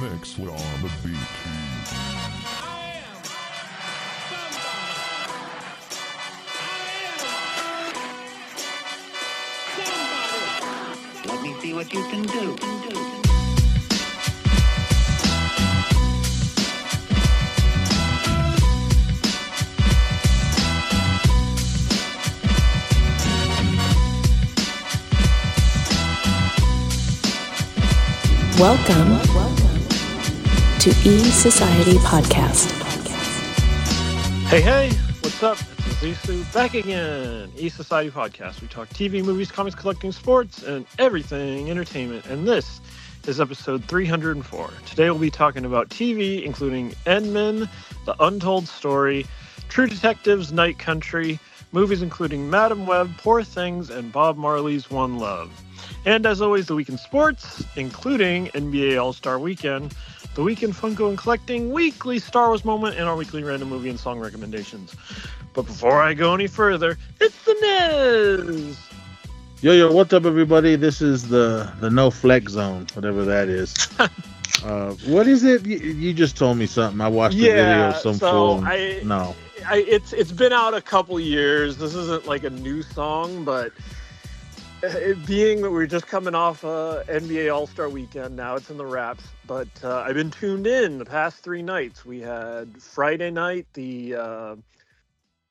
mix with on the beat. Let me see what you can do. Welcome to E Society Podcast. Hey, hey, what's up? It's Azizu back again. E Society Podcast. We talk TV, movies, comics, collecting, sports, and everything entertainment. And this is episode 304. Today we'll be talking about TV, including N-Men, The Untold Story, True Detectives, Night Country, movies including Madame Web, Poor Things, and Bob Marley's One Love. And as always, the week in sports, including NBA All Star Weekend, the week in Funko and Collecting, weekly Star Wars moment, and our weekly random movie and song recommendations. But before I go any further, it's the Nez! Yo, yo, what's up, everybody? This is the the no flex zone, whatever that is. uh, what is it? You, you just told me something. I watched a video of some so fool. I, no, I, it's it's been out a couple years. This isn't like a new song, but it being that we're just coming off uh, NBA All Star Weekend, now it's in the wraps. But uh, I've been tuned in the past three nights. We had Friday night the uh,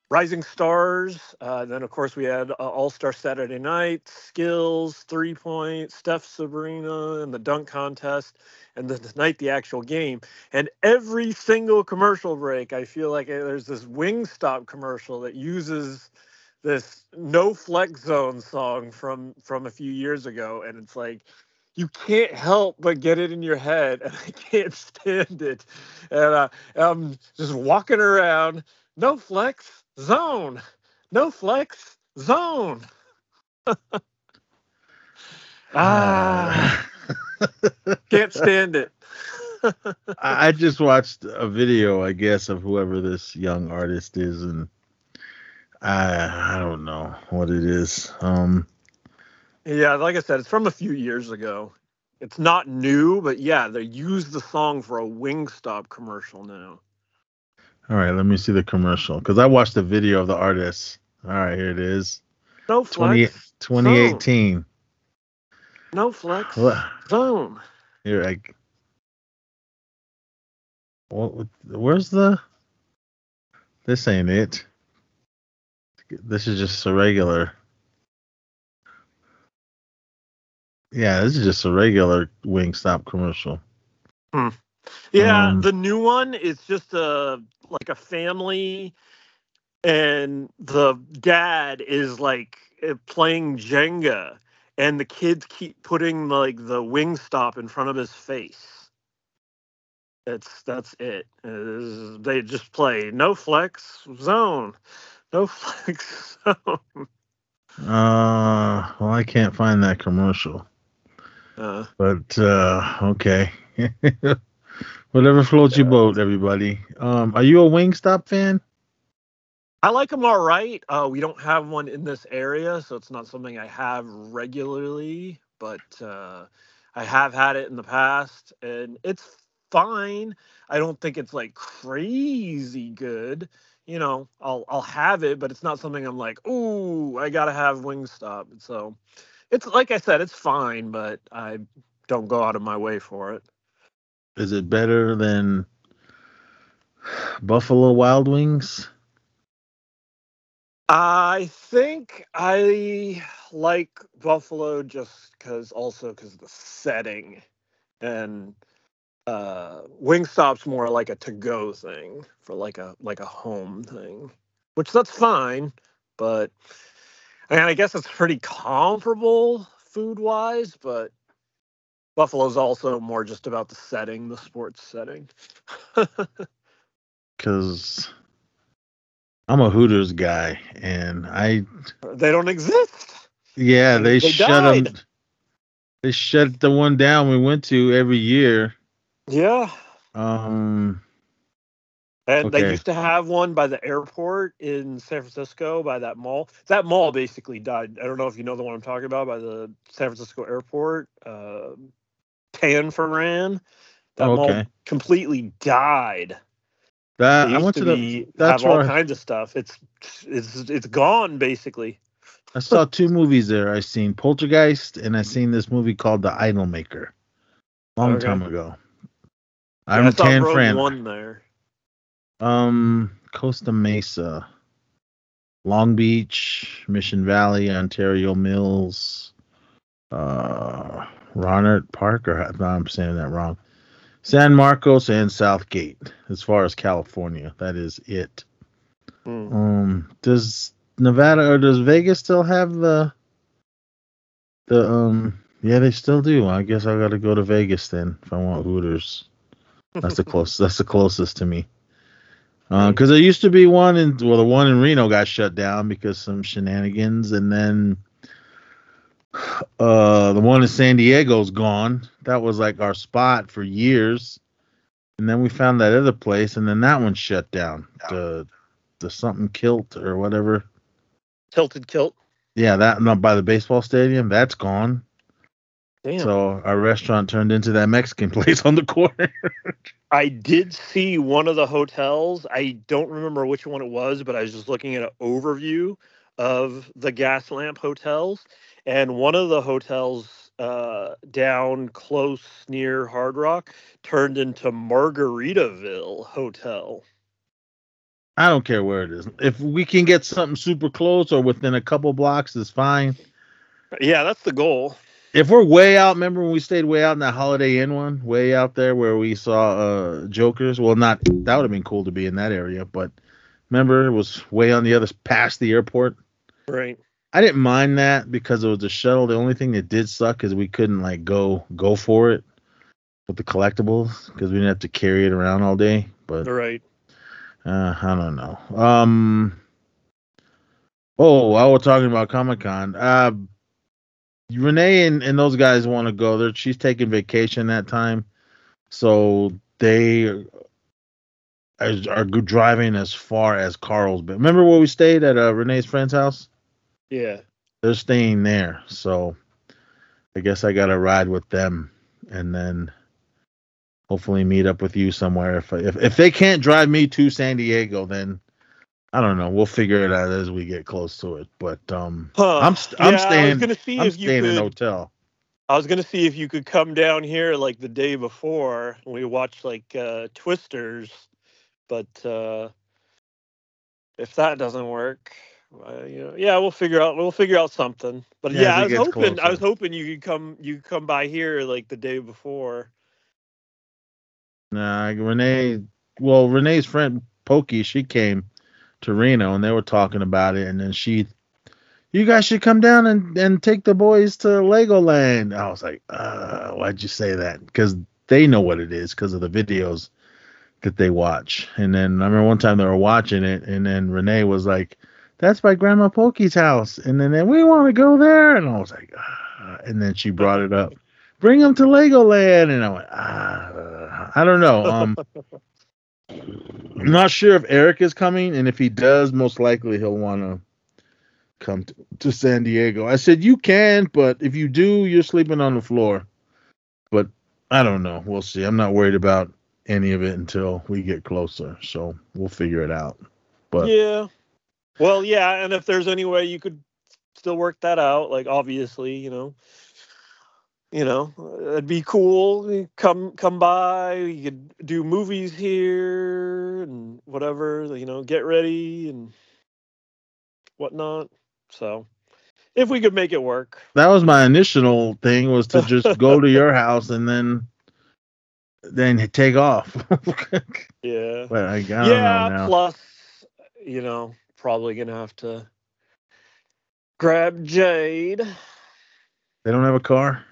Rising Stars. Uh, then of course we had uh, All Star Saturday Night, Skills, Three Point, Steph Sabrina, and the dunk contest. And then tonight the actual game. And every single commercial break, I feel like uh, there's this Wingstop commercial that uses this no flex zone song from from a few years ago and it's like you can't help but get it in your head and i can't stand it. And uh, i'm just walking around no flex zone no flex zone. Ah. Can't stand it. I, I just watched a video, I guess, of whoever this young artist is, and I I don't know what it is. Um, Yeah, like I said, it's from a few years ago. It's not new, but yeah, they use the song for a Wingstop commercial now. all right, let me see the commercial because I watched the video of the artist. All right, here it is. No 20, flex, 2018. no flex zone. Here, I. What? Where's the? This ain't it. This is just a regular. Yeah, this is just a regular Wingstop commercial. Yeah, Um, the new one is just a like a family, and the dad is like eh, playing Jenga, and the kids keep putting like the Wingstop in front of his face. That's that's it. They just play no flex zone, no flex zone. Uh, well, I can't find that commercial, Uh, but uh, okay. Whatever floats your boat, everybody. Um, are you a Wingstop fan? I like them all right. Uh, we don't have one in this area, so it's not something I have regularly, but uh, I have had it in the past, and it's fine. I don't think it's like crazy good. You know, I'll I'll have it, but it's not something I'm like, ooh, I gotta have Wingstop. So it's like I said, it's fine, but I don't go out of my way for it. Is it better than Buffalo Wild Wings? I think I like Buffalo just because, also because the setting, and uh, Wingstop's more like a to-go thing for like a like a home thing, which that's fine, but I and I guess it's pretty comparable food-wise, but Buffalo's also more just about the setting, the sports setting. Because I'm a Hooters guy, and I they don't exist. yeah They- they, they shut died. them. They shut the one down we went to every year. Yeah. Um, And they used to have one by the airport in San Francisco by that mall. That mall basically died. I don't know if you know the one I'm talking about by the San Francisco airport. Uh, Tanforan. That Oh, mall completely died. That I went to, to the. be that's have all I- kinds of stuff. It's it's it's gone basically. I saw two movies there. I seen Poltergeist and I seen this movie called The Idol Idolmaker. Long Okay. time ago. Yeah, I I'm Tan Rogue Fran. One there. Um, Costa Mesa, Long Beach, Mission Valley, Ontario Mills, uh, Rohnert Park, or I'm saying that wrong. San Marcos and Southgate, as far as California. That is it. Hmm. Um, does Nevada or does Vegas still have the the um? Yeah, they still do. I guess I got to go to Vegas then if I want Hooters. That's the close. That's the closest to me. Because there used to be one in well, the one in Reno got shut down because some shenanigans, and then uh, the one in San Diego's gone. That was like our spot for years, and then we found that other place, and then that one shut down. The the something kilt or whatever. Tilted kilt. Yeah, that no, by the baseball stadium, that's gone. Damn. So our restaurant turned into that Mexican place on the corner. I did see one of the hotels. I don't remember which one it was, but I was just looking at an overview of the Gaslamp hotels, and one of the hotels uh, down close near Hard Rock turned into Margaritaville Hotel. I don't care where it is. If we can get something super close or within a couple blocks, is fine. Yeah, that's the goal. If we're way out, remember when we stayed way out in that Holiday Inn one, way out there where we saw uh Jokers? Well, not that would have been cool to be in that area, but remember it was way on the other past the airport. Right. I didn't mind that because it was a shuttle. The only thing that did suck is we couldn't like go go for it with the collectibles because we didn't have to carry it around all day. But Right. uh, I don't know. Um. Oh, while we're talking about Comic Con, uh, Renee and, and those guys want to go there. She's taking vacation that time, so they are, are driving as far as Carlsbad. Remember where we stayed at uh, Renee's friend's house? Yeah. They're staying there, so I guess I gotta ride with them, and then hopefully meet up with you somewhere. If if if they can't drive me to San Diego, then I don't know. We'll figure it out as we get close to it. But um, Huh. I'm st- I'm Yeah, I was staying. gonna see I'm if you staying in could. a hotel. I was gonna see if you could come down here like the day before and we watch like uh Twisters, but uh if that doesn't work, uh, you know, yeah, we'll figure out we'll figure out something. But Yeah, yeah, I was hoping I was hoping you could come you could come by here like the day before. Nah, Renee. Well, Renee's friend Pokey, she came to Reno and they were talking about it, and then she, you guys should come down and and take the boys to Legoland. I was like, uh, why'd you say that? Because they know what it is because of the videos that they watch. And then I remember one time they were watching it, and then Renee was like, "That's by Grandma Pokey's house," and then, we want to go there, and I was like, ah. and then she brought it up. Bring them to Legoland, and I went, ah, uh, I don't know. Um, I'm not sure if Eric is coming, and if he does, most likely he'll want to come to, San Diego. I said you can, but if you do, you're sleeping on the floor. But I don't know. We'll see. I'm not worried about any of it until we get closer. So we'll figure it out. But yeah. Well, yeah, and if there's any way you could still work that out, like obviously, you know, you know, it'd be cool. Come come by, you could do movies here and whatever, you know, get ready and whatnot. So if we could make it work. that was my initial thing was to just go to your house and then then take off. Yeah. but I, I don't yeah, plus, you know, probably gonna have to grab Jade. They don't have a car.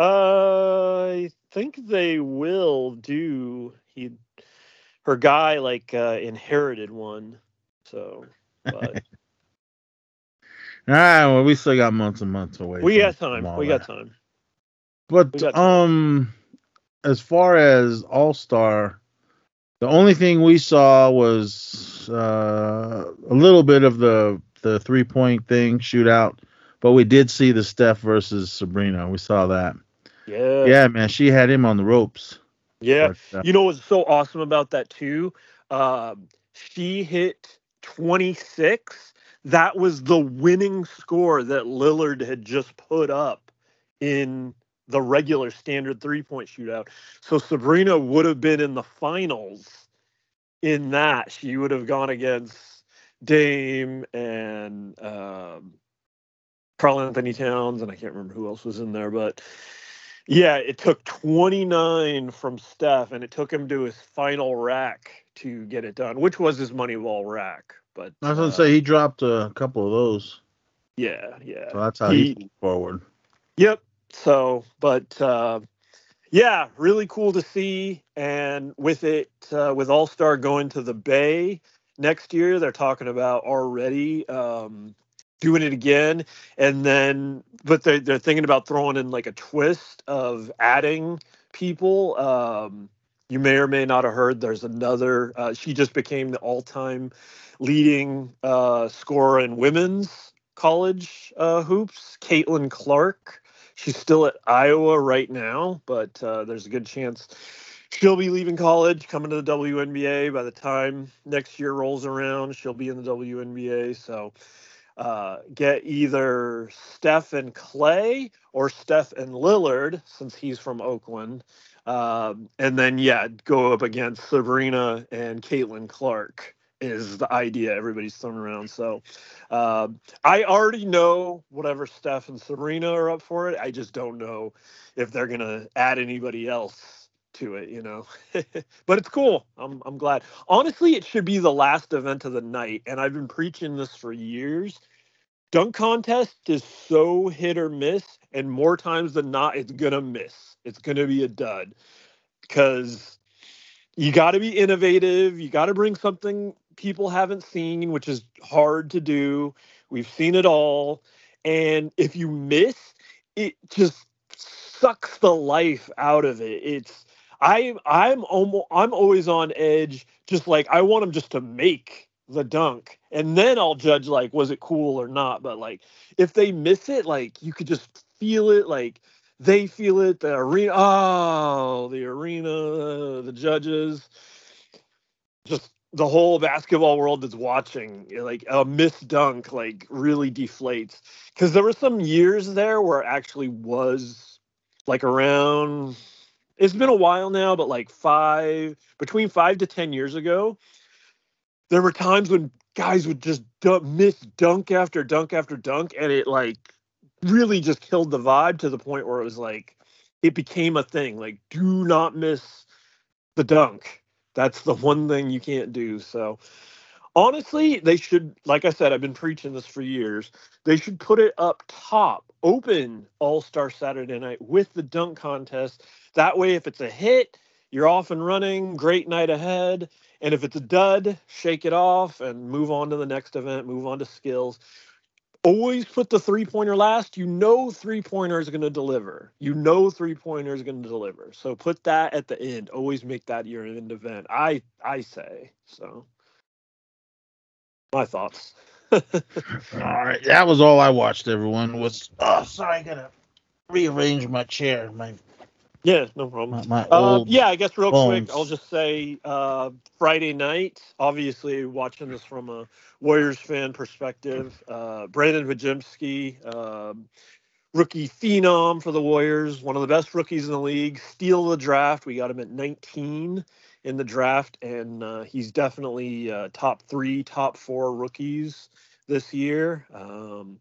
Uh, I think they will do. He, her guy, like uh, inherited one. So, but All right. Well, we still got months and months away. we got time. We got time. But got- um, as far as All Star, the only thing we saw was uh, a little bit of the the three point thing shootout, but we did see the Steph versus Sabrina. We saw that. Yeah. Yeah, man, she had him on the ropes. Yeah. But, uh, You know what's so awesome about that too? Um, she hit 26. That was the winning score that Lillard had just put up in the regular standard three point shootout. So Sabrina would have been in the finals in that. She would have gone against Dame and um, Karl-Anthony Towns, and I can't remember who else was in there, but yeah, it took 29 from Steph, and it took him to his final rack to get it done, which was his money ball rack. But I was gonna uh, say he dropped a couple of those, yeah, yeah, so that's how He- he, forward. Yep. So, but uh, yeah, really cool to see. And with it, uh, with All Star going to the Bay next year, they're talking about already um, doing it again. And then, but they're, they're thinking about throwing in like a twist of adding people. Um, you may or may not have heard there's another, uh, she just became the all time leading uh, scorer in women's college uh, hoops, Caitlin Clark. She's still at Iowa right now, but uh, there's a good chance she'll be leaving college, coming to the WNBA by the time next year rolls around. She'll be in the WNBA. So uh, get either Steph and Clay or Steph and Lillard, since he's from Oakland. Um, and then, yeah, go up against Sabrina and Caitlin Clark is the idea everybody's throwing around. So uh, I already know whatever Steph and Sabrina are up for it. I just don't know if they're gonna add anybody else to it, you know. but it's cool. I'm I'm glad. Honestly, it should be the last event of the night, and I've been preaching this for years. Dunk contest is so hit or miss, and more times than not, it's gonna miss. It's gonna be a dud because you got to be innovative. You got to bring something people haven't seen, which is hard to do. We've seen it all. And if you miss, it just sucks the life out of it. It's I I'm almost I'm always on edge just like I want them just to make the dunk. And then I'll judge like was it cool or not but like if they miss it like you could just feel it like they feel it the arena oh the arena the judges. Just the whole basketball world is watching like a missed dunk like really deflates. Because there were some years there where it actually was like around it's been a while now but like five between five to ten years ago there were times when guys would just dunk, miss dunk after dunk after dunk and it like really just killed the vibe to the point where it was like it became a thing. Like do not miss the dunk. That's the one thing you can't do. So honestly they should like i said i've been preaching this for years they should put it up top open all-star saturday night with the dunk contest. That way if it's a hit you're off and running great night ahead and if it's a dud shake it off and move on to the next event move on to skills always put the three pointer last. You know three pointer is going to deliver. You know three pointer is going to deliver. So put that at the end. Always make that your end event. I I say so. My thoughts. All right, that was all I watched. Everyone was. Oh, sorry, I gotta rearrange my chair. My yeah, no problem. my, my Uh, yeah, I guess real quick. I'll just say uh, Friday night. Obviously, watching this from a Warriors fan perspective, uh, Brandin Podziemski, um, rookie phenom for the Warriors, one of the best rookies in the league, steal the draft. We got him at 19 in the draft, and uh, he's definitely uh, top three, top four rookies this year. Um,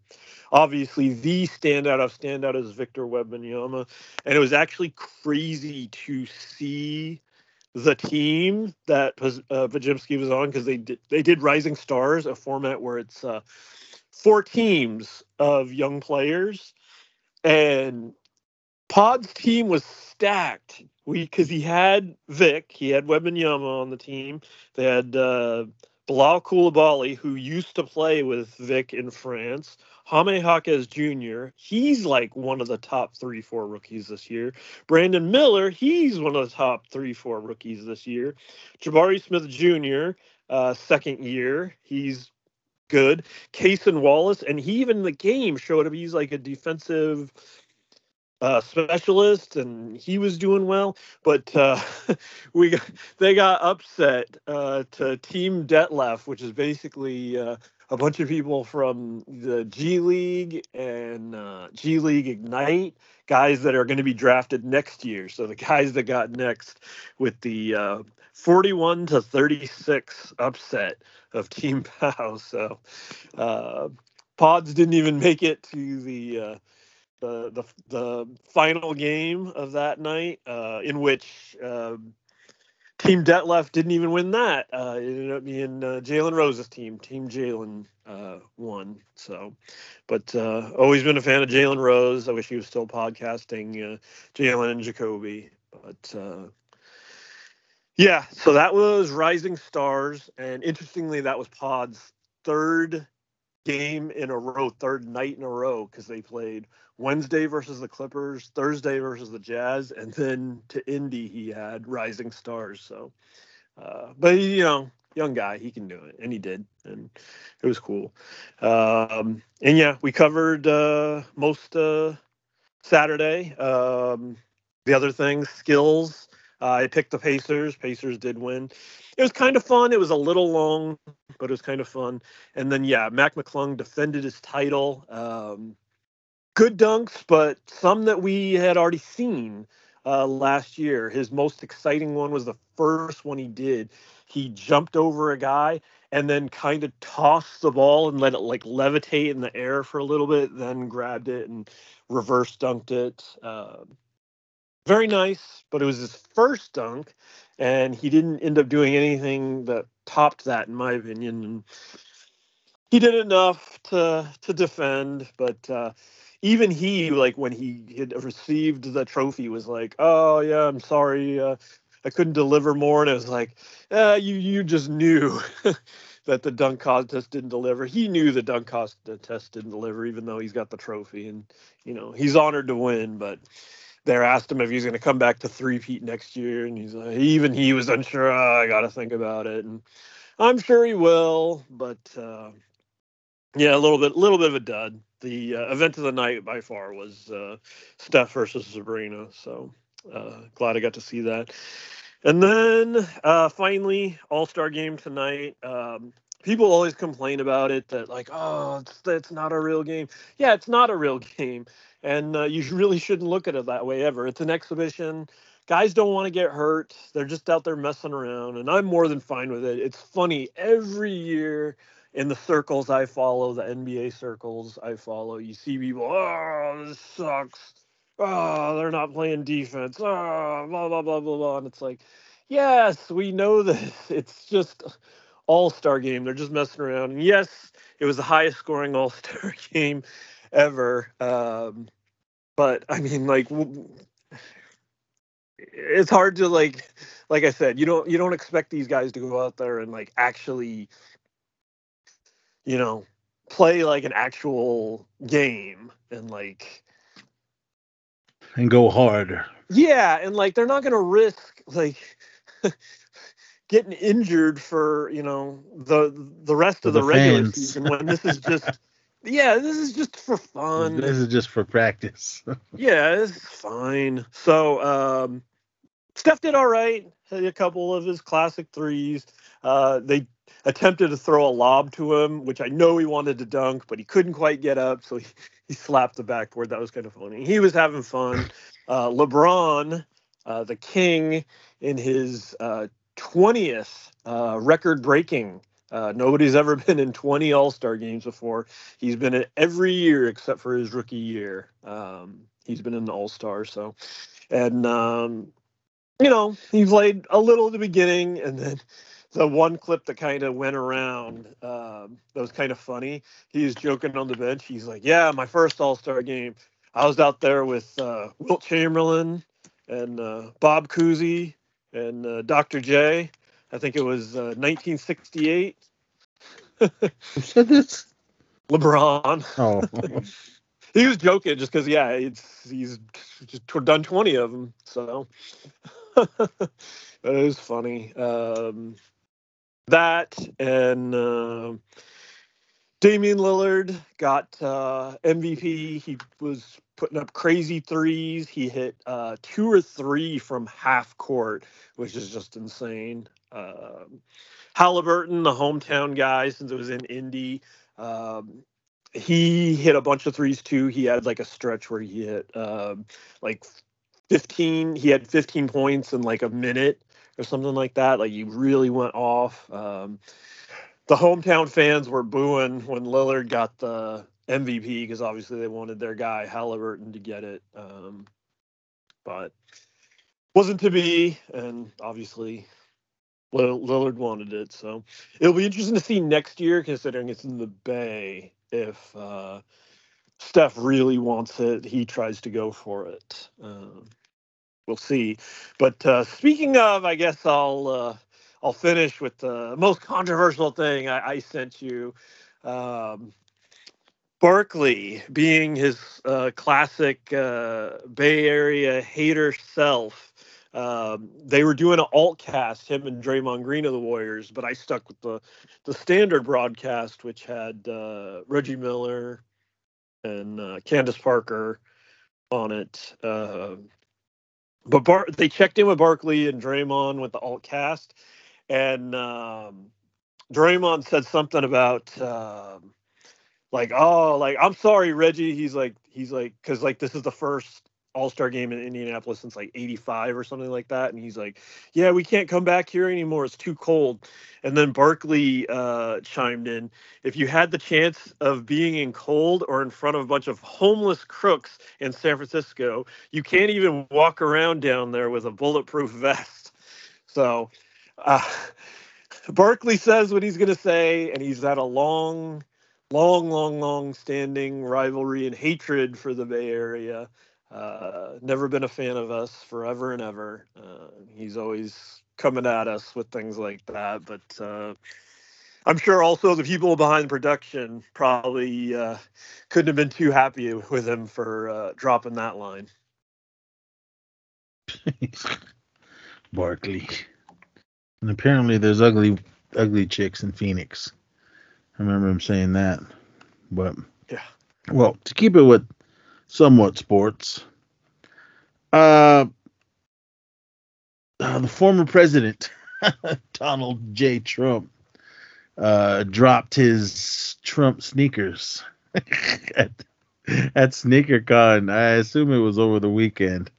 obviously, the standout of standout is Victor Wembanyama, and it was actually crazy to see the team that uh, Podziemski was on because they did, they did Rising Stars, a format where it's uh, four teams of young players, and Pod's team was stacked. Because he had Vic, he had Wembanyama on the team. They had uh, Bilal Koulibaly, who used to play with Vic in France. Jaime Jaquez Jr., he's like one of the top three, four rookies this year. Brandon Miller, he's one of the top three, four rookies this year. Jabari Smith Jr., uh, second year, he's good. Kason Wallace, and he even the game showed up. He's like a defensive uh, specialist, and he was doing well. But uh, we got, they got upset uh, to Team Detlef, which is basically uh, a bunch of people from the G League and uh, G League Ignite, guys that are going to be drafted next year. So the guys that got next with the uh, 41 to 36 upset of Team Pau. So Pods didn't even make it to the. The, the the final game of that night, uh, in which um Team Detlef didn't even win that. Uh, it ended up being uh, Jalen Rose's team. Team Jalen uh, won. So, but uh, always been a fan of Jalen Rose. I wish he was still podcasting uh, Jalen and Jacoby. But uh, yeah, so that was Rising Stars, and interestingly, that was Pod's third game in a row, third night in a row, because they played Wednesday versus the Clippers, Thursday versus the Jazz, and then to Indy he had Rising Stars. So, uh, but you know, young guy, he can do it, and he did, and it was cool. Um, and yeah, we covered uh, most uh, Saturday. Um, the other things, skills. Uh, I picked the Pacers. Pacers did win. It was kind of fun. It was a little long, but it was kind of fun. And then yeah, Mac McClung defended his title. Um, good dunks, but some that we had already seen uh, last year. His most exciting one was the first one he did. He jumped over a guy and then kind of tossed the ball and let it like levitate in the air for a little bit, then grabbed it and reverse dunked it. Uh, very nice, but it was his first dunk, and he didn't end up doing anything that topped that, in my opinion. And he did enough to to defend, but uh, even he, like when he had received the trophy, was like, "Oh yeah, I'm sorry, uh, I couldn't deliver more." And it was like, uh, "You you just knew." that the dunk contest didn't deliver. He knew the dunk contest didn't deliver, even though he's got the trophy, and you know he's honored to win. But they asked him if he's going to come back to three peat next year, and he's like, even he was unsure. Oh, I got to think about it, and I'm sure he will. But uh, yeah, a little bit, little bit of a dud. The uh, event of the night by far was uh, Steph versus Sabrina. So uh, glad I got to see that. And then uh, finally, All Star game tonight. Um, people always complain about it that like, oh, it's, it's not a real game. Yeah, it's not a real game, and uh, you really shouldn't look at it that way ever. It's an exhibition. Guys don't want to get hurt. They're just out there messing around, and I'm more than fine with it. It's funny every year in the circles I follow, the NBA circles I follow, you see people, oh, this sucks. Oh, they're not playing defense. Oh, blah, blah, blah, blah, blah. And it's like, yes, we know this. It's just all star game. They're just messing around. And yes, it was the highest scoring all star game ever. Um, but I mean, like, it's hard to like, like I said, you don't you don't expect these guys to go out there and like actually you know, play like an actual game and like and go hard. Yeah, and like they're not gonna risk like getting injured for you know the the rest For of the, the regular fans. season when this is just yeah this is just for fun. This is just for practice. Yeah, it's fine. So um Steph did all right. Had a couple of his classic threes. Uh they attempted to throw a lob to him, which I know he wanted to dunk, but he couldn't quite get up, so he, he slapped the backboard. That was kind of funny. He was having fun. Uh LeBron, uh the king in his uh 20th uh record breaking uh, nobody's ever been in 20 All Star games before. He's been in every year except for his rookie year. Um, he's been in the All Star. So, and um, you know, he played a little at the beginning, and then the one clip that kind of went around um, that was kind of funny. He's joking on the bench. He's like, "Yeah, my first All Star game. I was out there with uh, Wilt Chamberlain and uh, Bob Cousy and uh, Dr. J. I think it was uh, 1968. Who said this? LeBron. Oh, He was joking just because, yeah, it's he's just done 20 of them. So it was funny. Um, that and um Damian Lillard got uh, MVP. He was putting up crazy threes. He hit uh, two or three from half court, which is just insane. Um, Halliburton, the hometown guy, since it was in Indy, um, he hit a bunch of threes too. He had like a stretch where he hit um, like 15. He had 15 points in like a minute or something like that. Like he really went off. Um, the hometown fans were booing when Lillard got the MVP because obviously they wanted their guy Halliburton to get it. Um, but wasn't to be, and obviously Lillard wanted it. So it'll be interesting to see next year, considering it's in the Bay, if uh, Steph really wants it, he tries to go for it. Um, we'll see. But uh, speaking of, I guess I'll uh, I'll finish with the most controversial thing I, I sent you. Um, Barkley, being his uh, classic uh, Bay Area hater self, um, they were doing an alt cast, him and Draymond Green of the Warriors, but I stuck with the the standard broadcast, which had uh, Reggie Miller and uh, Candace Parker on it. Uh, but Bar- they checked in with Barkley and Draymond with the alt cast, and um, Draymond said something about um, like, oh, like I'm sorry, Reggie. He's like, he's like, because like this is the first All Star game in Indianapolis since like '85 or something like that, and he's like, yeah, we can't come back here anymore. It's too cold. And then Barkley uh, chimed in, if you had the chance of being in cold or in front of a bunch of homeless crooks in San Francisco, you can't even walk around down there with a bulletproof vest. So. Uh, Barkley says what he's going to say, and he's had a long, long, long, long standing rivalry and hatred for the Bay Area. Uh, never been a fan of us forever and ever. Uh, he's always coming at us with things like that. But uh, I'm sure also the people behind production probably uh, couldn't have been too happy with him for uh, dropping that line. Barkley. And apparently there's ugly ugly chicks in Phoenix. I remember him saying that. But Yeah. well, to keep it with somewhat sports, uh, uh the former president Donald J. Trump uh dropped his Trump sneakers at, at SneakerCon. I assume it was over the weekend.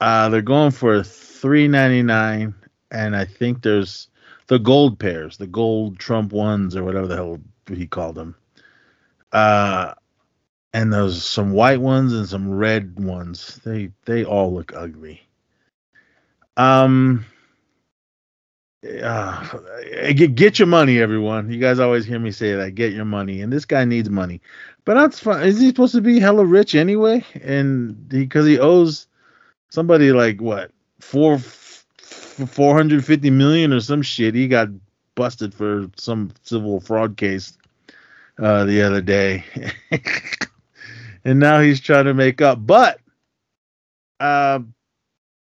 Uh they're going for three ninety nine and I think there's the gold pairs, the gold Trump ones or whatever the hell he called them. Uh, and there's some white ones and some red ones. They they all look ugly. Um, uh, get your money, everyone. You guys always hear me say that. Get your money, and this guy needs money. But that's fine. Is he supposed to be hella rich anyway? And because he, he owes somebody like what four 450 million or some shit. He got busted for some civil fraud case uh, the other day, and now he's trying to make up. But uh,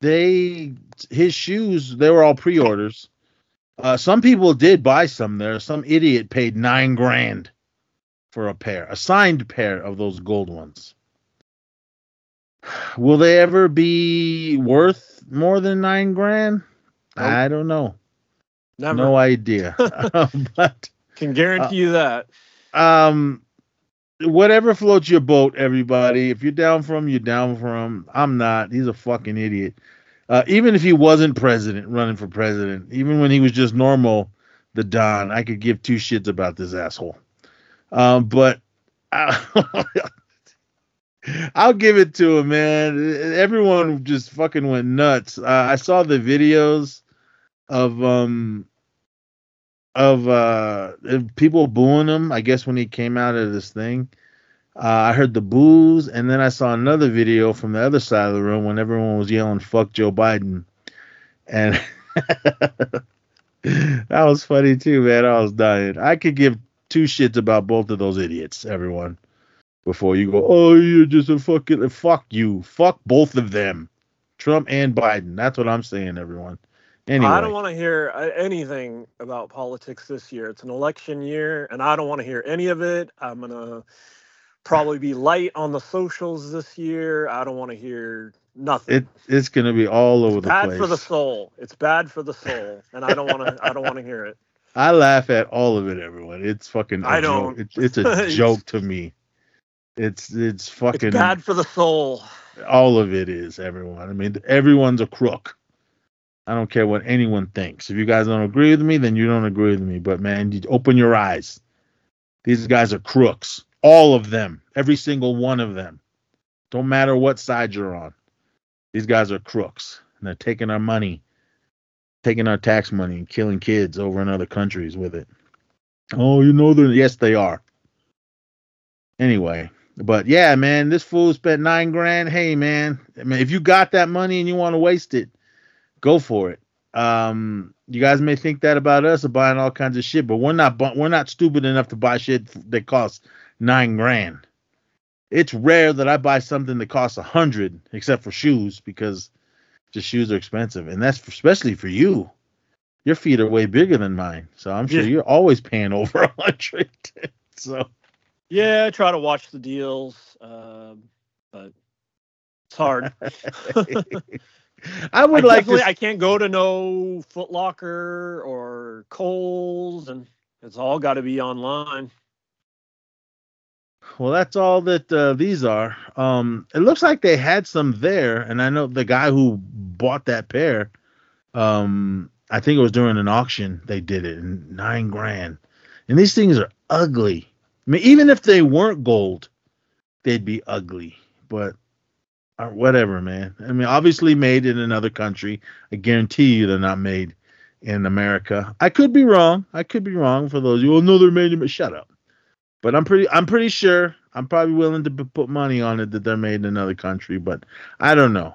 they his shoes they were all pre-orders. Uh, some people did buy some there. Some idiot paid nine grand for a pair, a signed pair of those gold ones. Will they ever be worth more than nine grand? Nope. I don't know. Never No idea. but can guarantee you that. um whatever floats your boat, everybody. If you're down for him, you're down for him. I'm not. He's a fucking idiot. Uh, even if he wasn't president, running for president, even when he was just normal, the Don, I could give two shits about this asshole. Um, but I, I'll give it to him, man. Everyone just fucking went nuts. Uh, I saw the videos of um of uh people booing him. I guess when he came out of this thing, uh, I heard the boos, and then I saw another video from the other side of the room when everyone was yelling "fuck Joe Biden," and that was funny too, man. I was dying. I could give two shits about both of those idiots, everyone. Before you go, oh, you're just a fucking fuck you, fuck both of them, Trump and Biden. That's what I'm saying, everyone. Anyway, I don't want to hear uh, anything about politics this year. It's an election year, and I don't want to hear any of it. I'm gonna probably be light on the socials this year. I don't want to hear nothing. it it's gonna be all over the bad place. for the soul. It's bad for the soul, and I don't want to. I don't want to hear it. I laugh at all of it, everyone. It's fucking. I don't. It's, it's a joke to me. It's it's fucking It's bad for the soul. all of it is everyone. I mean, everyone's a crook. I don't care what anyone thinks. If you guys don't agree with me, then you don't agree with me. But man, you open your eyes. These guys are crooks. All of them. Every single one of them. Don't matter what side you're on. These guys are crooks. And they're taking our money, taking our tax money and killing kids over in other countries with it. Oh, you know they're yes, they are. Anyway, but yeah, man, this fool spent nine grand. Hey, man, I mean, if you got that money and you want to waste it, go for it. Um, you guys may think that about us of buying all kinds of shit, but we're not. bu- We're not stupid enough to buy shit that costs nine grand. It's rare that I buy something that costs a hundred, except for shoes, because just shoes are expensive, and that's for, especially for you. Your feet are way bigger than mine, so I'm sure Yeah. you're always paying over a hundred. so. Yeah, I try to watch the deals, um, but it's hard. I would I like to. I can't go to no Foot Locker or Kohl's, and it's all got to be online. Well, that's all that uh, these are. Um, it looks like they had some there, and I know the guy who bought that pair. Um, I think it was during an auction they did it, and nine grand. And these things are ugly. I mean, even if they weren't gold, they'd be ugly. But uh, whatever, man. I mean, obviously made in another country. I guarantee you they're not made in America. I could be wrong. I could be wrong. For those you, well, know they're made in. Shut up. But I'm pretty. I'm pretty sure. I'm probably willing to put money on it that they're made in another country. But I don't know.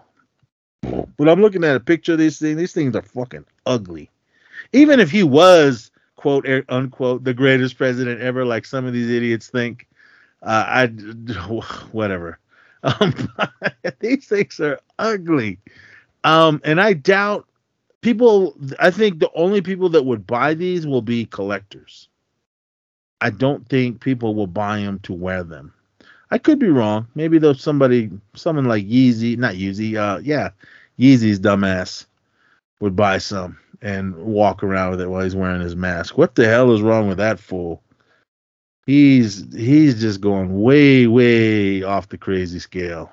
But I'm looking at a picture of these things. These things are fucking ugly. Even if he was quote er, unquote the greatest president ever, like some of these idiots think, uh, I whatever. Um, these things are ugly. Um, and I doubt people. I think the only people that would buy these will be collectors. I don't think people will buy them to wear them. I could be wrong. Maybe there's somebody, someone like Yeezy, not Yeezy, uh, yeah, Yeezy's dumbass would buy some and walk around with it while he's wearing his mask. What the hell is wrong with that fool? He's he's just going way way off the crazy scale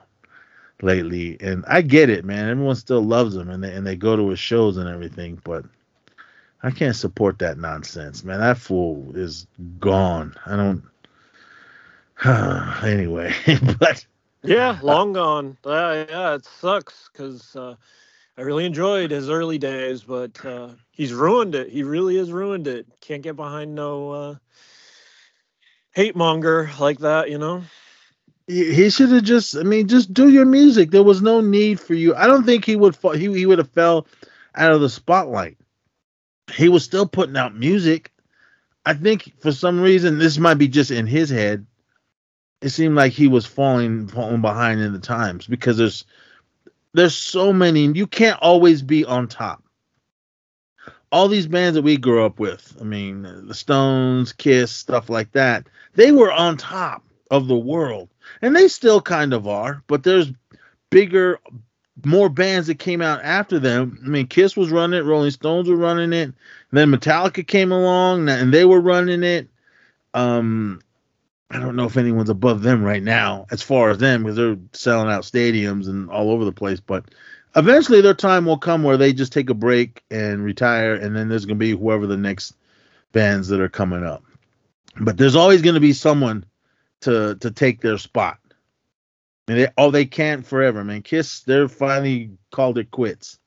lately, and I get it, man. Everyone still loves him, and they and they go to his shows and everything, but I can't support that nonsense, man. That fool is gone. I don't. anyway, but Yeah, long gone. Uh, yeah, it sucks because uh, I really enjoyed his early days, but uh, he's ruined it. He really has ruined it. Can't get behind no uh, hate monger like that, you know. he, should have just. I mean, just do your music. There was no need for you. I don't think he would. Fall, he he would have fell out of the spotlight. He was still putting out music. I think for some reason this might be just in his head. It seemed like he was falling falling behind in the times because there's there's so many. You can't always be on top. All these bands that we grew up with, I mean, the Stones, Kiss, stuff like that, they were on top of the world, and they still kind of are. But there's bigger, more bands that came out after them. I mean, Kiss was running it, Rolling Stones were running it, then Metallica came along and they were running it. Um, I don't know if anyone's above them right now as far as them because they're selling out stadiums and all over the place. But eventually, their time will come where they just take a break and retire, and then there's gonna be whoever the next bands that are coming up. But there's always gonna be someone to to take their spot. And they, oh, they can't forever, man. Kiss, they're finally called it quits.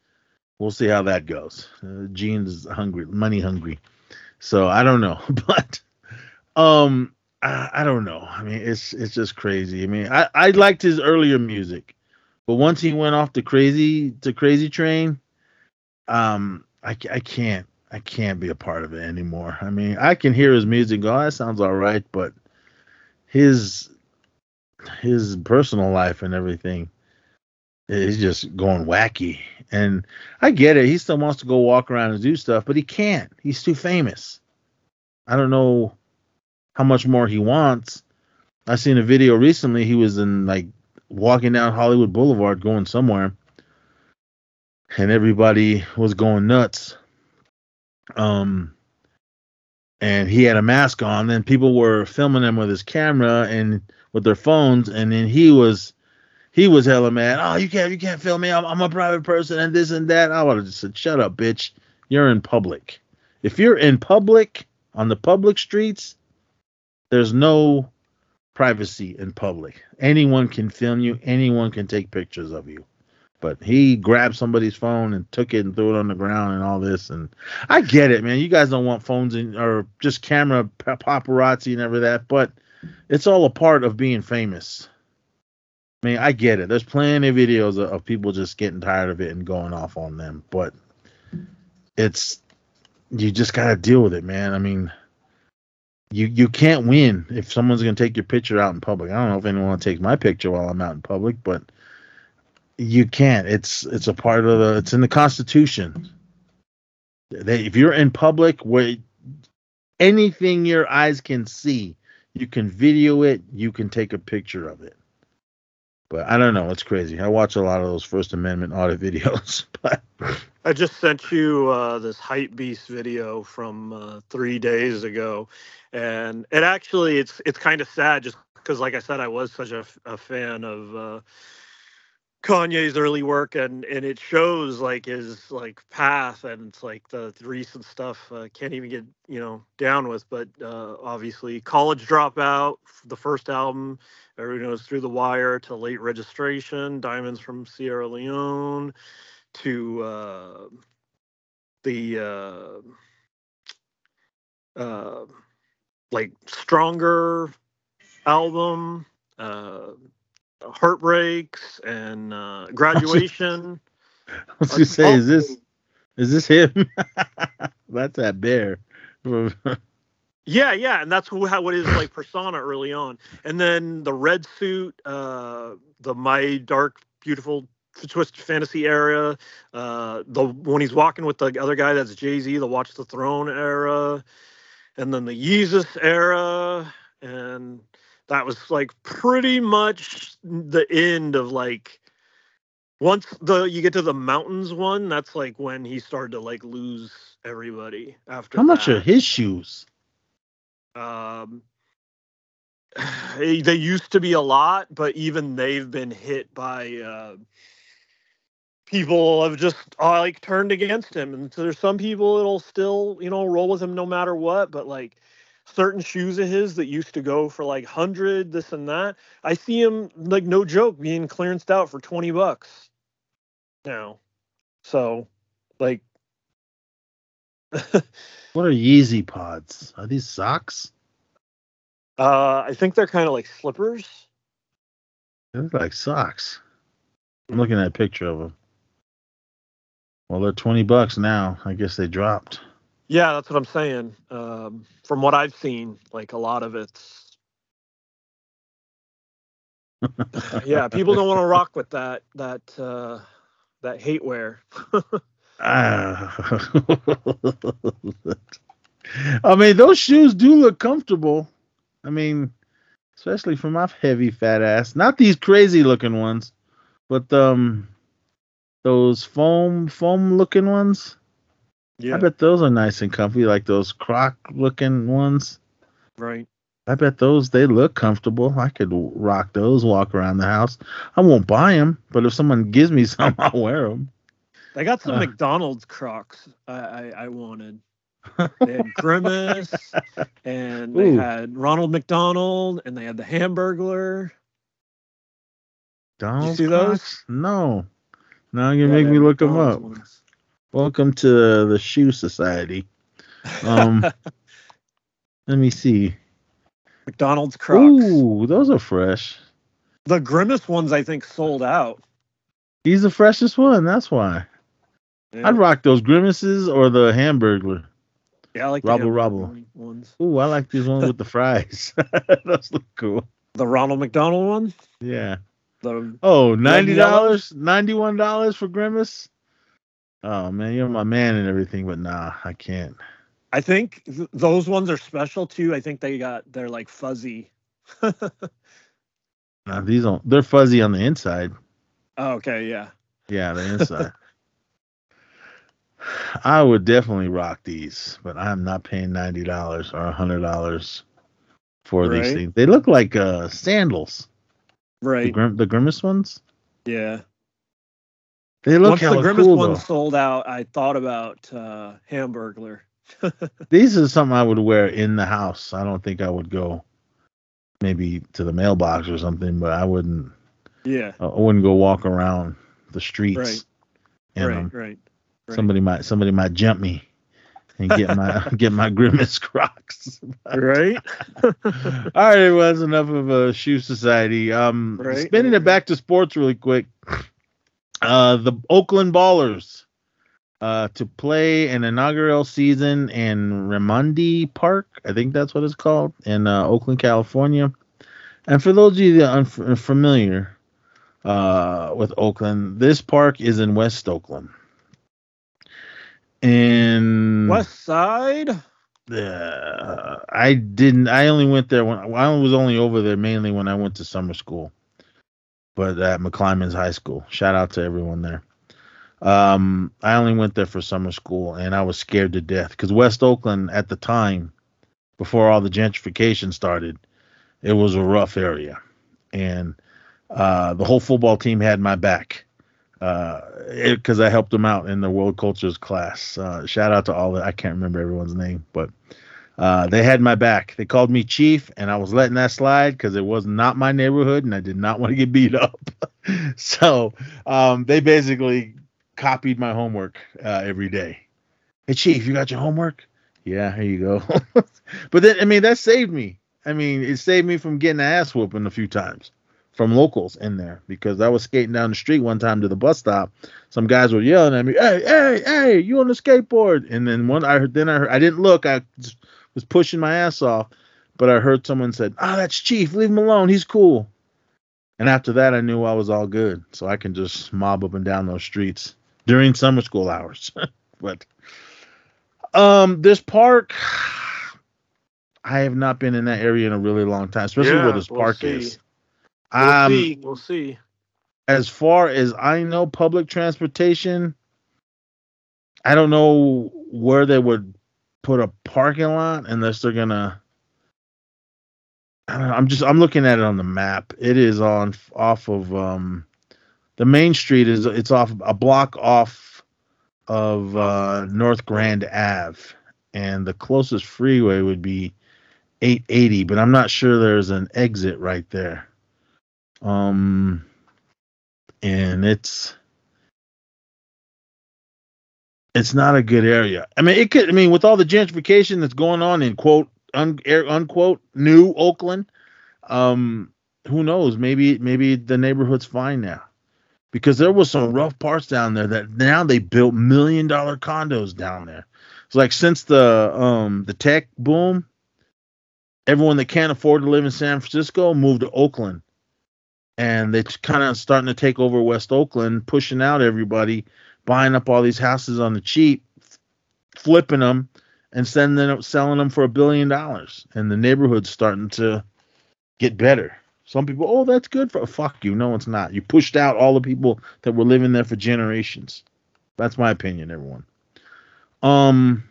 We'll see how that goes. Uh, Gene's hungry, money hungry, so I don't know, but um, I, I don't know. I mean, it's it's just crazy. I mean, I I liked his earlier music, but once he went off the crazy to crazy train, um, I I can't I can't be a part of it anymore. I mean, I can hear his music, go, oh, that sounds all right, but his his personal life and everything is just going wacky And I get it. He still wants to go walk around and do stuff, but he can't. He's too famous. I don't know how much more he wants. I seen a video recently. He was in like walking down Hollywood Boulevard going somewhere, and everybody was going nuts. Um, and he had a mask on. Then people were filming him with his camera and with their phones, and then he was he was hella mad. Oh, you can't you can't film me. I'm, I'm a private person and this and that. I would have just said, shut up, bitch. You're in public. If you're in public on the public streets, there's no privacy in public. Anyone can film you. Anyone can take pictures of you. But he grabbed somebody's phone and took it and threw it on the ground and all this. And I get it, man. You guys don't want phones in, or just camera paparazzi and every that, but it's all a part of being famous. I mean, I get it. There's plenty of videos of, of people just getting tired of it and going off on them, but it's you just gotta deal with it, man. I mean, you you can't win if someone's gonna take your picture out in public. I don't know if anyone takes my picture while I'm out in public, but you can't. It's it's a part of the. It's in the Constitution. They, if you're in public where anything your eyes can see, you can video it. You can take a picture of it. But I don't know. It's crazy. I watch a lot of those First Amendment audit videos, but I just sent you uh, this Hypebeast video from uh, three days ago, and it actually it's it's kind of sad just because, like I said, I was such a fan of uh, Kanye's early work, and and it shows like his like path, and it's like the, the recent stuff uh, can't even get you know down with. But uh, obviously, college dropout, the first album, everyone knows through the wire to late registration, diamonds from Sierra Leone to uh, the uh, uh, like stronger album, uh, heartbreaks, and uh, graduation. I was gonna say, is this is this him? That's that bear. Yeah, yeah, and that's who, how what his like persona early on, and then the red suit, uh, the my dark beautiful twisted fantasy era, uh, the when he's walking with the other guy that's Jay Z, the Watch the Throne era, and then the Yeezus era, and that was like pretty much the end of like once the you get to the mountains one, that's like when he started to like lose everybody after. How much are his shoes? Um, they they used to be a lot, but even they've been hit by uh, people have just uh, like turned against him. And so there's some people that'll still you know roll with him no matter what, but like certain shoes of his that used to go for like hundred this and that, I see him like no joke being clearanced out for twenty bucks now. So like. What are Yeezy pods? Are these socks? Uh, I think they're kind of like slippers. They look like socks. I'm looking at a picture of them. Well, they're 20 bucks now. I guess they dropped. Yeah, that's what I'm saying. Um, from what I've seen, like a lot of it's. yeah, people don't want to rock with that that uh, that hate wear. Ah. I mean, those shoes do look comfortable. I mean, especially for my heavy fat ass. Not these crazy looking ones, but um, those foam foam looking ones. yeah, I bet those are nice and comfy, like those croc looking ones. right. I bet those they look comfortable. I could rock those, walk around the house. I won't buy them, but if someone gives me some, I'll wear them. I got some Uh. McDonald's Crocs. I, I I wanted. They had Grimace, and they Ooh. had Ronald McDonald, and they had the Hamburglar. Donald's see those? No. Now you Yeah, make me look them up. ones. Welcome to the Shoe Society. Um, let me see. McDonald's Crocs. Ooh, those are fresh. The Grimace ones, I think, sold out. He's the freshest one. That's why. Yeah, I'd rock those grimaces or the Hamburglar. yeah I like Robble Robble. Ones. Ooh, I like these ones with the fries. those look cool. The Ronald McDonald one. Yeah. The Oh, and ninety yellow? dollars, ninety-one dollars for grimace. Oh man, you're my man and everything, but nah, I can't. I think th- those ones are special too. I think they got they're like fuzzy. oh, Nah, these don't. They're fuzzy on the inside. okay, yeah. Yeah, the inside. I would definitely rock these, but I'm not paying ninety dollars or hundred dollars for these things. They look like uh sandals. The, Right. grim, the grimace ones. Yeah. They look Once the hella Grimace cool one though. sold out, I thought about uh Hamburglar. These are something I would wear in the house. I don't think I would go maybe to the mailbox or something, but I wouldn't. Yeah. I wouldn't go walk around the streets. Right. in right, them. right. Right. Somebody might somebody might jump me and get my get my grimace Crocs. Right? All right, everyone, that's enough of a shoe society. Um, Right, spinning it back to sports really quick. Uh, the Oakland Ballers uh, to play an inaugural season in Raimondi Park. I think that's what it's called in uh, Oakland, California. And for those of you that are unfamiliar uh, with Oakland, this park is in West Oakland. And West Side. uh, I didn't. I only went there when I was only over there mainly when I went to summer school, but at McClymonds High School. Shout out to everyone there. Um, I only went there for summer school, and I was scared to death because West Oakland at the time, before all the gentrification started, it was a rough area, and uh, the whole football team had my back because I helped them out in the world cultures class. Uh, shout out to all the I can't remember everyone's name, but uh, they had my back. They called me chief, and I was letting that slide because it was not my neighborhood, and I did not want to get beat up. so um, they basically copied my homework uh, every day. Hey, chief, you got your homework? Yeah, here you go. but then, I mean, that saved me. I mean, it saved me from getting an ass whooping a few times from locals in there because I was skating down the street one time to the bus stop. Some guys were yelling at me, "Hey, hey, hey, you on the skateboard?" And then one, I heard, then I heard, I didn't look, I was pushing my ass off, but I heard someone said, "Ah, that's Chief. Leave him alone. He's cool." And after that, I knew I was all good, so I can just mob up and down those streets during summer school hours. but um, this park. I have not been in that area in a really long time, especially Yeah, where this we'll park see. is. We'll Um, see. We'll see. as far as I know, public transportation, I don't know where they would put a parking lot unless they're gonna. I don't know, I'm just I'm looking at it on the map. It is on off of um, the main street is it's off a block off of uh, North Grand Ave, and the closest freeway would be 880, but I'm not sure there's an exit right there. Um, and it's it's not a good area. I mean, it could. I mean, with all the gentrification that's going on in quote un, unquote new Oakland, um, who knows? Maybe maybe the neighborhood's fine now, because there was some rough parts down there that now they built million dollar condos down there. It's like since the um the tech boom, everyone that can't afford to live in San Francisco moved to Oakland and they're kind of starting to take over West Oakland, pushing out everybody, buying up all these houses on the cheap, flipping them, and sending them, selling them for a billion dollars. And the neighborhood's starting to get better. Some people, oh, that's good for fuck you. No, it's not. You pushed out all the people that were living there for generations. That's my opinion, everyone. Um,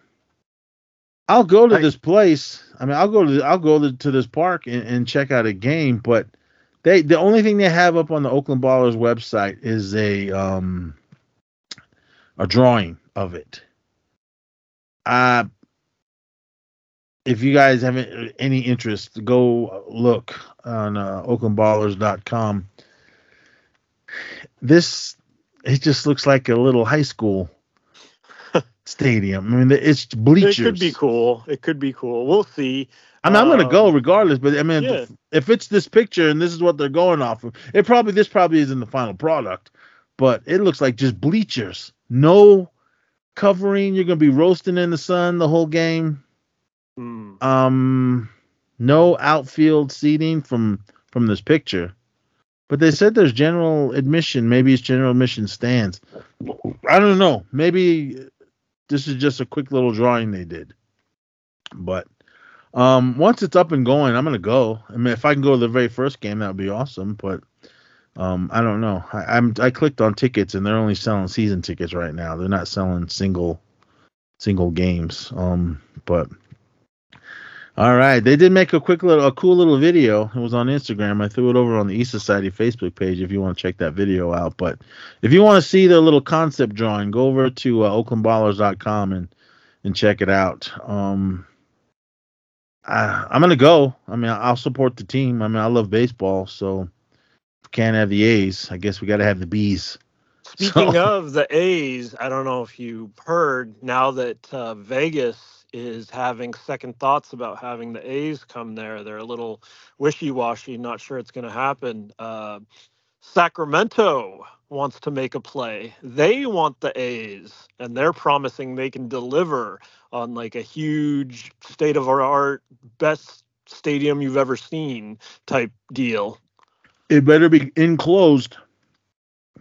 I'll go to I- this place. I mean, I'll go to I'll go to, to this park and, and check out a game, but they the only thing they have up on the Oakland Ballers website is a um a drawing of it. Uh if you guys have any interest, go look on uh, oaklandballers.com. This it just looks like a little high school stadium. I mean, it's bleachers. It could be cool. It could be cool. We'll see. I mean, I'm gonna go Um, regardless, but I mean, yeah. if, it's this picture and this is what they're going off of, it probably this probably isn't the final product, but it looks like just bleachers, no covering. You're gonna be roasting in the sun the whole game. Hmm. Um, no outfield seating from from this picture, But they said there's general admission. Maybe it's general admission stands. I don't know. Maybe this is just a quick little drawing they did. But um, once it's up and going, I'm gonna go. I mean, if I can go to the very first game, that would be awesome. But um, I don't know. I, I'm I clicked on tickets and they're only selling season tickets right now. They're not selling single single games. Um, but all right, they did make a quick little, a cool little video. It was on Instagram. I threw it over on the East Society Facebook page if you want to check that video out. But if you want to see the little concept drawing, go over to uh, OaklandBallers.com and and check it out. Um, I, I'm gonna go. I mean, I'll support the team. I mean, I love baseball, so can't have the A's. I guess we got to have the B's. Speaking So- of the A's, I don't know if you heard now that uh, Vegas is having second thoughts about having the A's come there. They're a little wishy-washy, not sure it's going to happen. Uh, Sacramento wants to make a play. They want the A's, and they're promising they can deliver on like a huge state-of-the-art, best stadium you've ever seen type deal. It better be enclosed.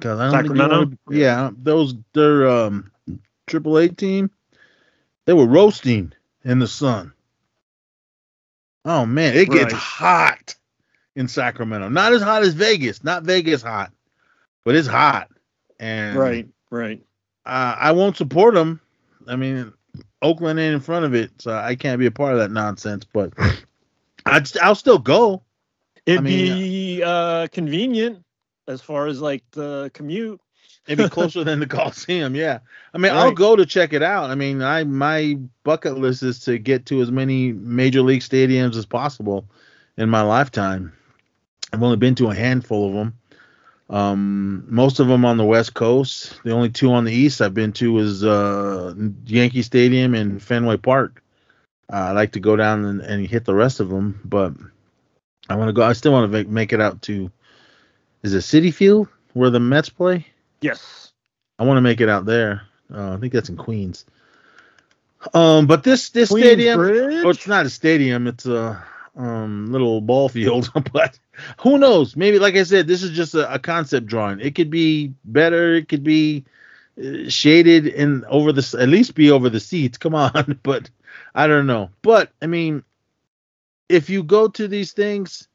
Cause I don't Sacramento? wanna- yeah, those their um AAA team, they were roasting in the sun. Oh man, it gets Right. hot in Sacramento. Not as hot as Vegas. Not Vegas hot, but it's hot. And Right, right. uh, I won't support them. I mean, Oakland ain't in front of it, so I can't be a part of that nonsense. But I'd, I'll still go. It'd mean, be uh, convenient as far as like the commute. Maybe closer than the Coliseum. Yeah. I mean, I'll go to check it out. I mean, I my bucket list is to get to as many major league stadiums as possible in my lifetime. I've only been to a handful of them. Um, most of them on the West Coast. The only two on the East I've been to is uh, Yankee Stadium and Fenway Park. Uh, I like to go down and, and hit the rest of them, but I want to go. I still want to make, make it out to. Is it Citi Field where the Mets play? Yes. I want to make it out there. Uh, I think that's in Queens. Um, but this this Queens stadium, Bridge? oh, it's not a stadium. It's a um little ball field. but who knows? Maybe, like I said, this is just a, a concept drawing. It could be better. It could be uh, shaded and over the at least be over the seats. Come on, but I don't know. But I mean, if you go to these things,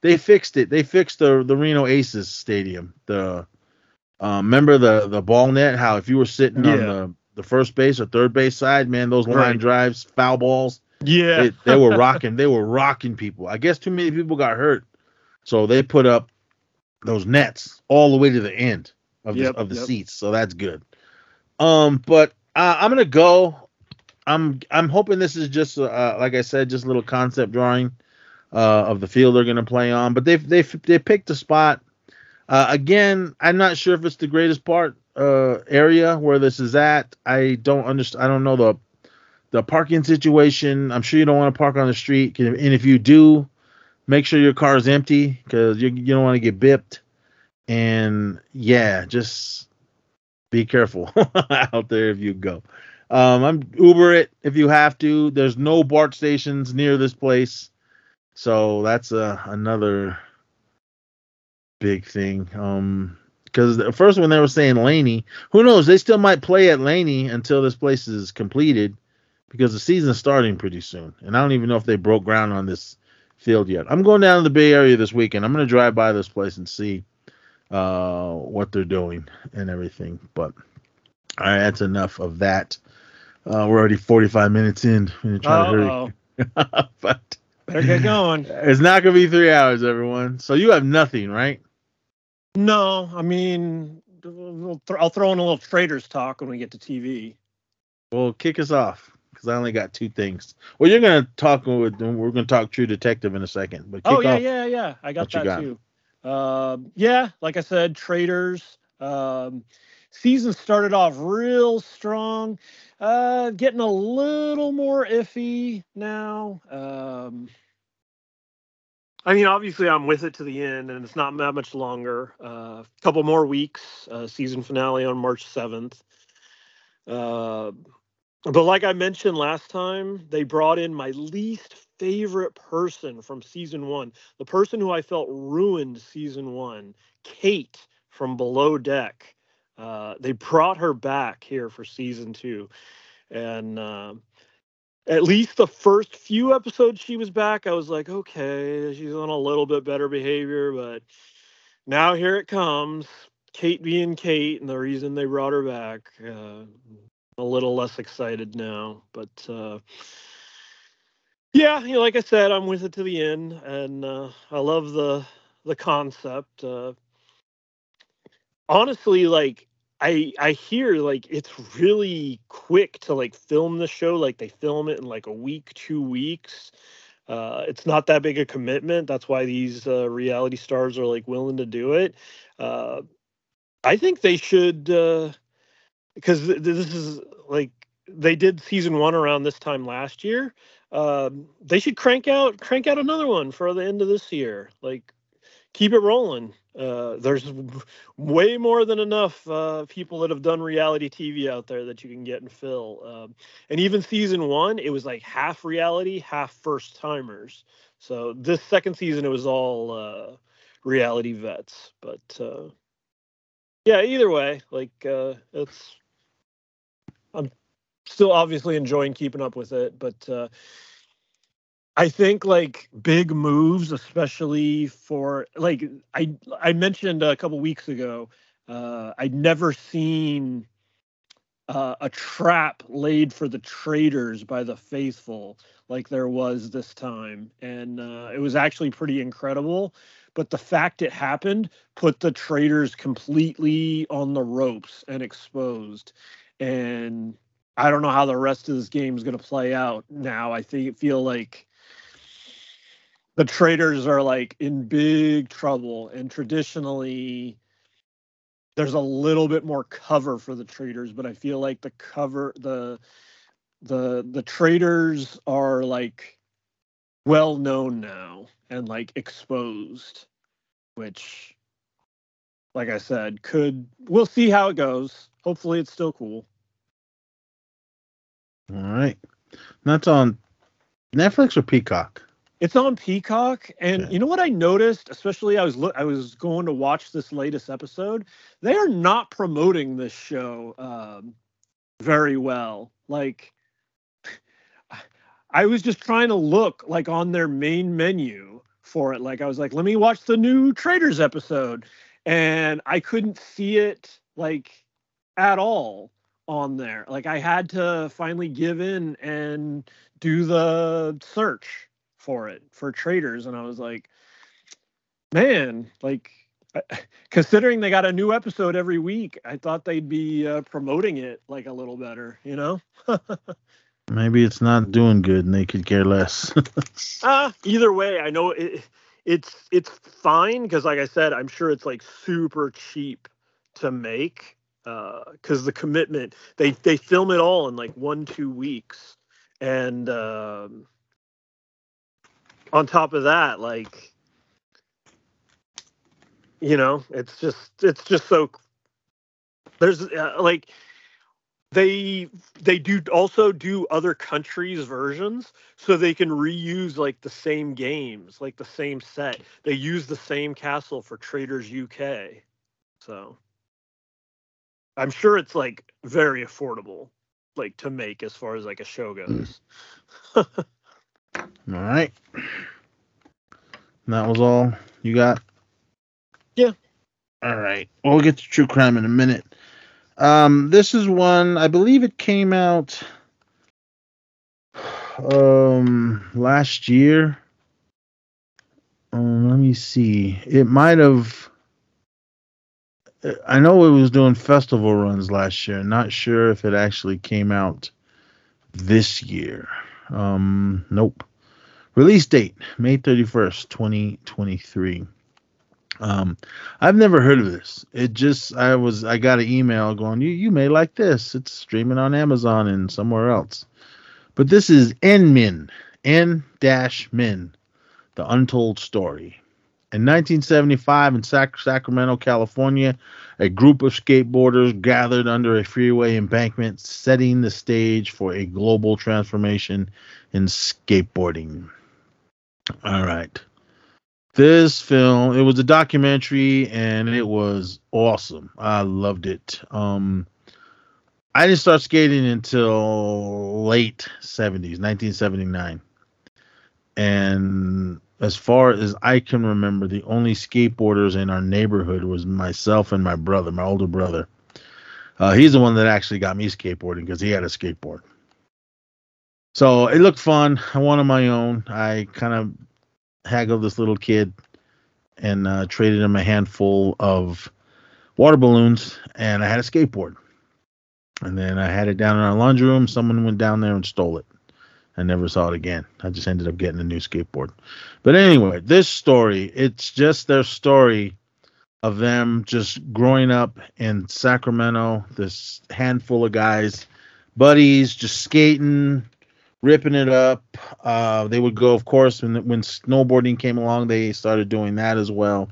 they fixed it. They fixed the the Reno Aces stadium. The um, remember the the ball net? How if you were sitting on the the first base or third base side, man, those line Right. drives, foul balls, yeah. they, they were rocking. They were rocking people. I guess too many people got hurt, so they put up those nets all the way to the end of the Yep, of the yep. seats. So that's good. Um, but uh, I'm gonna go. I'm I'm hoping this is just uh, like I said, just a little concept drawing uh, of the field they're gonna play on. But they they they picked a spot. Uh, again, I'm not sure if it's the greatest part uh, area where this is at. I don't understand. I don't know the the parking situation. I'm sure you don't want to park on the street, and if you do, make sure your car is empty because you you don't want to get bipped. And yeah, just be careful out there if you go. Um, I'm Uber it if you have to. There's no BART stations near this place, so that's uh, another big thing. Um, because the first one they were saying Laney, who knows? They still might play at Laney until this place is completed, because the season's starting pretty soon, and I don't even know if they broke ground on this field yet. I'm going down to the Bay Area this weekend. I'm gonna drive by this place and see uh what they're doing and everything. But all right, that's enough of that. Uh, we're already 45 minutes in. I'm trying to Uh-oh. hurry. but Better get going. it's not gonna be three hours, everyone. So you have nothing, right? No, I mean, I'll throw in a little traitors talk when we get to TV. Well, kick us off because I only got two things. Well, you're gonna talk with. We're gonna talk True Detective in a second. But Oh yeah, yeah, yeah. I got that got. too. Um, yeah, like I said, traitors. Um, season started off real strong. Uh, getting a little more iffy now. Um, I mean, obviously, I'm with it to the end, and it's not that much longer. A uh, couple more weeks. Uh, season finale on March 7th. Uh, but like I mentioned last time, they brought in my least favorite person from season one, the person who I felt ruined season one, Kate from Below Deck. Uh, they brought her back here for season two, and uh, at least the first few episodes she was back, I was like, okay, she's on a little bit better behavior, but now here it comes. Kate being Kate, and the reason they brought her back. Uh, a little less excited now, but uh, yeah, you know, like I said, I'm with it to the end, and uh, I love the the concept. Uh, honestly, like I I hear like it's really quick to like film the show. Like they film it in like a week, two weeks. Uh, it's not that big a commitment. That's why these uh, reality stars are like willing to do it. Uh, I think they should uh, because th- this is like they did season one around this time last year. Um, they should crank out crank out another one for the end of this year. Like keep it rolling. Uh, there's way more than enough uh, people that have done reality TV out there that you can get and fill. Um, and even season one, it was like half reality, half first timers. So this second season, it was all uh, reality vets. But uh, yeah, either way, like uh, it's I'm still obviously enjoying keeping up with it, but uh, I think like big moves, especially for like I I mentioned a couple weeks ago, uh, I'd never seen uh, a trap laid for the traitors by the faithful like there was this time, and uh, it was actually pretty incredible. But the fact it happened put the traitors completely on the ropes and exposed, and I don't know how the rest of this game is going to play out. Now I think feel like the traitors are like in big trouble and traditionally there's a little bit more cover for the traitors but i feel like the cover the the the traitors are like well known now and like exposed which like i said could we'll see how it goes hopefully it's still cool All right. That's on Netflix or Peacock. It's on Peacock, and Yeah. you know what I noticed? Especially, I was look, I was going to watch this latest episode. They are not promoting this show um, very well. Like, I was just trying to look like on their main menu for it. Like, I was like, let me watch the new Traitors episode, and I couldn't see it like at all on there. Like, I had to finally give in and do the search for it for traitors and i was like man like considering they got a new episode every week i thought they'd be uh, promoting it like a little better you know Maybe it's not doing good and they could care less. uh, either way i know it, it's it's fine because like i said i'm sure it's like super cheap to make because the commitment they they film it all in like one two weeks. And um on top of that like you know it's just it's just so there's uh, like they they do also do other countries versions so they can reuse like the same games like the same set. They use the same castle for traitors uk so i'm sure it's like very affordable like to make as far as like a show goes all right. And that was all you got? Yeah. All right. We'll get to true crime in a minute. Um, this is one I believe it came out um last year. Um, let me see. It might have. I know it was doing festival runs last year. Not sure if it actually came out this year. Um, nope. Release date May 31st, 2023. Um, I've never heard of this. It just I was I got an email going, you you may like this. It's streaming on Amazon and somewhere else. But this is N Men, N dash Men, the untold story. In 1975 in Sac- Sacramento, California, a group of skateboarders gathered under a freeway embankment, setting the stage for a global transformation in skateboarding. All right. This film, it was a documentary and it was awesome. I loved it. Um I didn't start skating until late 70s, 1979. And as far as I can remember, the only skateboarders in our neighborhood was myself and my brother, my older brother. Uh, he's the one that actually got me skateboarding because he had a skateboard. So it looked fun. I wanted my own. I kind of haggled this little kid and uh, traded him a handful of water balloons, and I had a skateboard. And then I had it down in our laundry room. Someone went down there and stole it. I never saw it again. I just ended up getting a new skateboard. But anyway, this story, it's just their story of them just growing up in Sacramento, this handful of guys, buddies, just skating, ripping it up. Uh, they would go, of course, when when snowboarding came along, they started doing that as well.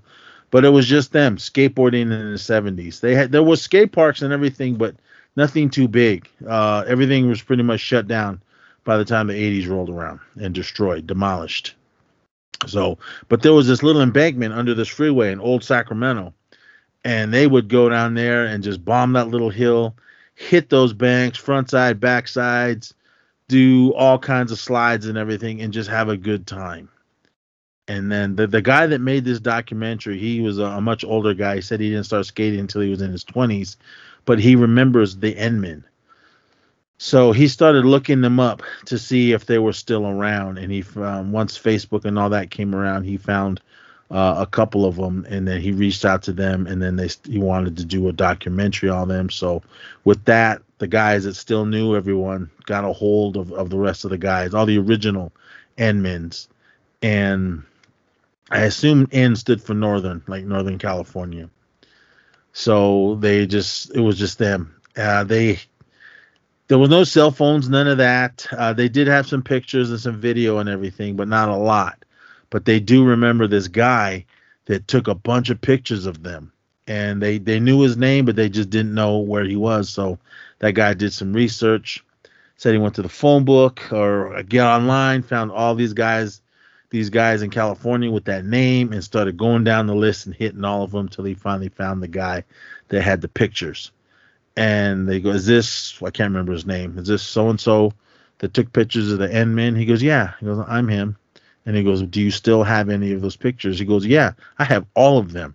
But it was just them skateboarding in the 70s. They had there was skate parks and everything, but nothing too big. Uh, everything was pretty much shut down by the time the 80s rolled around and destroyed, demolished. So, but there was this little embankment under this freeway in Old Sacramento, and they would go down there and just bomb that little hill, hit those banks, front side, back sides, do all kinds of slides and everything, and just have a good time. And then the, the guy that made this documentary, he was a, a much older guy. He said he didn't start skating until he was in his 20s, but he remembers the N-Men. So he started looking them up to see if they were still around. And he um, once Facebook and all that came around, he found uh, a couple of them, and then he reached out to them, and then they he wanted to do a documentary on them. So with that, the guys that still knew everyone got a hold of, of the rest of the guys, all the original N-Mens, and I assume N stood for Northern, like Northern California. So they just it was just them. Uh, they there was no cell phones, none of that. Uh, they did have some pictures and some video and everything, but not a lot. But they do remember this guy that took a bunch of pictures of them, and they they knew his name, but they just didn't know where he was. So that guy did some research, said he went to the phone book or get online, found all these guys, these guys in California with that name, and started going down the list and hitting all of them till he finally found the guy that had the pictures and they go, "Is this? I can't remember his name. Is this so and so that took pictures of the N-Men?" He goes, "Yeah." He goes, "I'm him." And he goes, "Do you still have any of those pictures?" He goes, "Yeah, I have all of them."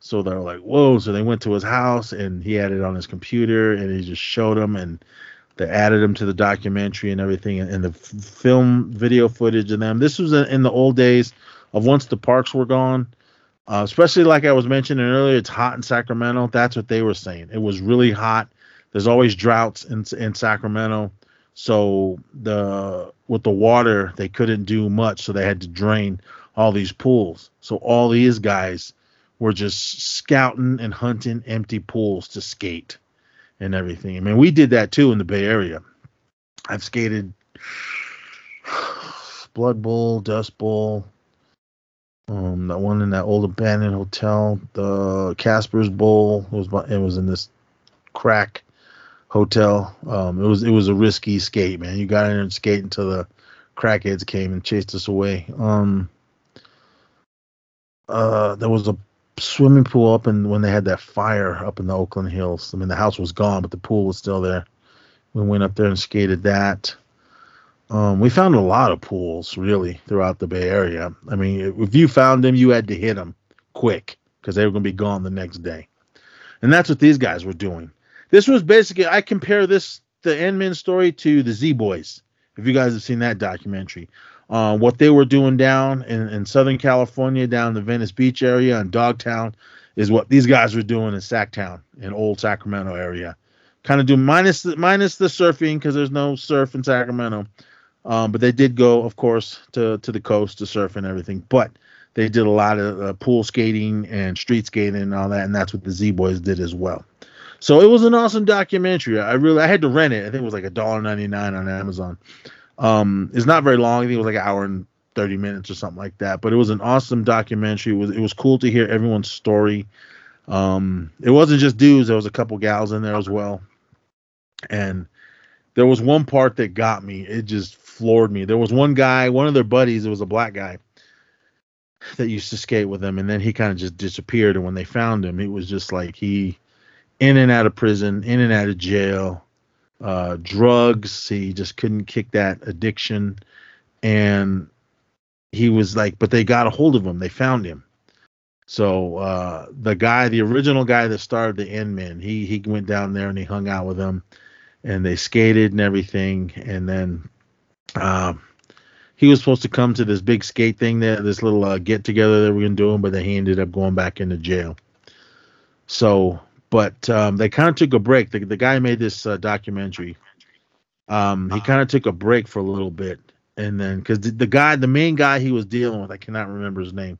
So they're like, "Whoa!" So they went to his house and he had it on his computer and he just showed them and they added them to the documentary and everything and, and the f- film video footage of them. This was in the old days of once the parks were gone uh, especially like I was mentioning earlier, it's hot in Sacramento. That's what they were saying. It was really hot. There's always droughts in in Sacramento, so the with the water they couldn't do much, so they had to drain all these pools. So all these guys were just scouting and hunting empty pools to skate and everything. I mean, we did that too in the Bay Area. I've skated Blood Bowl, Dust Bowl, um, that one in that old abandoned hotel, the Casper's Bowl was it was in this crack hotel. Um, it was it was a risky skate, man. You got in and skate until the crackheads came and chased us away. Um, uh, there was a swimming pool up and when they had that fire up in the Oakland Hills. I mean, the house was gone, but the pool was still there. We went up there and skated that. Um, we found a lot of pools really throughout the Bay Area. I mean, if you found them, you had to hit them quick because they were going to be gone the next day. And that's what these guys were doing. This was basically, I compare this, the Endman story to the Z Boys. If you guys have seen that documentary, uh, what they were doing down in, in Southern California, down the Venice Beach area and Dogtown, is what these guys were doing in Sactown, in old Sacramento area. Kind of do minus the, minus the surfing because there's no surf in Sacramento. Um, but they did go, of course, to to the coast to surf and everything. But they did a lot of uh, pool skating and street skating and all that, and that's what the Z Boys did as well. So it was an awesome documentary. I really I had to rent it. I think it was like a dollar ninety nine on Amazon. Um, it's not very long. I think it was like an hour and thirty minutes or something like that. But it was an awesome documentary. It was it was cool to hear everyone's story. Um, it wasn't just dudes. There was a couple gals in there as well, and there was one part that got me. It just floored me. There was one guy, one of their buddies, it was a black guy. that used to skate with them, and then he kind of just disappeared. And when they found him, it was just like he in and out of prison, in and out of jail, uh, drugs. He just couldn't kick that addiction, and he was like, but they got a hold of him. They found him. So uh, the guy, the original guy that started the N-Men, he he went down there and he hung out with them, and they skated and everything. And then um, he was supposed to come to this big skate thing there, this little uh, get together that we're gonna do, but then he ended up going back into jail. So, but um, they kind of took a break. The, the guy made this uh, documentary. Um, he kind of took a break for a little bit, and then because the, the guy, the main guy he was dealing with, I cannot remember his name.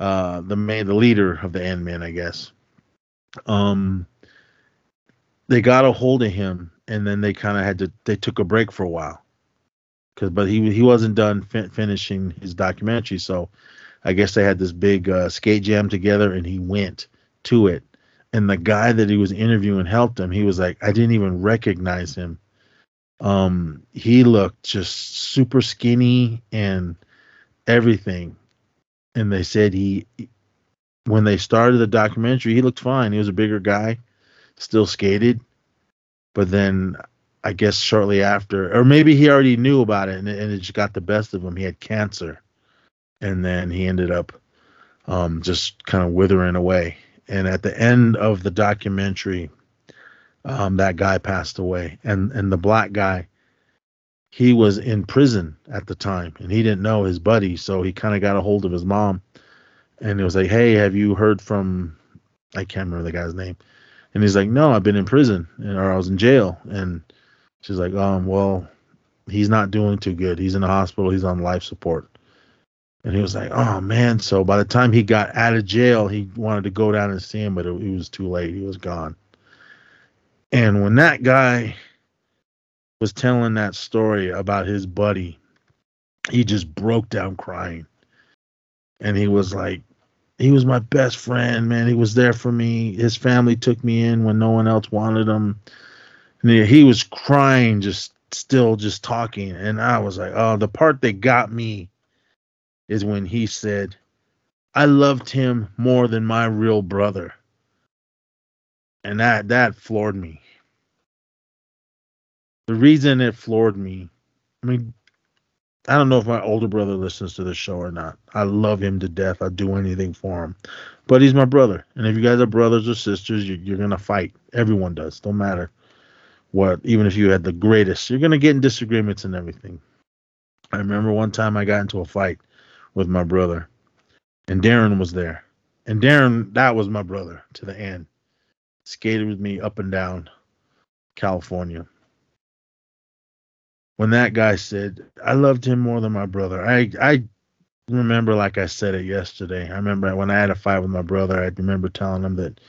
Uh, the main, the leader of the N-Men, I guess. Um, they got a hold of him, and then they kind of had to. They took a break for a while because but he he wasn't done fin- finishing his documentary so i guess they had this big uh, skate jam together and he went to it. And the guy that he was interviewing helped him. He was like i didn't even recognize him. Um he looked just super skinny and everything. And they said he when they started the documentary he looked fine. He was a bigger guy still skated. But then I guess shortly after, or maybe he already knew about it and, and it just got the best of him. He had cancer, and then he ended up um, just kind of withering away. And at the end of the documentary, um, that guy passed away, and and the black guy, he was in prison at the time, and he didn't know his buddy, so he kind of got a hold of his mom, and he was like, "Hey, have you heard from?" I can't remember the guy's name, and he's like, "No, I've been in prison, or I was in jail," and She's like, um, well, he's not doing too good. He's in the hospital. He's on life support. And he was like, oh man. So by the time he got out of jail, he wanted to go down and see him, but it, it was too late. He was gone. And when that guy was telling that story about his buddy, he just broke down crying. And he was like, he was my best friend, man. He was there for me. His family took me in when no one else wanted him. And he was crying, just still just talking. And I was like, oh, the part that got me is when he said, I loved him more than my real brother. And that that floored me. The reason it floored me, I mean, I don't know if my older brother listens to the show or not. I love him to death. I'd do anything for him. But he's my brother. And if you guys are brothers or sisters, you, you're going to fight. Everyone does. Don't matter what even if you had the greatest you're going to get in disagreements and everything. I remember one time i got into a fight with my brother and darren was there. And darren that was my brother to the end. Skated with me up and down california. When that guy said i loved him more than my brother. I i remember like i said it yesterday i remember when i had a fight with my brother i remember telling him that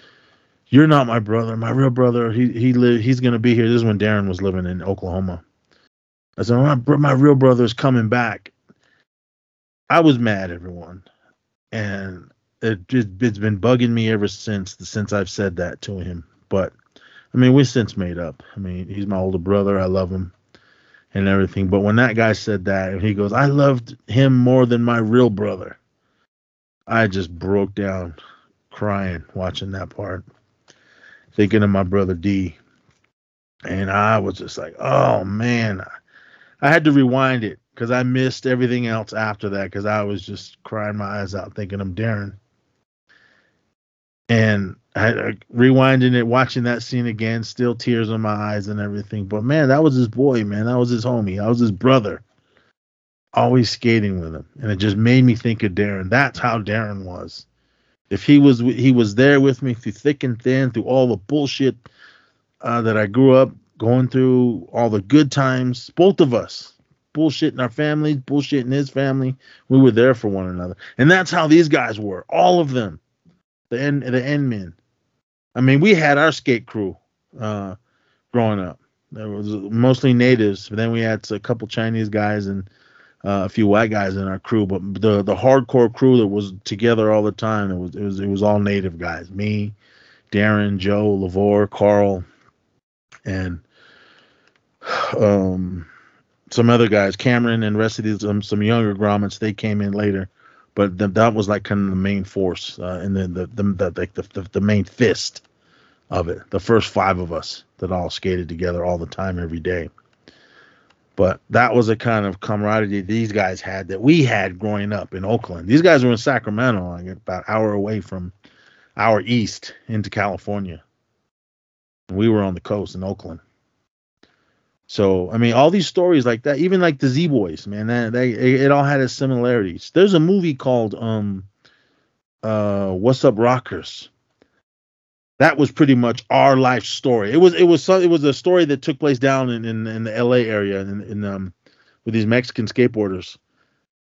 you're not my brother. My real brother, he he live, he's gonna be here. This is when Darren was living in Oklahoma. I said, my, my real brother's coming back. I was mad, everyone, and it, it it's been bugging me ever since since I've said that to him. But I mean, we since made up. I mean, he's my older brother. I love him and everything. But when that guy said that, and he goes, I loved him more than my real brother. I just broke down crying watching that part thinking of my brother D. And I was just like, oh man. I had to rewind it because I missed everything else after that because I was just crying my eyes out thinking of Darren. And I, I rewinding it, watching that scene again, still tears in my eyes and everything. But man, that was his boy, man. That was his homie. That was his brother. Always skating with him. And it just made me think of Darren. That's how Darren was if he was he was there with me through thick and thin, through all the bullshit uh, that I grew up going through, all the good times, both of us, bullshit in our families, bullshit in his family, we were there for one another, and that's how these guys were, all of them, the end the N-Men. I mean, we had our skate crew uh, growing up. There was mostly natives, but then we had a couple Chinese guys and uh, a few white guys in our crew, but the the hardcore crew that was together all the time, it was it was it was all native guys. Me, Darren, Joe, Lavore, Carl, and um some other guys, Cameron and rest of these um, some younger grommets. They came in later, but th- that was like kind of the main force uh, and then the the the, the, the the main fist of it. The first five of us that all skated together all the time every day. But that was a kind of camaraderie these guys had that we had growing up in Oakland. These guys were in Sacramento, like about hour away from our east into California. And we were on the coast in Oakland. So I mean, all these stories like that, even like the Z Boys, man, that they it, it all had its similarities. There's a movie called um, uh, What's Up Rockers. That was pretty much our life story. It was it was it was a story that took place down in in, in the L.A. area in, in um with these Mexican skateboarders.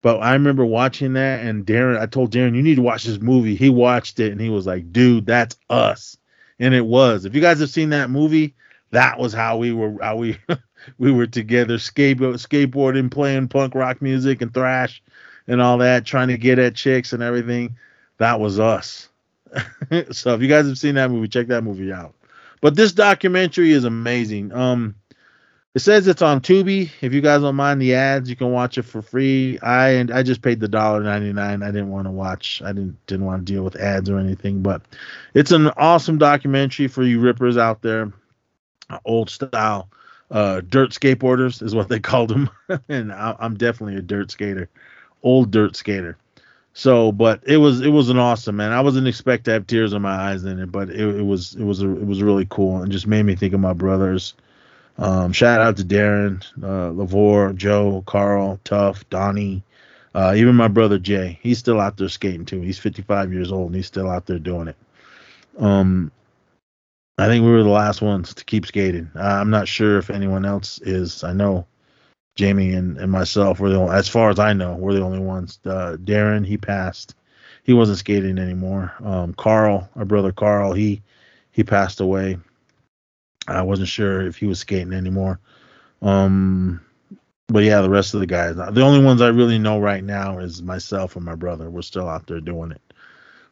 But I remember watching that, and Darren, I told Darren, you need to watch this movie. He watched it, and he was like, "Dude, that's us," and it was. If you guys have seen that movie, that was how we were how we we were together skate skateboarding playing punk rock music and thrash and all that trying to get at chicks and everything that was us so if you guys have seen that movie check that movie out but this documentary is amazing um it says it's on Tubi. If you guys don't mind the ads, you can watch it for free. I and I just paid the dollar ninety nine. I didn't want to watch. I didn't didn't want to deal with ads or anything. But it's an awesome documentary for you rippers out there old style uh, dirt skateboarders is what they called them, and I, am definitely a dirt skater, old dirt skater. So, but it was it was an awesome man. I wasn't expect to have tears in my eyes in it, but it, it was it was a, it was really cool and just made me think of my brothers. Um, shout out to Darren, uh, Lavore, Joe, Carl, Tough, Donnie, uh, even my brother Jay. He's still out there skating too. He's 55 years old and he's still out there doing it. Um, I think we were the last ones to keep skating. Uh, I'm not sure if anyone else is. I know Jamie and, and myself were the only, as far as I know, we're the only ones. Uh, Darren, he passed. He wasn't skating anymore. Um, Carl, our brother Carl, he he passed away. I wasn't sure if he was skating anymore. Um, but yeah, the rest of the guys. The only ones I really know right now is myself and my brother. We're still out there doing it.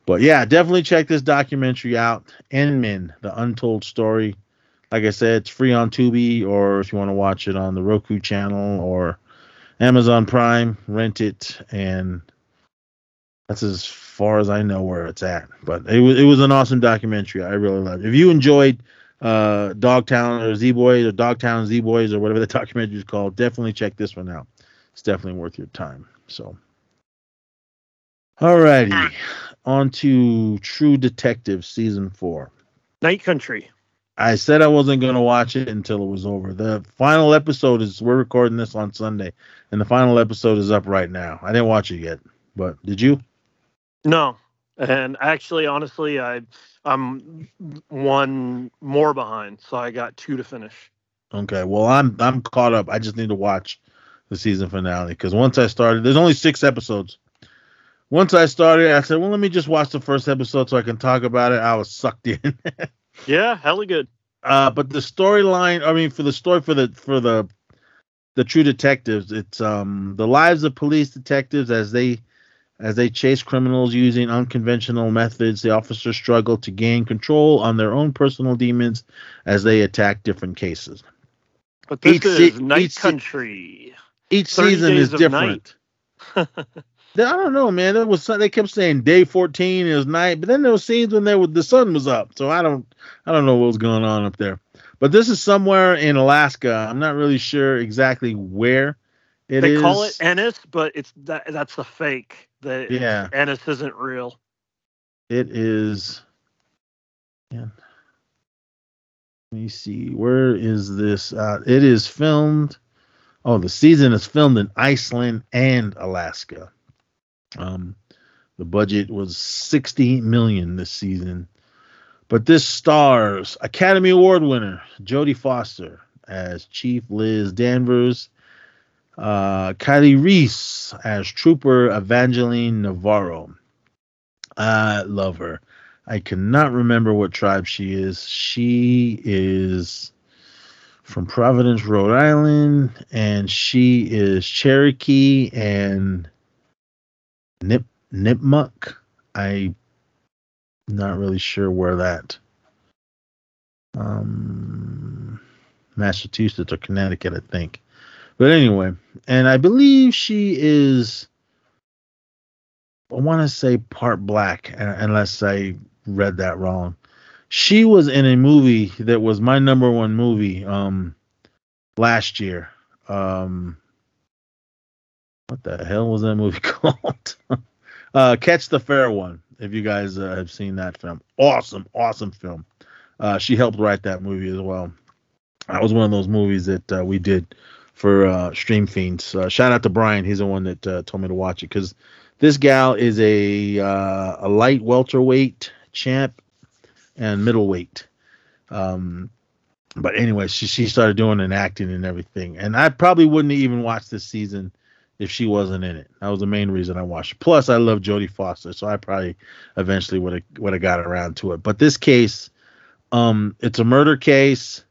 But yeah, definitely check this documentary out. N-Men, the untold story. Like I said, it's free on Tubi, or if you want to watch it on the Roku channel or Amazon Prime, rent it, and that's as far as I know where it's at. But it was it was an awesome documentary. I really loved it. If you enjoyed uh, Dogtown or Z Boys or Dogtown Z Boys or whatever the documentary is called, definitely check this one out. It's definitely worth your time. So, alrighty on to True Detective season four. Night Country. I said I wasn't going to watch it until it was over. The final episode is we're recording this on Sunday, and the final episode is up right now. I didn't watch it yet, but did you? No, and actually, honestly, I I'm one more behind, so I got two to finish. Okay, well I'm I'm caught up. I just need to watch the season finale because once I started, there's only six episodes once I started, I said, well, let me just watch the first episode so I can talk about it. I was sucked in. yeah, hella good. Uh, but the storyline, I mean, for the story for the for the the true detectives, it's um the lives of police detectives as they as they chase criminals using unconventional methods. The officers struggle to gain control on their own personal demons as they attack different cases. But this each is se- Night each Country. Each season is different. I don't know, man. There was they kept saying day 14 is night, but then there was scenes when there was the sun was up. So I don't I don't know what was going on up there. But this is somewhere in Alaska. I'm not really sure exactly where it they is. call it Ennis, but it's that that's a fake. That yeah, Ennis isn't real. It is. Yeah. Let me see. Where is this? Uh, it is filmed. Oh, the season is filmed in Iceland and Alaska. Um, the budget was 60 million this season, but this stars Academy Award winner Jodie Foster as Chief Liz Danvers, uh, Kali Reis as Trooper Evangeline Navarro. I love her. I cannot remember what tribe she is. She is from Providence, Rhode Island, and she is Cherokee and Nip Nipmuc. I'm not really sure where that. Um, Massachusetts or Connecticut, I think. But anyway, and I believe she is I want to say part black, uh, unless I read that wrong. She was in a movie that was my number one movie um last year. Um what the hell was that movie called? uh Catch the Fair One. If you guys uh, have seen that film, awesome, awesome film. Uh, she helped write that movie as well. That was one of those movies that uh, we did for uh, Stream Fiends. Uh, shout out to Brian. He's the one that told me to watch it because this gal is a a light welterweight champ and middleweight. Um, but anyway, she she started doing an acting and everything, and I probably wouldn't even watch this season if she wasn't in it. That was the main reason I watched. It. Plus, I love Jodie Foster, so I probably eventually would have would have got around to it. But this case, um, it's a murder case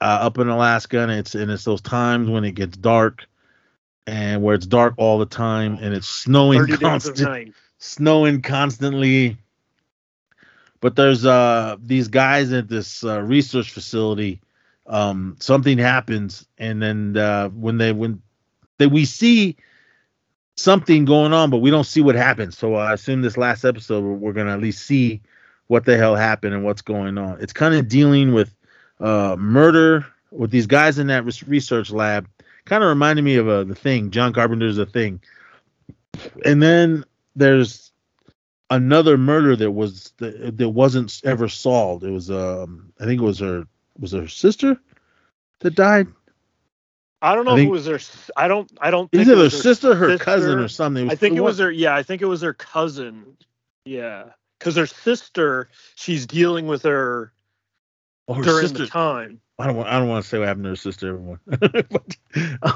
uh, up in Alaska, and it's and it's those times when it gets dark, and where it's dark all the time, and it's snowing 30 days of constant, snowing constantly. But there's uh these guys at this uh, research facility. Um, something happens, and then uh, when they when they we see something going on, but we don't see what happens. So I assume this last episode we're, gonna at least see what the hell happened and what's going on. It's kind of dealing with uh, murder with these guys in that research lab. Kind of reminded me of uh, the thing. John Carpenter's a thing. And then there's another murder that was that, that wasn't ever solved. It was um I think it was her was her sister that died. I don't know I if think- it was her. I don't. I don't. Think Either it her was sister, her cousin, or something. I think it was her. Yeah, I think it was her cousin. Yeah, because her sister, she's dealing with her oh, her during sister. the time. I don't want. I don't want to say what happened to her sister. Everyone, but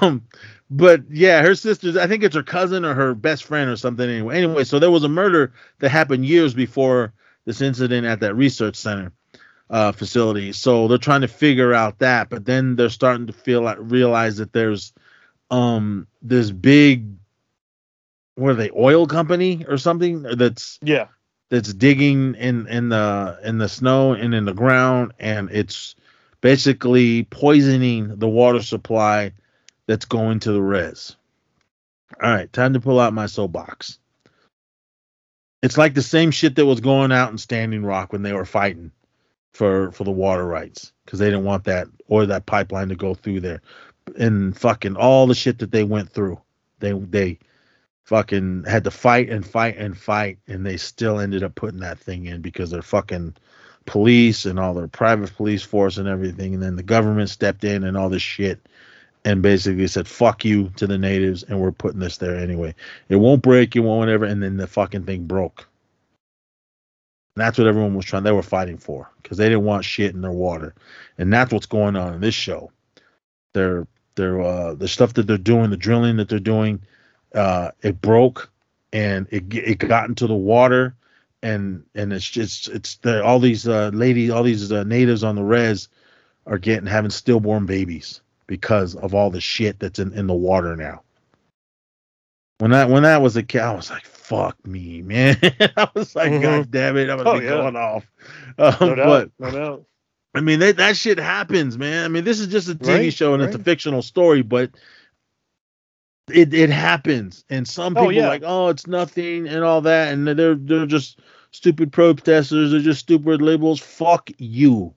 um, but yeah, her sister's. I think it's her cousin or her best friend or something. Anyway, anyway, so there was a murder that happened years before this incident at that research center uh, facility. So they're trying to figure out that, but then they're starting to feel like realize that there's um this big what are they oil company or something that's Yeah, that's digging in in the in the snow and in the ground and it's basically poisoning the water supply that's going to the res. All right, time to pull out my soapbox. It's like the same shit that was going out in Standing Rock when they were fighting for for the water rights because they didn't want that or that pipeline to go through there, and fucking all the shit that they went through. They they fucking had to fight and fight and fight, and they still ended up putting that thing in because they're fucking police and all their private police force and everything, and then the government stepped in and all this shit, and basically said "fuck you" to the natives, and we're putting this there anyway. It won't break, it won't whatever, and then the fucking thing broke. And that's what everyone was trying. They were fighting for because they didn't want shit in their water, and that's what's going on in this show. They're they're uh, the stuff that they're doing, the drilling that they're doing, uh, it broke and it it got into the water, and and it's just it's the all these uh, ladies, all these uh, natives on the res are getting having stillborn babies because of all the shit that's in, in the water now. When that when that was a kid, I was like, "Fuck me, man!" I was like, Mhm. "God damn it, I'm gonna Oh, be yeah. going off." Um, no doubt. but no doubt. I mean, that that shit happens, man. I mean, this is just a TV Right, show and it's a fictional story, but it it happens. And some Oh, people yeah. are like, oh, it's nothing and all that, and they're they're just stupid protesters. They're just stupid liberals. Fuck you.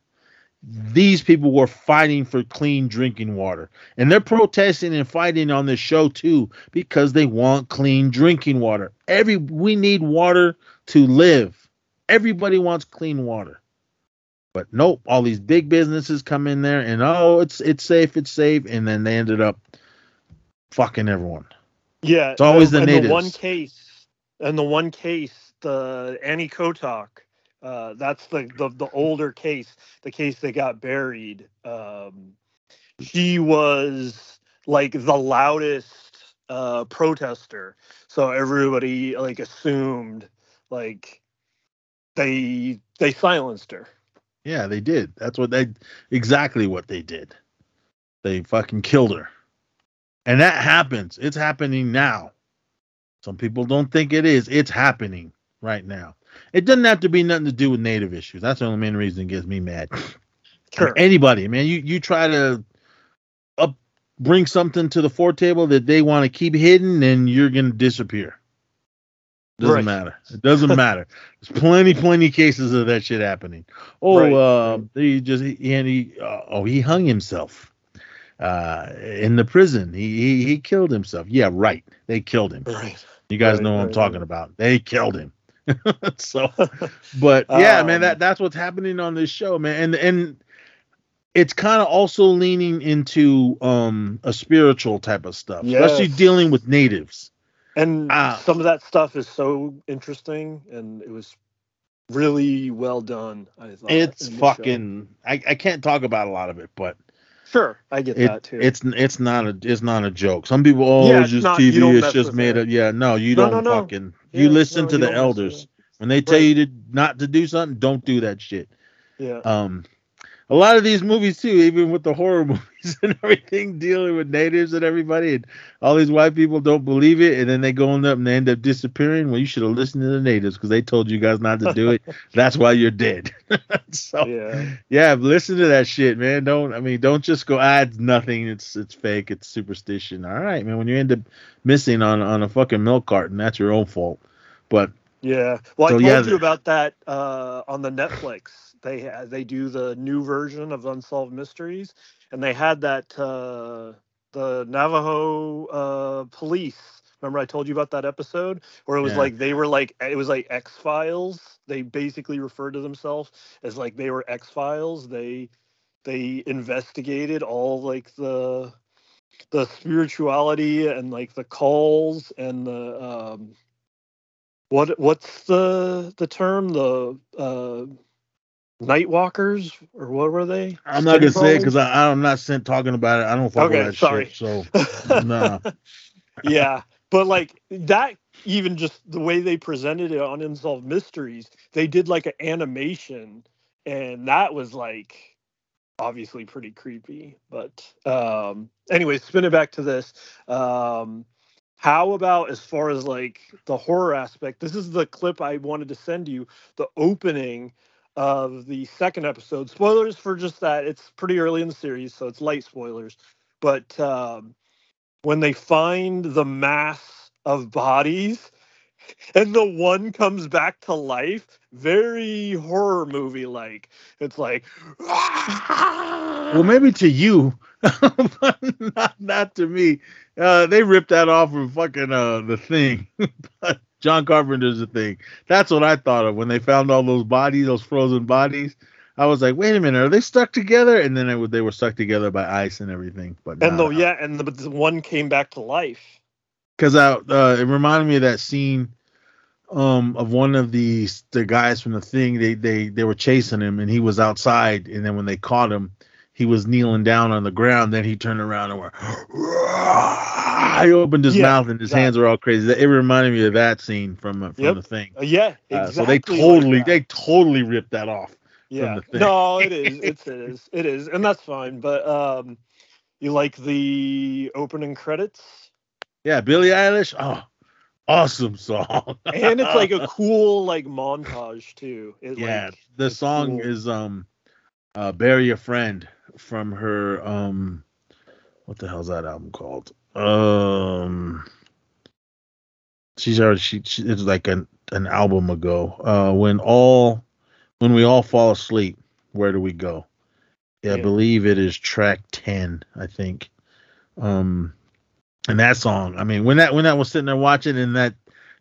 These people were fighting for clean drinking water, and they're protesting and fighting on this show too because they want clean drinking water. Every we need water to live. Everybody wants clean water. But nope, all these big businesses come in there and oh, it's it's safe, it's safe, and then they ended up fucking everyone. Yeah, It's always the and natives. The one case, and the one case, the Annie Kowtok, uh, that's the, the the older case, the case that got buried. Um, she was like the loudest uh, protester, so everybody like assumed like they they silenced her. Yeah, they did. That's what they exactly what they did. They fucking killed her. And that happens. It's happening now. Some people don't think it is. It's happening right now. It doesn't have to be nothing to do with native issues. That's the only main reason it gets me mad. Sure. Anybody, man, you you try to up bring something to the fore table that they want to keep hidden, and you're gonna disappear. Doesn't Right. matter. It doesn't matter. There's plenty, plenty cases of that shit happening. Oh, Right, uh, he just he, and he uh, oh he hung himself uh, in the prison. He, he he killed himself. Yeah, right. They killed him. Right. You guys Right, know what I'm talking about. They killed him. so, but yeah, man, Um, that that's what's happening on this show, man, and and it's kind of also leaning into um a spiritual type of stuff, especially Yes. dealing with natives. And Ah. some of that stuff is so interesting, and it was really well done. I thought It's show. fucking. I, I can't talk about a lot of it, but sure. I get it, that too. it's it's not a it's not a joke. Some people, oh, Yeah, it's it's just not- TV. It's just made it. up. Yeah, no, you No, don't no, no. fucking. Yeah, you listen no, to you the don't mess with elders when they tell Right. you to not to do something. Don't do that shit. yeah. um a lot of these movies too even with the horror movies and everything dealing with natives and everybody and all these white people don't believe it and then they go on up and they end up disappearing well you should have listened to the natives because they told you guys not to do it that's why you're dead so yeah. yeah. listen to that shit man don't i mean don't just go ah it's nothing it's it's fake it's superstition all right man when you end up missing on on a fucking milk carton that's your own fault but Yeah. Well, So, I told yeah, you about that uh, on the Netflix. They they do the new version of Unsolved Mysteries, and they had that uh, the Navajo uh, police. Remember, I told you about that episode where it was Yeah. like they were like it was like X Files. They basically referred to themselves as like they were X Files. They they investigated all like the the spirituality and like the calls and the um what what's the the term the uh night walkers or what were they i'm not gonna say it because i'm not sent talking about it i don't fuck Okay, that sorry. shit so nah. yeah but like that even just the way they presented it on unsolved mysteries they did like an animation and that was like obviously pretty creepy but um anyway spin it back to this um how about as far as like the horror aspect this is the clip i wanted to send you the opening of the second episode spoilers for just that it's pretty early in the series so it's light spoilers but um when they find the mass of bodies and the one comes back to life very horror movie like it's like Well, maybe to you, not, not to me. Uh, they ripped that off from fucking uh, the thing. but John Carpenter's the thing. That's what I thought of when they found all those bodies, those frozen bodies. I was like, wait a minute, are they stuck together? And then it, they were stuck together by ice and everything. But and the yeah and the, the one came back to life because I uh, it reminded me of that scene um of one of the the guys from the thing they they they were chasing him and he was outside and then when they caught him he was kneeling down on the ground then he turned around and went he opened his Yeah, mouth and his hands were all crazy. It reminded me of that scene from uh, from Yep. the thing. Uh, yeah uh, exactly so they totally that. they totally ripped that off yeah. the thing. no it is it's, it is it is and that's fine but um you like the opening credits? Yeah Billie Eilish? Oh awesome song. And it's like a cool like montage too. It, yeah like, the song cool. is um uh bury a friend from her um what the hell's that album called? Um she's already she, she it's like an an album ago. Uh when all when we all fall asleep where do we go? Yeah, i believe it is track 10 i think. Um and that song i mean when that when i was sitting there watching and that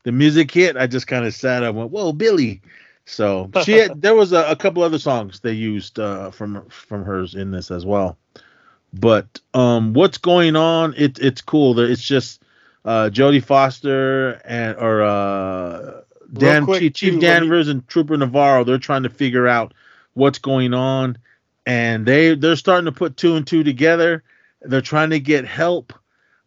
the music hit i just kind of sat up and went whoa Billie so she had, there was a, a couple other songs they used uh, from from hers in this as well. But um, what's going on? It, it's cool. It's just uh, Jodie Foster and or uh, Dan quick, Chief, Chief too, let me- Danvers and Trooper Navarro. They're trying to figure out what's going on, and they they're starting to put two and two together. They're trying to get help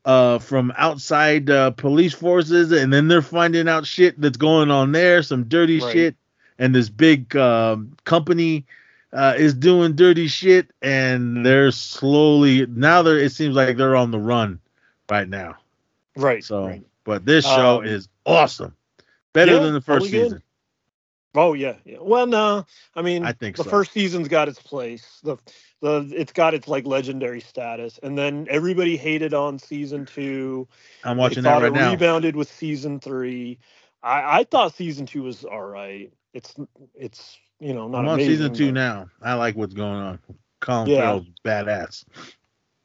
uh from outside uh police forces and then they're finding out shit that's going on there some dirty Right. shit and this big um, company uh, is doing dirty shit, and they're slowly now. They're it seems like they're on the run right now. right So, right. but this show Um, is awesome, better yeah, than the first good. season. Oh yeah, yeah. Well, no, I mean, I think the so. first season's got its place. The the it's got its like legendary status, and then everybody hated on season two. I'm watching that thought right it now. Rebounded with season three. I, I thought season two was all right. It's it's you know not I'm on amazing, season two but- now. I like what's going on. Colin Yeah. Farrell's badass.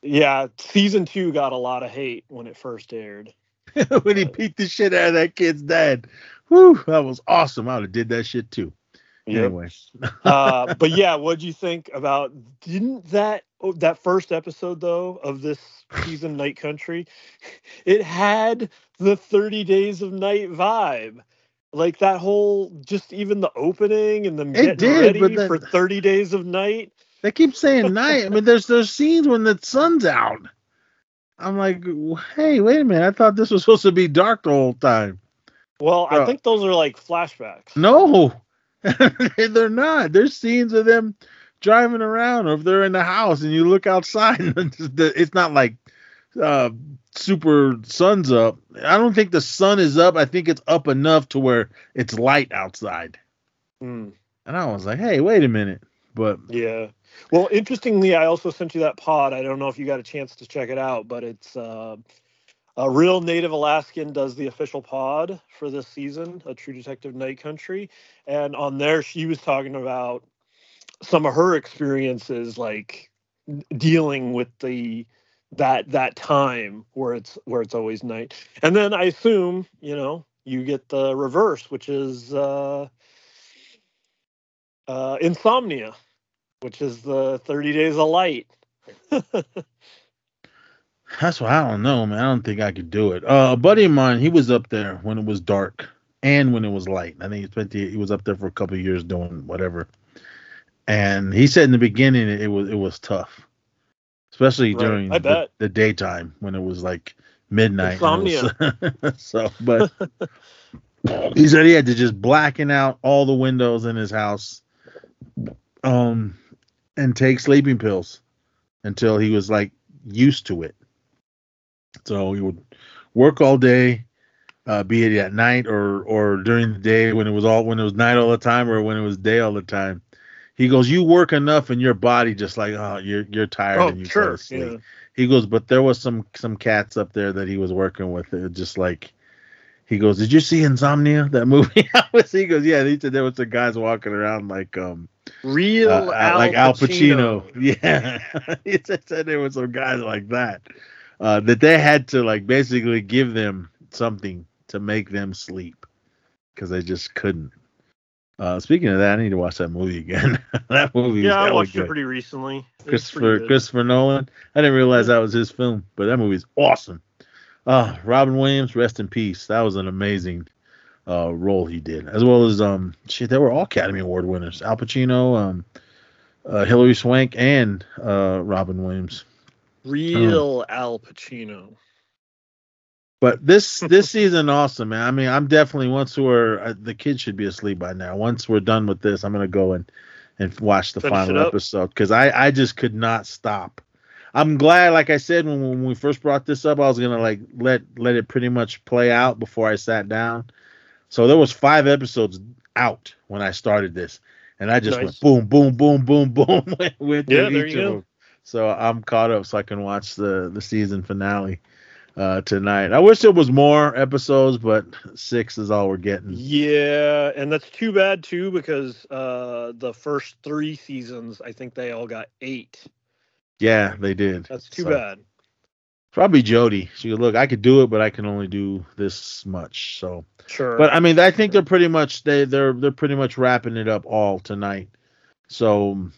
Yeah, season two got a lot of hate when it first aired. when he beat the shit out of that kid's dad. Whew, that was awesome. I would have did that shit too. Anyway, uh, but yeah, what'd you think about? Didn't that oh, that first episode though of this season, Night Country, it had the Thirty Days of Night vibe. Like that whole, just even the opening and them It getting did, ready but then- for Thirty Days of Night. they keep saying night. I mean, there's there's scenes when the sun's out. I'm like, hey, wait a minute. I thought this was supposed to be dark the whole time. Well, Uh, I think those are like flashbacks. No, they're not. There's scenes of them driving around, or if they're in the house and you look outside, and it's not like uh, super sun's up. I don't think the sun is up. I think it's up enough to where it's light outside. Hmm. And I was like, hey, wait a minute. But Yeah. Well, interestingly, I also sent you that pod. I don't know if you got a chance to check it out, but it's uh, a real Native Alaskan does the official pod for this season, a True Detective Night Country, and on there she was talking about some of her experiences, like dealing with the that that time where it's where it's always night, and then I assume you know you get the reverse, which is uh, uh, insomnia which is the 30 days of light. that's what I don't know, man. I don't think I could do it. Uh, a buddy of mine, he was up there when it was dark and when it was light. I think he spent the, he was up there for a couple years doing whatever. And he said in the beginning it, was it was tough, especially Right. during the, the daytime when it was like midnight. Insomnia. was- so, but he said he had to just blacken out all the windows in his house, um, and take sleeping pills until he was like used to it. So he would work all day, uh, be it at night or or during the day when it was all when it was night all the time or when it was day all the time. He goes, you work enough and your body just like oh you're you're tired Oh, and you sure. sleep. Yeah. He goes, but there was some some cats up there that he was working with. It just like he goes, did you see Insomnia that movie? Was- he goes, yeah. He said there was some guys walking around like um Real uh, Al like Al Pacino. Pacino. Yeah, he said, said there were some guys like that uh, that they had to like basically give them something to make them sleep because they just couldn't. Uh, speaking of that, I need to watch that movie again. that movie, Yeah, I watched it pretty recently. It was pretty Christopher. Christopher Nolan. I didn't realize that was his film, but that movie's awesome. Uh, Robin Williams, rest in peace. That was an amazing uh, role he did, as well as um, shit. They were all Academy Award winners: Al Pacino, um, uh, Hilary Swank, and uh, Robin Williams. Real Al Pacino. But this this season, awesome, man. I mean, I'm definitely once we're uh, the kids should be asleep by now. Once we're done with this, I'm gonna go and and watch the Finish final episode because I I just could not stop. I'm glad, like I said when, when we first brought this up, I was gonna like let let it pretty much play out before I sat down. So there was five episodes out when I started this, and I just Nice. went boom, boom, boom, boom, boom, went, Yeah, through each of go. them. So I'm caught up, so I can watch the the season finale uh, tonight. I wish there was more episodes, but six is all we're getting. Yeah, and that's too bad too because uh the first three seasons, I think they all got eight. Yeah, they did. That's too So, bad. Probably Jodie. She goes, look, I could do it, but I can only do this much. So, Sure. but I mean, I think they're pretty much they they're they're pretty much wrapping it up all tonight. So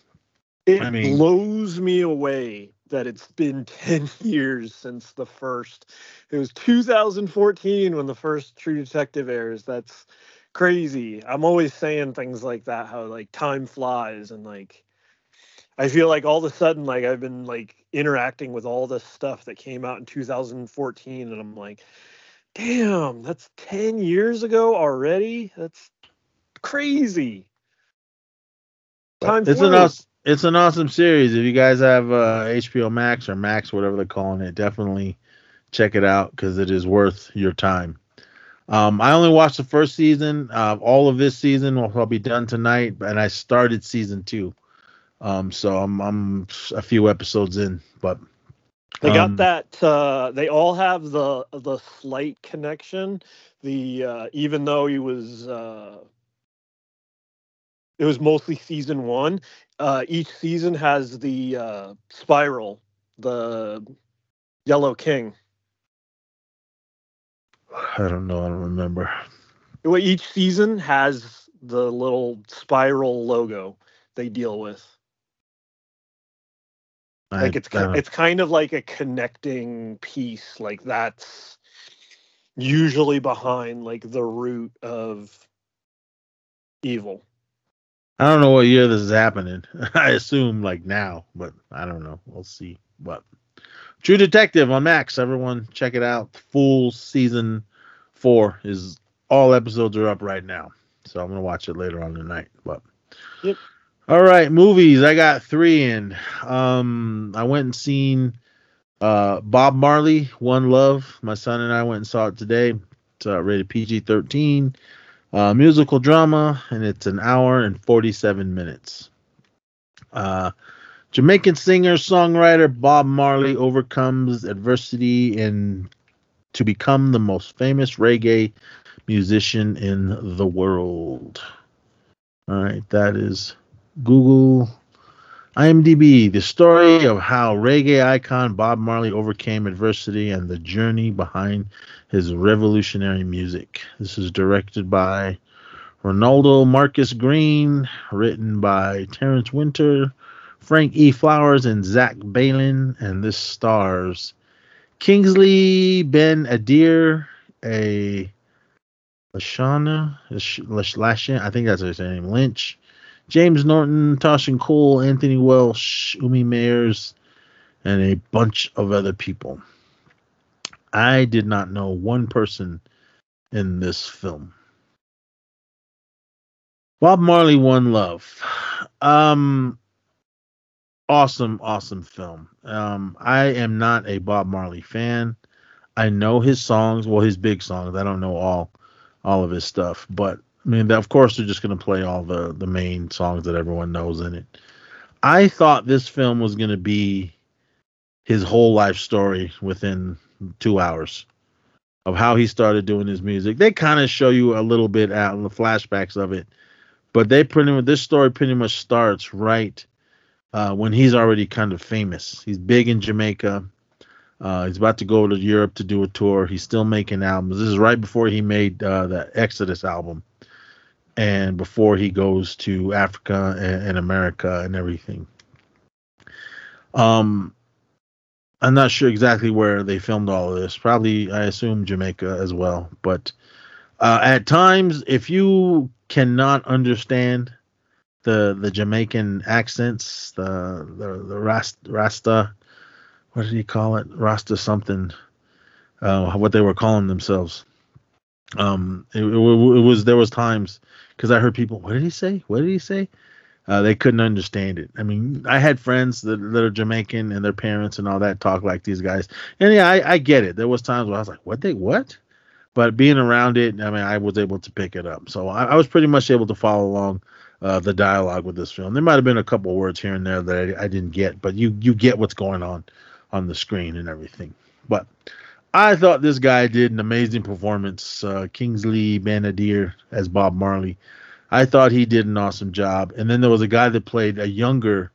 it I mean- blows me away that it's been 10 years since the first. It was 2014 when the first True Detective airs. That's crazy. I'm always saying things like that how like time flies and like I feel like all of a sudden like I've been like interacting with all this stuff that came out in 2014 and I'm like damn, that's 10 years ago already? That's crazy. Time an flies. awesome it's an awesome series. If you guys have uh, HBO Max or Max, whatever they're calling it, definitely check it out because it is worth your time. Um, I only watched the first season. Uh, all of this season will I'll be done tonight, and I started season two. Um, so I'm I'm a few episodes in, but They Um, got that. Uh, they all have the the slight connection the uh, even though he was uh, it was mostly season one. Uh, each season has the uh, spiral, the Yellow King. I don't know. I don't remember. Well, Each season has the little spiral logo they deal with. I, Like it's I it's kind of like a connecting piece. Like that's usually behind like the root of evil. I don't know what year this is happening. I assume like now, but I don't know. We'll see. But True Detective on Max. Everyone check it out. Full season four is all episodes are up right now. So I'm gonna watch it later on tonight. But Yep. all right, movies. I got three in. Um, I went and seen uh Bob Marley, One Love. My son and I went and saw it today. It's uh, rated PG-13 uh, musical drama, and it's an hour and 47 minutes. Uh, Jamaican singer songwriter Bob Marley overcomes adversity and to become the most famous reggae musician in the world. All right, that is Google IMDb, the story of how reggae icon Bob Marley overcame adversity and the journey behind his revolutionary music. This is directed by Reinaldo Marcus Green, written by Terrence Winter, Frank E. Flowers, and Zach Baylin, and this stars Kingsley Ben Adir, a Lashana, Lash- I think that's his name, Lynch, James Norton, Tosin Cole, Anthony Welsh, Umi Myers, and a bunch of other people. I did not know one person in this film. Bob Marley, One Love. Um, awesome, awesome film. Um, I am not a Bob Marley fan. I know his songs, well, his big songs. I don't know all, all of his stuff, but I mean, of course, they're just going to play all the the main songs that everyone knows in it. I thought this film was going to be his whole life story within two hours of how he started doing his music. They kind of show you a little bit out in the flashbacks of it, but they pretty much this story pretty much starts right uh, when he's already kind of famous. He's big in Jamaica. Uh, he's about to go to Europe to do a tour. He's still making albums. This is right before he made uh, the Exodus album, and before he goes to Africa and, and America and everything. Um, I'm not sure exactly where they filmed all of this. Probably, I assume Jamaica as well. But uh, at times, if you cannot understand the the Jamaican accents, the the the Rasta, what did he call it? Rasta something. Uh, what they were calling themselves. Um, it, it, it was there was times because I heard people. What did he say? What did he say? Uh, they couldn't understand it. I mean, I had friends that, that are Jamaican and their parents and all that talk like these guys. And yeah, I, I get it. There was times where I was like, what they what? But being around it, I mean, I was able to pick it up. So I, I was pretty much able to follow along uh, the dialogue with this film. There might have been a couple words here and there that I, I didn't get, but you you get what's going on on the screen and everything. But I thought this guy did an amazing performance. Uh, Kingsley Ben-Adir as Bob Marley. I thought he did an awesome job. And then there was a guy that played a younger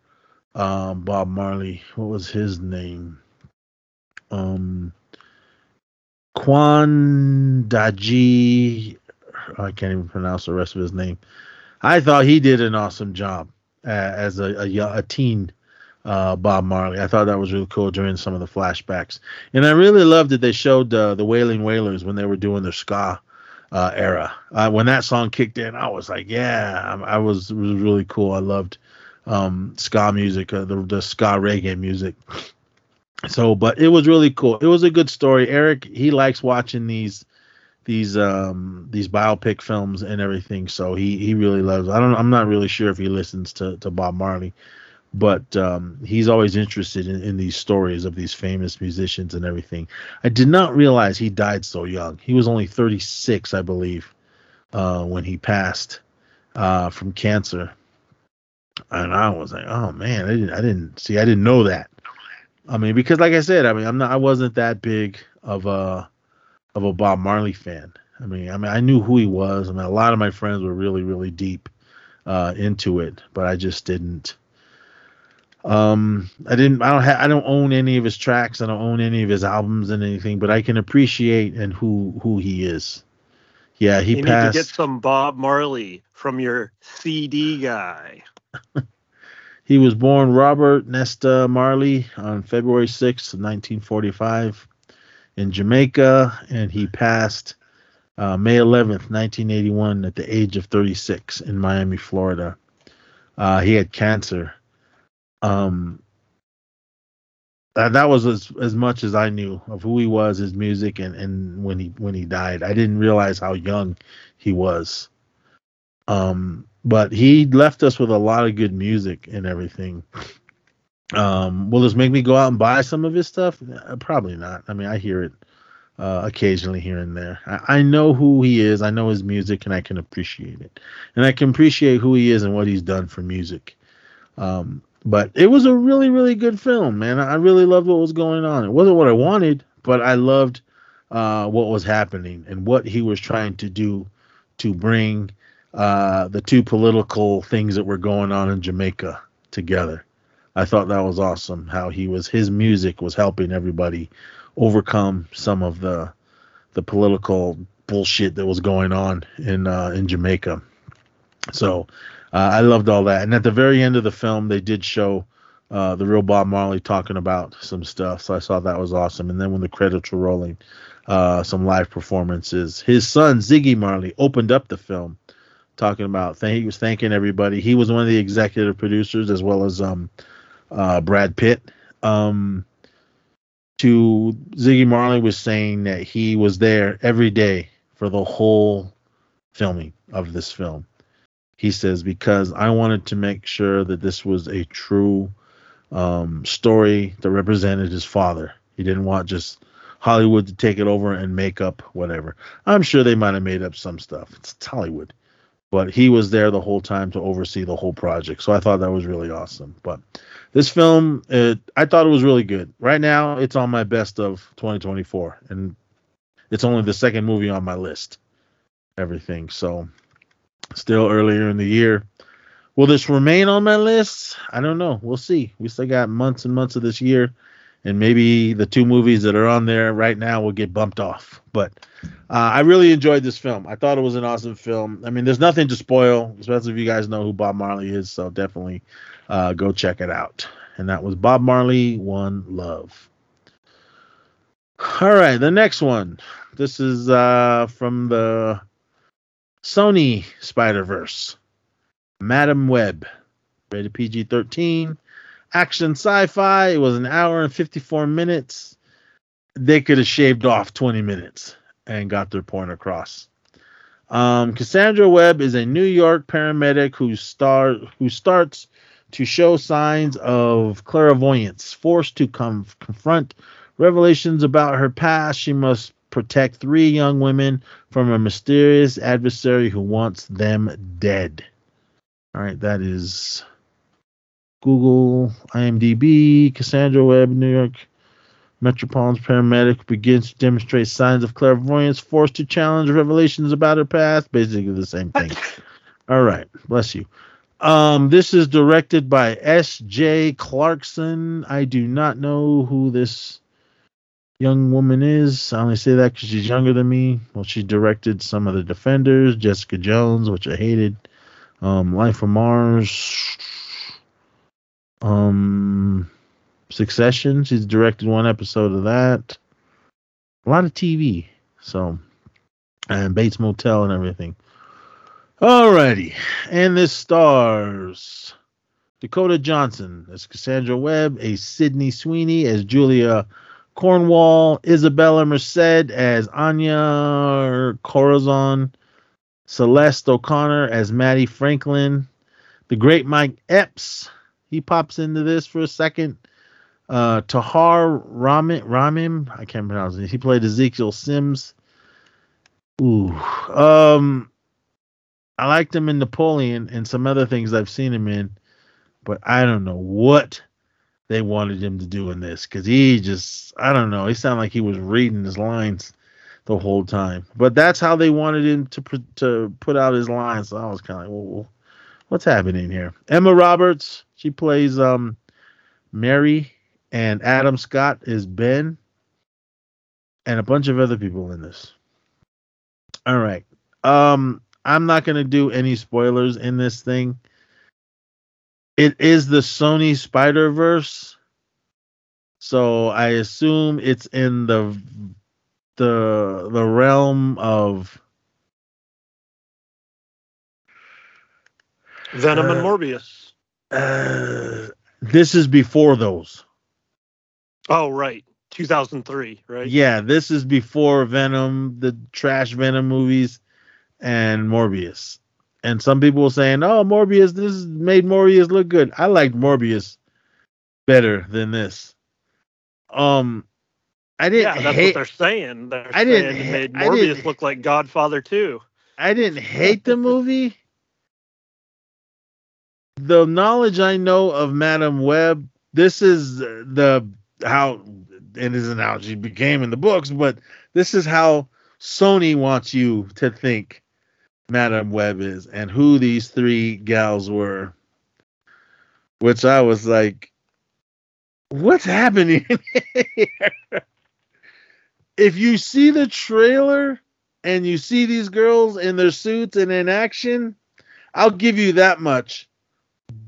um, Bob Marley. What was his name? Um, Quan-Dajai. I can't even pronounce the rest of his name. I thought he did an awesome job uh, as a, a, a teen uh, Bob Marley. I thought that was really cool during some of the flashbacks. And I really loved that they showed uh, the Wailing Wailers when they were doing their ska uh, era. Uh, when that song kicked in, I was like, yeah, I, I was it was really cool. I loved um, ska music, uh, the the ska reggae music. So, but it was really cool. It was a good story. Eric, he likes watching these these um these biopic films and everything. So he he really loves. I don't. I'm not really sure if he listens to to Bob Marley, but um, he's always interested in, in these stories of these famous musicians and everything. I did not realize he died so young. He was only 36, I believe, uh, when he passed uh, from cancer. And I was like, oh man, I didn't, I didn't see, I didn't know that. I mean, because like I said, I mean, I'm not, I wasn't that big of a of a Bob Marley fan. I mean, I mean, I knew who he was. I mean, a lot of my friends were really, really deep uh, into it, but I just didn't. Um, I didn't. I don't. Ha- I don't own any of his tracks. I don't own any of his albums and anything. But I can appreciate and who who he is. Yeah, he you passed. need to get some Bob Marley from your CD guy. He was born Robert Nesta Marley on February 6th, 1945, in Jamaica, and he passed uh, May 11th, 1981, at the age of 36 in Miami, Florida. Uh, he had cancer. Um, that, that was as, as much as I knew of who he was, his music, and, and when he when he died. I didn't realize how young he was. Um, but he left us with a lot of good music and everything. Um, will this make me go out and buy some of his stuff? Uh, Probably not. I mean, I hear it uh, occasionally here and there. I, I know who he is. I know his music, and I can appreciate it. And I can appreciate who he is and what he's done for music. Um, but it was a really, really good film, man. I really loved what was going on. It wasn't what I wanted, but I loved uh, what was happening and what he was trying to do to bring uh, the two political things that were going on in Jamaica together. I thought that was awesome. How he was his music was helping everybody overcome some of the the political bullshit that was going on in uh, in Jamaica. So uh, I loved all that. And at the very end of the film, they did show uh, the real Bob Marley talking about some stuff. So I saw that was awesome. And then when the credits were rolling, uh, some live performances. His son Ziggy Marley opened up the film, talking about. He was thanking everybody. He was one of the executive producers as well as um, uh, Brad Pitt. Um, to Ziggy Marley was saying that he was there every day for the whole filming of this film. He says because I wanted to make sure that this was a true um, story that represented his father. He didn't want just Hollywood to take it over and make up whatever. I'm sure they might have made up some stuff. It's Hollywood. But he was there the whole time to oversee the whole project. So I thought that was really awesome. But this film, it, I thought it was really good. Right now, it's on my best of 2024. And it's only the second movie on my list. Everything. So still earlier in the year. Will this remain on my list? I don't know. We'll see. We still got months and months of this year, and maybe the two movies that are on there right now will get bumped off. But uh, I really enjoyed this film. I thought it was an awesome film. I mean, there's nothing to spoil, especially if you guys know who Bob Marley is. So definitely uh, go check it out. And that was Bob Marley, One Love. All right, the next one. This is uh, from the Sony Spider Verse. Madame Web, rated PG 13. Action sci fi. It was an hour and 54 minutes. They could have shaved off 20 minutes and got their point across. Um, Cassandra Webb is a New York paramedic who, star- who starts to show signs of clairvoyance. Forced to com- confront revelations about her past, she must protect three young women from a mysterious adversary who wants them dead. All right, that is Google, IMDb, Cassandra Webb, New York Metropolitan paramedic begins to demonstrate signs of clairvoyance, forced to challenge revelations about her past. Basically, the same thing. All right, bless you. Um, this is directed by S.J. Clarkson. I do not know who this young woman is. I only say that because she's younger than me. Well, she directed some of the Defenders, Jessica Jones, which I hated, um, Life of Mars, um, Succession. She's directed one episode of that. A lot of TV. So, and Bates Motel and everything. Alrighty, and this stars Dakota Johnson as Cassandra Webb, a Sydney Sweeney as Julia Cornwall, Isabela Merced as Anya Corazon, Celeste O'Connor as Mattie Franklin, the great Mike Epps. He pops into this for a second. Uh, Tahar Rahim, I can't pronounce it. He played Ezekiel Sims. Ooh, um, I liked him in Napoleon and some other things I've seen him in, but I don't know what they wanted him to do in this because he just I don't know. He sounded like he was reading his lines. the whole time. But that's how they wanted him to to put out his lines. So I was kind of like, what's happening here? Emma Roberts, she plays um Mary, and Adam Scott is Ben, and a bunch of other people in this. All right. Um, I'm not gonna do any spoilers in this thing. It is the Sony Spider Verse, so I assume it's in the the the realm of Venom and Uh, Morbius. uh, this is before those. Oh, right. 2003, right? Yeah, this is before Venom, the trash Venom movies, and Morbius. And some people were saying, "Oh, Morbius, this made Morbius look good." I liked Morbius better than this. Um, I didn't Yeah, that's hate. what they're saying. They're I didn't it ha- made Morbius didn't- look like Godfather too. I didn't hate the movie. The knowledge I know of Madame Web, this is the how it isn't how she became in the books, but this is how Sony wants you to think Madame Web is and who these three gals were. Which I was like, what's happening? If you see the trailer and you see these girls in their suits and in action, I'll give you that much.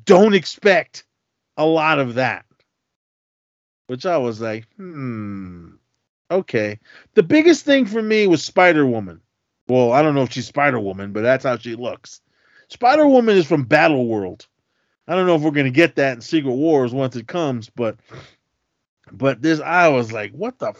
Don't expect a lot of that. Which I was like, hmm, okay. The biggest thing for me was Spider Woman. Well, I don't know if she's Spider Woman, but that's how she looks. Spider Woman is from Battle World. I don't know if we're gonna get that in Secret Wars once it comes, but but this I was like, what the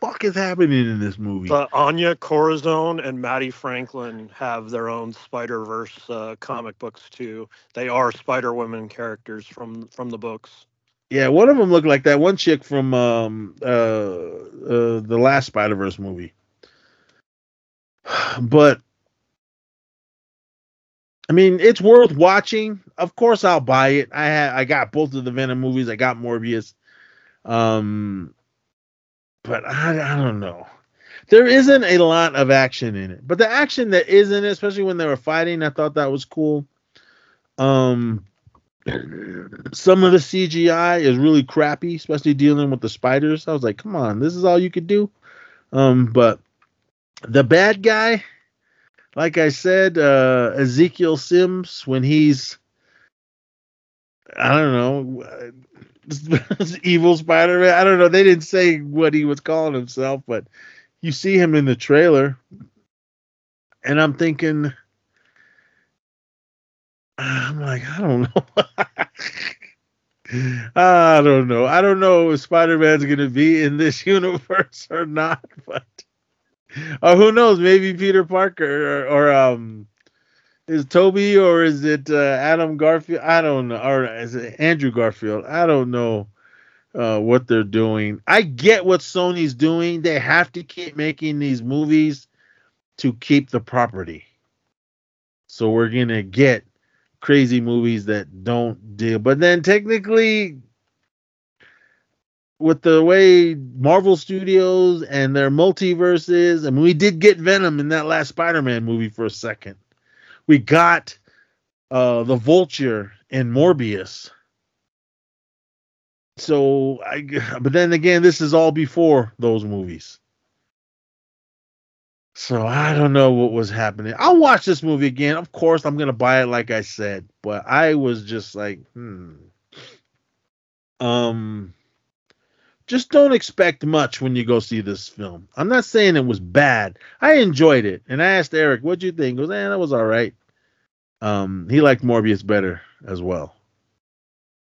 fuck is happening in this movie? But Anya Corazon and Mattie Franklin have their own Spider Verse uh, comic books too. They are Spider Woman characters from from the books. Yeah, one of them looked like that one chick from um uh, uh the last Spider Verse movie. But I mean, it's worth watching. Of course, I'll buy it. I ha- I got both of the Venom movies. I got Morbius. Um, but I I don't know. There isn't a lot of action in it, but the action that is in it, especially when they were fighting, I thought that was cool. Um, some of the CGI is really crappy, especially dealing with the spiders. I was like, come on, this is all you could do. Um, but the bad guy, like I said, uh, Ezekiel Sims, when he's, I don't know, evil Spider Man. I don't know. They didn't say what he was calling himself, but you see him in the trailer, and I'm thinking, I'm like, I don't know. I don't know. I don't know if Spider Man's gonna be in this universe or not, but or who knows? Maybe Peter Parker or, or um, is Tobey or is it uh, Adam Garfield? I don't know. Or is it Andrew Garfield? I don't know uh, what they're doing. I get what Sony's doing. They have to keep making these movies to keep the property. So we're gonna get crazy movies that don't deal. But then technically, with the way Marvel Studios and their multiverses, I mean, we did get Venom in that last Spider-Man movie for a second. We got uh the Vulture in Morbius. So I but then again this is all before those movies. So I don't know what was happening. I'll watch this movie again. Of course I'm to buy it like I said, but I was just like, hmm. Um just don't expect much when you go see this film. I'm not saying it was bad. I enjoyed it. And I asked Eric, what'd you think? He goes, eh, that was all right. Um, he liked Morbius better as well.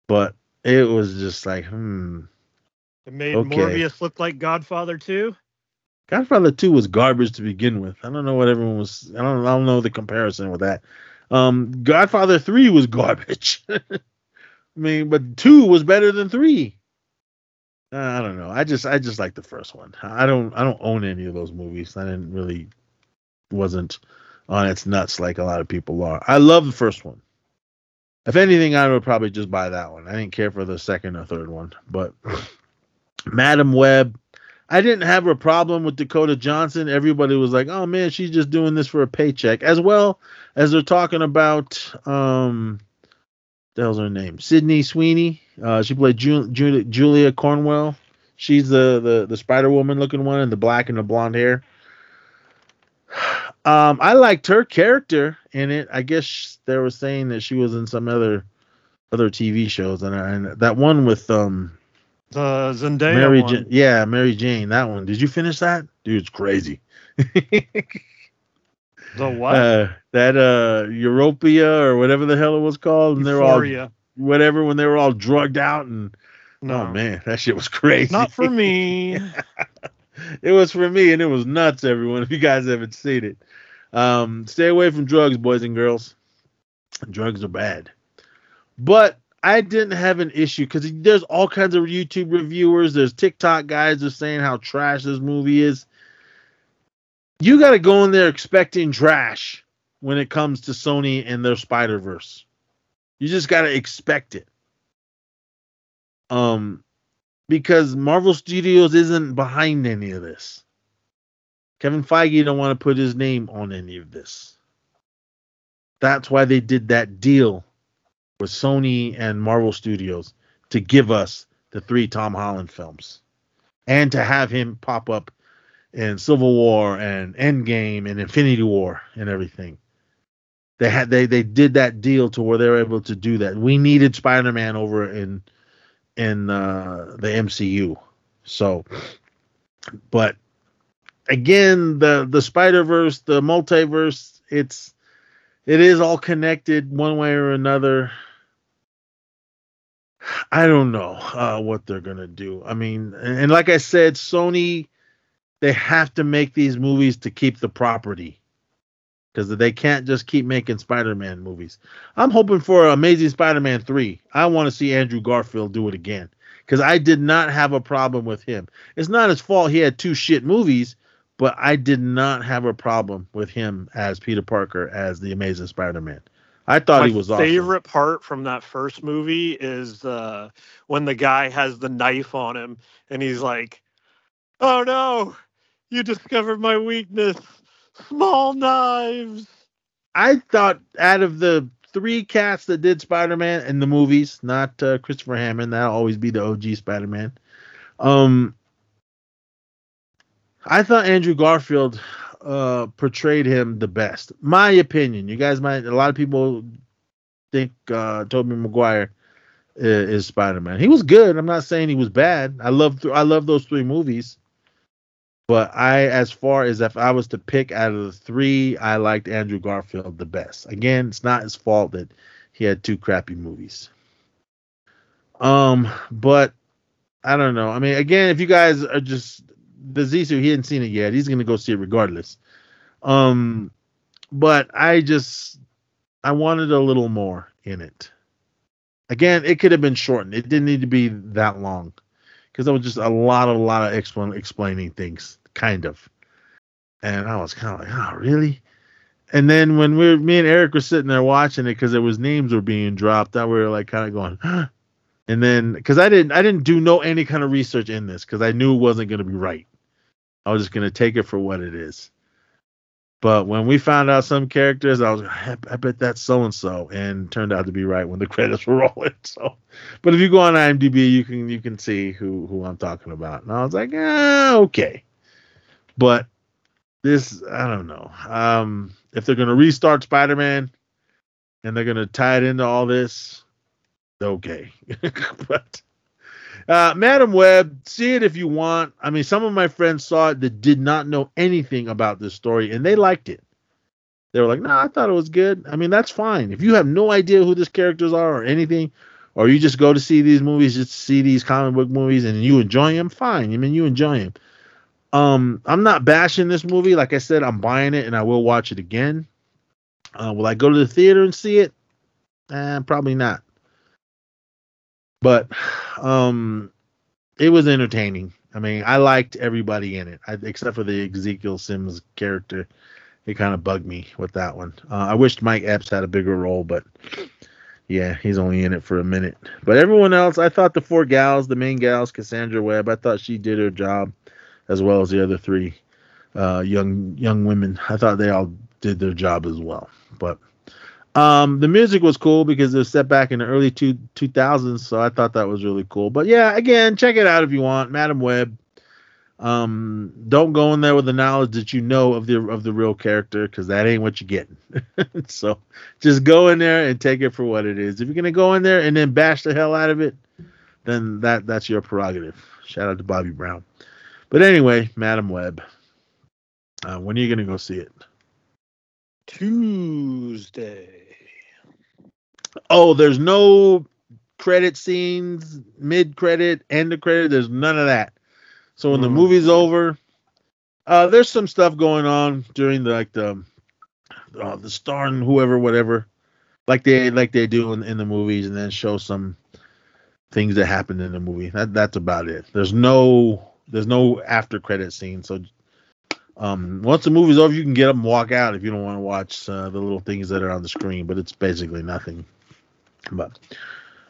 But it was just like, hmm. It made Okay. Morbius look like Godfather too. Godfather 2 was garbage to begin with. I don't know what everyone was I don't I don't know the comparison with that. Um Godfather 3 was garbage. I mean, but 2 was better than 3. Uh, I don't know. I just I just like the first one. I don't I don't own any of those movies. I didn't really wasn't on its nuts like a lot of people are. I love the first one. If anything, I would probably just buy that one. I didn't care for the second or third one. But Madame Web, I didn't have a problem with Dakota Johnson. Everybody was like, "Oh man, she's just doing this for a paycheck," as well as they're talking about um, the hell's her name, Sydney Sweeney. Uh, she played Ju- Ju- Julia Cornwell. She's the the the Spider Woman looking one in the black and the blonde hair. Um, I liked her character in it. I guess they were saying that she was in some other other TV shows, and, and that one with um The Zendaya Mary one. Jane. Yeah, Mary Jane. That one. Did you finish that? Dude, it's crazy. The what? Uh, that uh Europia or whatever the hell it was called, and they were all. Whatever when they were all drugged out and No, oh man, that shit was crazy. not for me. it was for me and it was nuts, everyone. If you guys haven't seen it. Um, stay away from drugs, boys and girls. Drugs are bad. But I didn't have an issue because there's all kinds of YouTube reviewers, there's TikTok guys that are saying how trash this movie is. You got to go in there expecting trash when it comes to Sony and their Spider Verse. You just got to expect it. Um, because Marvel Studios isn't behind any of this. Kevin Feige don't want to put his name on any of this. That's why they did that deal with Sony and Marvel Studios to give us the three Tom Holland films and to have him pop up in Civil War and Endgame and Infinity War and everything. They had they they did that deal to where they were able to do that. We needed Spider-Man over in in uh, the MCU. So, but again, the the Spider Verse, the multiverse, it's it is all connected one way or another. I don't know uh, what they're gonna do. I mean, and, and like I said, Sony, they have to make these movies to keep the property because they can't just keep making Spider-Man movies. I'm hoping for Amazing Spider-Man 3. I want to see Andrew Garfield do it again because I did not have a problem with him. It's not his fault he had two shit movies, but I did not have a problem with him as Peter Parker as the Amazing Spider-Man. I thought My he was awesome. My favorite part from that first movie is uh, when the guy has the knife on him and he's like, "Oh no, you discovered my weakness, small knives." I thought out of the three cats that did Spider-Man in the movies, not uh, Christopher Hammond, that'll always be the OG Spider-Man. Um, I thought Andrew Garfield uh, portrayed him the best. My opinion. You guys might. A lot of people think uh, Tobey Maguire is, is Spider-Man. He was good. I'm not saying he was bad. I love. I love those three movies. But I, as far as if I was to pick out of the three, I liked Andrew Garfield the best. Again, it's not his fault that he had two crappy movies. Um, but I don't know. I mean, again, if you guys are just the Zissou, he hadn't seen it yet. He's gonna go see it regardless. Um, but I just I wanted a little more in it. Again, it could have been shortened. It didn't need to be that long because there was just a lot, of a lot of explain, explaining things, kind of. And I was kind of like, oh, really? And then when we were, me and Eric were sitting there watching it because there was names were being dropped, that we were like kind of going, huh? and then because I didn't, I didn't do no any kind of research in this because I knew it wasn't going to be right. I was just going to take it for what it is. But when we found out some characters, I was like, I, bet that's so and so, and turned out to be right when the credits were rolling. So, but if you go on IMDb, you can you can see who who I'm talking about. And I was like, ah, okay. But this, I don't know. Um, if they're gonna restart Spider-Man and they're gonna tie it into all this, okay. but uh, Madame Web, see it if you want. I mean, some of my friends saw it that did not know anything about this story, and they liked it. They were like, "No, nah, I thought it was good." I mean, that's fine. If you have no idea who these characters are or anything, or you just go to see these movies, just see these comic book movies, and you enjoy them, fine. I mean, you enjoy them. Um, I'm not bashing this movie. Like I said, I'm buying it, and I will watch it again. Uh, will I go to the theater and see it? Eh, probably not but um it was entertaining. I mean i liked everybody in it. I, except for the ezekiel sims character. It kind of bugged me with that one. Uh, i wished mike epps had a bigger role but yeah he's only in it for a minute. But everyone else i thought the four gals the main gals cassandra webb i thought she did her job as well as the other three uh, young young women. I thought they all did their job as well. But um, the music was cool because it was set back in the early two 2000s, so I thought that was really cool. But yeah, again, check it out if you want. Madame Web. Um, don't go in there with the knowledge that you know of the of the real character because that ain't what you're getting. so just go in there and take it for what it is. If you're gonna go in there and then bash the hell out of it, then that that's your prerogative. Shout out to Bobby Brown. But anyway, Madame Web. Uh, when are you gonna go see it? Tuesday. Oh, there's no credit scenes, mid credit, end of credit. There's none of that. So when the Mm. movie's over, uh, there's some stuff going on during the like the uh, the star and whoever, whatever, like they like they do in, in the movies, and then show some things that happened in the movie. That that's about it. There's no there's no after credit scene. So um, once the movie's over, you can get up and walk out if you don't want to watch uh, the little things that are on the screen. But it's basically nothing. But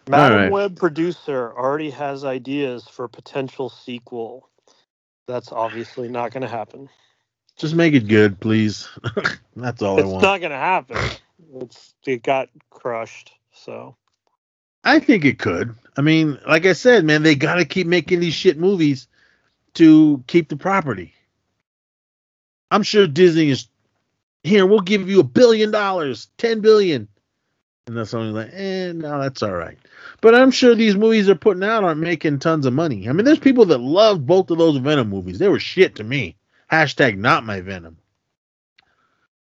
Madam right. Web producer already has ideas for potential sequel. That's obviously not going to happen. just make it good, please. that's all I want. It's not going to happen. It's it got crushed. So I think it could. I mean, like I said, man, they got to keep making these shit movies to keep the property. I'm sure Disney is here. We'll give you a billion dollars, ten billion, and that's only like, eh, no, that's all right. But I'm sure these movies they're putting out aren't making tons of money. I mean, there's people that love both of those Venom movies. They were shit to me. Hashtag not my Venom.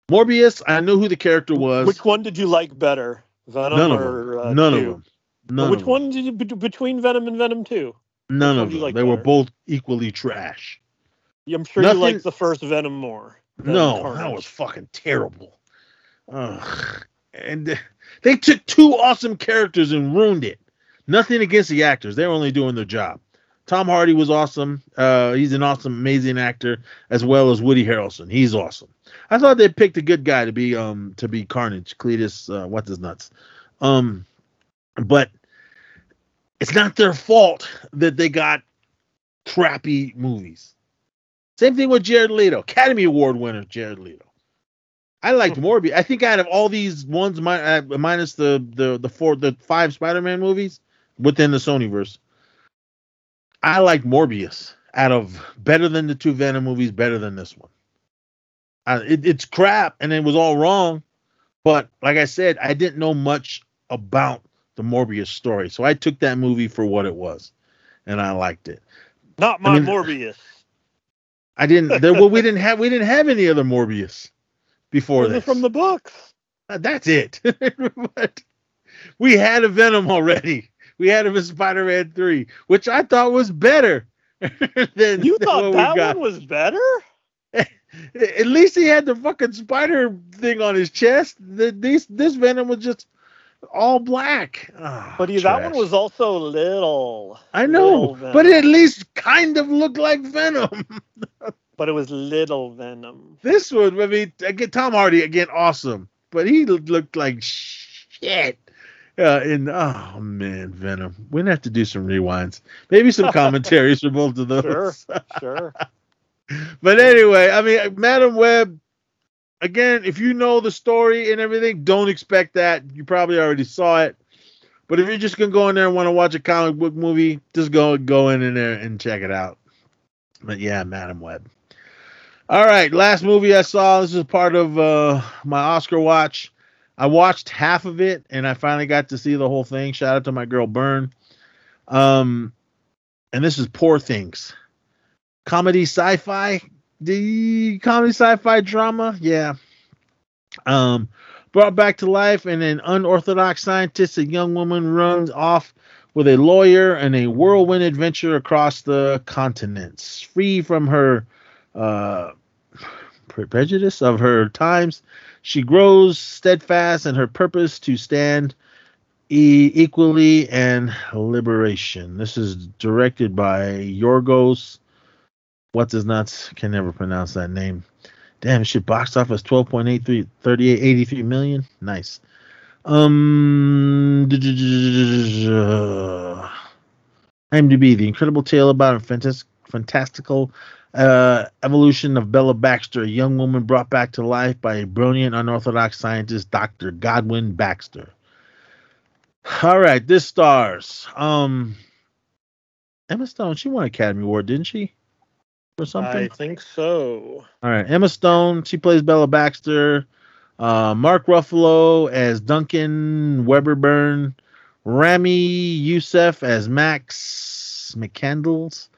Morbius, I knew who the character was. which one did you like better, Venom None of or them. uh, None two? of them. None which of them. one did you between Venom and Venom Two? None one of them. like they were both equally trash. I'm sure Nothing- you liked the first Venom more. No, Carnage. that was fucking terrible. Ugh. And they took two awesome characters and ruined it. Nothing against the actors; they're only doing their job. Tom Hardy was awesome. Uh, he's an awesome, amazing actor, as well as Woody Harrelson. He's awesome. I thought they picked a good guy to be um to be Carnage, Cletus. Uh, what's his nuts? Um, but it's not their fault that they got crappy movies. Same thing with Jared Leto, Academy Award winner Jared Leto. I liked Morbius. I think out of all these ones, mi- uh, minus the the the four the five Spider-Man movies within the Sonyverse, I liked Morbius. Out of better than the two Venom movies, better than this one. Uh, it, it's crap, and it was all wrong. But like I said, I didn't know much about the Morbius story, so I took that movie for what it was, and I liked it. Not my I mean- Morbius. I didn't. There, well, we didn't have we didn't have any other Morbius before Those this. from the books. Uh, That's it. but we had a Venom already. We had him in Spider-Man three, which I thought was better than You than thought that one was better? At least he had the fucking spider thing on his chest. The, this this Venom was just all black. Ah, But he, that one was also little. I know, little but it at least kind of looked like Venom. But it was little Venom. This one, I mean, again, Tom Hardy again, awesome, but he looked like shit. Uh, and oh man, Venom. We're gonna have to do some rewinds, maybe some commentaries for both of those. Sure, sure. but anyway, I mean, Madame Web. Again, if you know the story and everything, don't expect that. You probably already saw it. But if you're just gonna go in there and want to watch a comic book movie, just go go in there and check it out. But yeah, Madame Web. All right, last movie I saw. This is part of uh, my Oscar watch. I watched half of it, and I finally got to see the whole thing. Shout out to my girl Byrne. Um, and this is Poor Things, comedy sci-fi, the comedy sci-fi drama. Yeah. Um, brought back to life, and an unorthodox scientist, a young woman, runs off with a lawyer and a whirlwind adventure across the continents, free from her uh, prejudice of her times. She grows steadfast in her purpose to stand e- equally and liberation. This is directed by Yorgos. What's his nuts? Can never pronounce that name. Damn, it should box office 12.83 38 83 million. Nice. Um IMDb, the incredible tale about a fantas- fantastical uh, evolution of Bella Baxter, a young woman brought back to life by a brilliant unorthodox scientist, Dr. Godwin Baxter. All right, this stars. Um, Emma Stone, she won Academy Award, didn't she? Or something? I think so. All right, Emma Stone, she plays Bella Baxter. Uh, Mark Ruffalo as Duncan Wedderburn. Ramy Youssef as Max McCandless.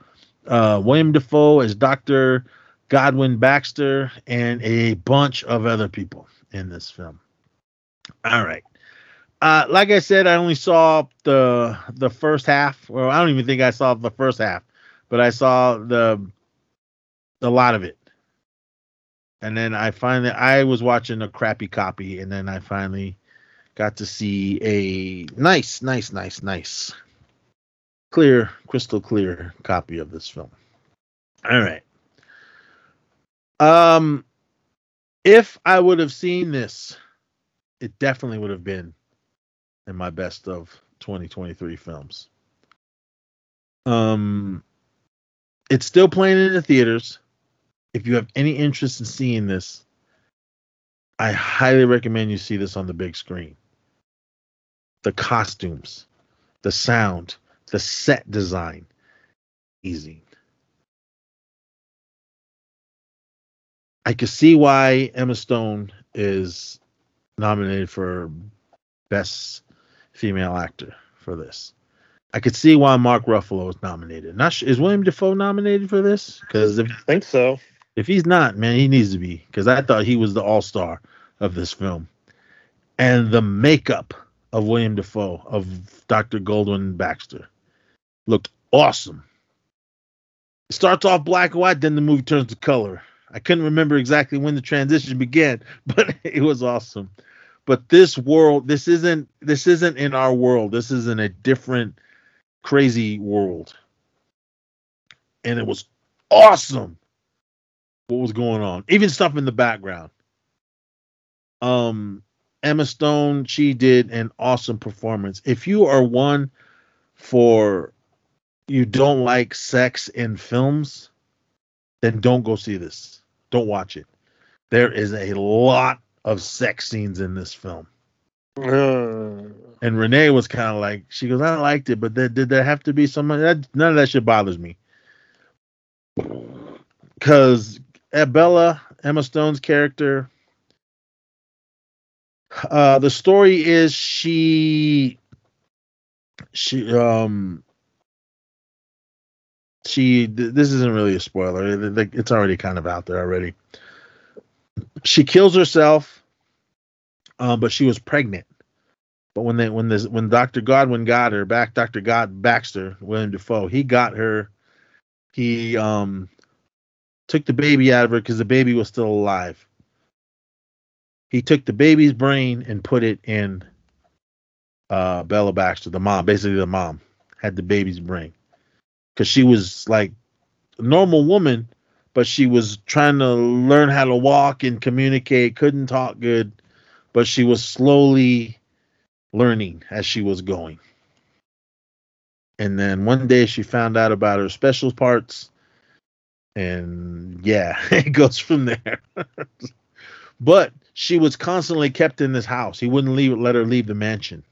Uh, William Dafoe as Dr. Godwin Baxter, and a bunch of other people in this film. All right. Uh, like I said, I only saw the the first half. Well, I don't even think I saw the first half, but I saw the a lot of it. And then I finally I was watching a crappy copy, and then I finally got to see a nice, nice, nice, nice, clear, crystal clear copy of this film. All right. Um, if I would have seen this, it definitely would have been in my best of 2023 films. Um, it's still playing in the theaters. If you have any interest in seeing this, I highly recommend you see this on the big screen. The costumes, the sound, the set design, easy. I could see why Emma Stone is nominated for best female actor for this. I could see why Mark Ruffalo is nominated. Not sh- is William Dafoe nominated for this? Because if I think so. if he's not, man, he needs to be. Because I thought he was the all star of this film, and the makeup of William Dafoe of Dr. Godwin Baxter looked awesome. It starts off black and white, then the movie turns to color. I couldn't remember exactly when the transition began, but it was awesome. But this world, this isn't this isn't in our world. This is in a different crazy world. And it was awesome what was going on. Even stuff in the background. Um Emma Stone, she did an awesome performance. If you are one for you don't like sex in films, then don't go see this. Don't watch it. There is a lot of sex scenes in this film. Uh, And Renee was kind of like, she goes, I liked it, but there, did there have to be someone? That, none of that shit bothers me. Because Abella, Emma Stone's character, uh, the story is she, she, um, she, th- this isn't really a spoiler. It- it- It's already kind of out there already. She kills herself, uh, but she was pregnant. But when they when this when Dr. Godwin got her back, Dr. God Baxter, William Dafoe, he got her. He um took the baby out of her because the baby was still alive. He took the baby's brain and put it in uh Bella Baxter, the mom, basically the mom, had the baby's brain. Because she was like a normal woman, but she was trying to learn how to walk and communicate, couldn't talk good, but she was slowly learning as she was going. And then one day she found out about her special parts. And yeah, it goes from there. but she was constantly kept in this house. He wouldn't leave let her leave the mansion.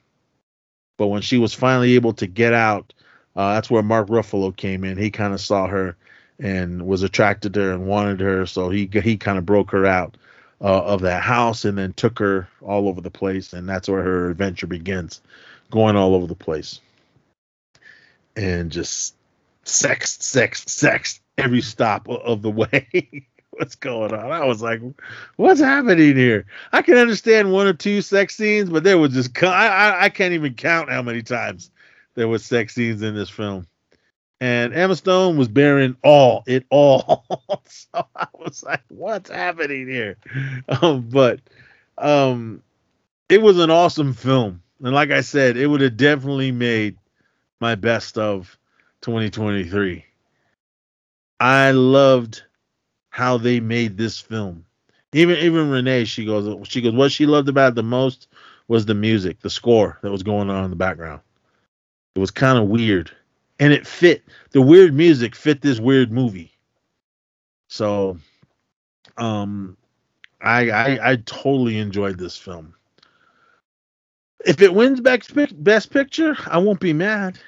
But when she was finally able to get out, uh, that's where Mark Ruffalo came in. He kind of saw her and was attracted to her and wanted her, so he he kind of broke her out uh, of that house and then took her all over the place, and that's where her adventure begins, going all over the place, and just sex, sex, sex every stop of the way. What's going on? I was like, "What's happening here?" I can understand one or two sex scenes, but there was just I, I I can't even count how many times there was sex scenes in this film. And Emma Stone was bearing all it all. so I was like, what's happening here? Um, but um it was an awesome film. And like I said, it would have definitely made my best of 2023. I loved how they made this film. Even even Renee, she goes, she goes, what she loved about it the most was the music, the score that was going on in the background. It was kind of weird. And it fit the weird music fit this weird movie. So, um, I I, I totally enjoyed this film. If it wins best best picture, I won't be mad.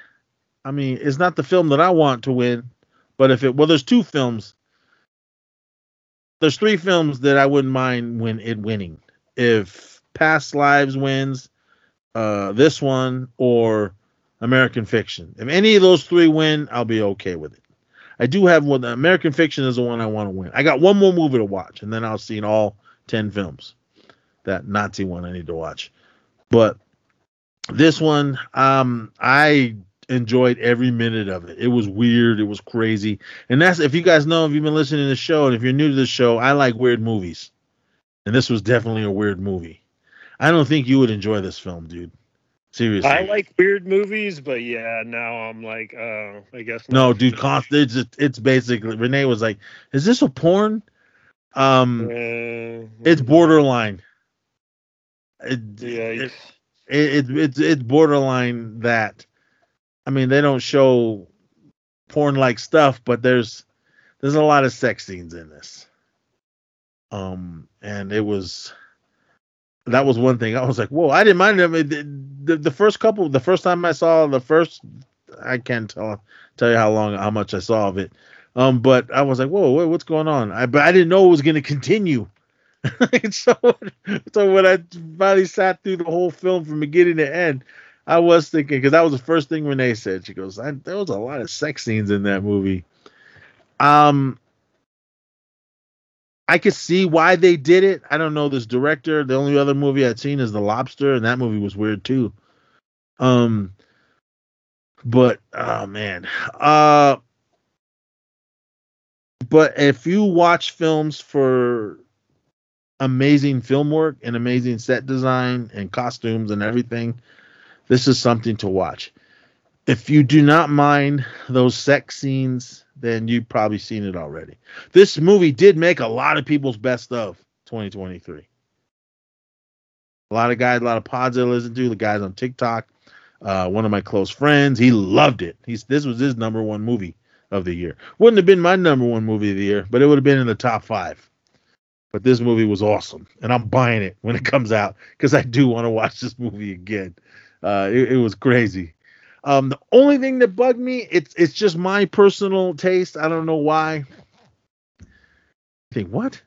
I mean, it's not the film that I want to win, but if it well, there's two films. There's three films that I wouldn't mind when it winning. If Past Lives wins, uh, this one or American Fiction. If any of those three win, I'll be okay with it. I do have one. American Fiction is the one I want to win. I got one more movie to watch, and then I'll see all ten films. That Nazi one I need to watch, but this one, um, I enjoyed every minute of it. It was weird. It was crazy, and that's if you guys know if you've been listening to the show, and if you're new to the show, I like weird movies, and this was definitely a weird movie. I don't think you would enjoy this film, dude. Seriously. I like weird movies, but yeah, now I'm like, uh, I guess No, dude, const- it's it's basically Renee was like, "Is this a porn?" Um, Uh, it's borderline. It, yeah, it, it, it it's it's borderline that. I mean, they don't show porn like stuff, but there's there's a lot of sex scenes in this. Um, and it was that was one thing. I was like, whoa, I didn't mind them. The, the, the first couple, the first time I saw the first, I can't tell tell you how long, how much I saw of it. Um, but I was like, whoa, wait, what's going on? I but I didn't know it was going to continue. so, so when I finally sat through the whole film from beginning to end, I was thinking because that was the first thing Renee said. She goes, "There was a lot of sex scenes in that movie." Um, I could see why they did it. I don't know this director. The only other movie I'd seen is The Lobster, and that movie was weird too. Um, but oh man, uh, but if you watch films for amazing film work and amazing set design and costumes and everything, this is something to watch. If you do not mind those sex scenes, then you've probably seen it already. This movie did make a lot of people's best of 2023. A lot of guys, a lot of pods I listen to, the guys on TikTok. Uh, one of my close friends, he loved it. He's this was his number one movie of the year. Wouldn't have been my number one movie of the year, but it would have been in the top five. But this movie was awesome, and I'm buying it when it comes out because I do want to watch this movie again. Uh, it, it was crazy. Um, the only thing that bugged me, it's it's just my personal taste. I don't know why. I think what?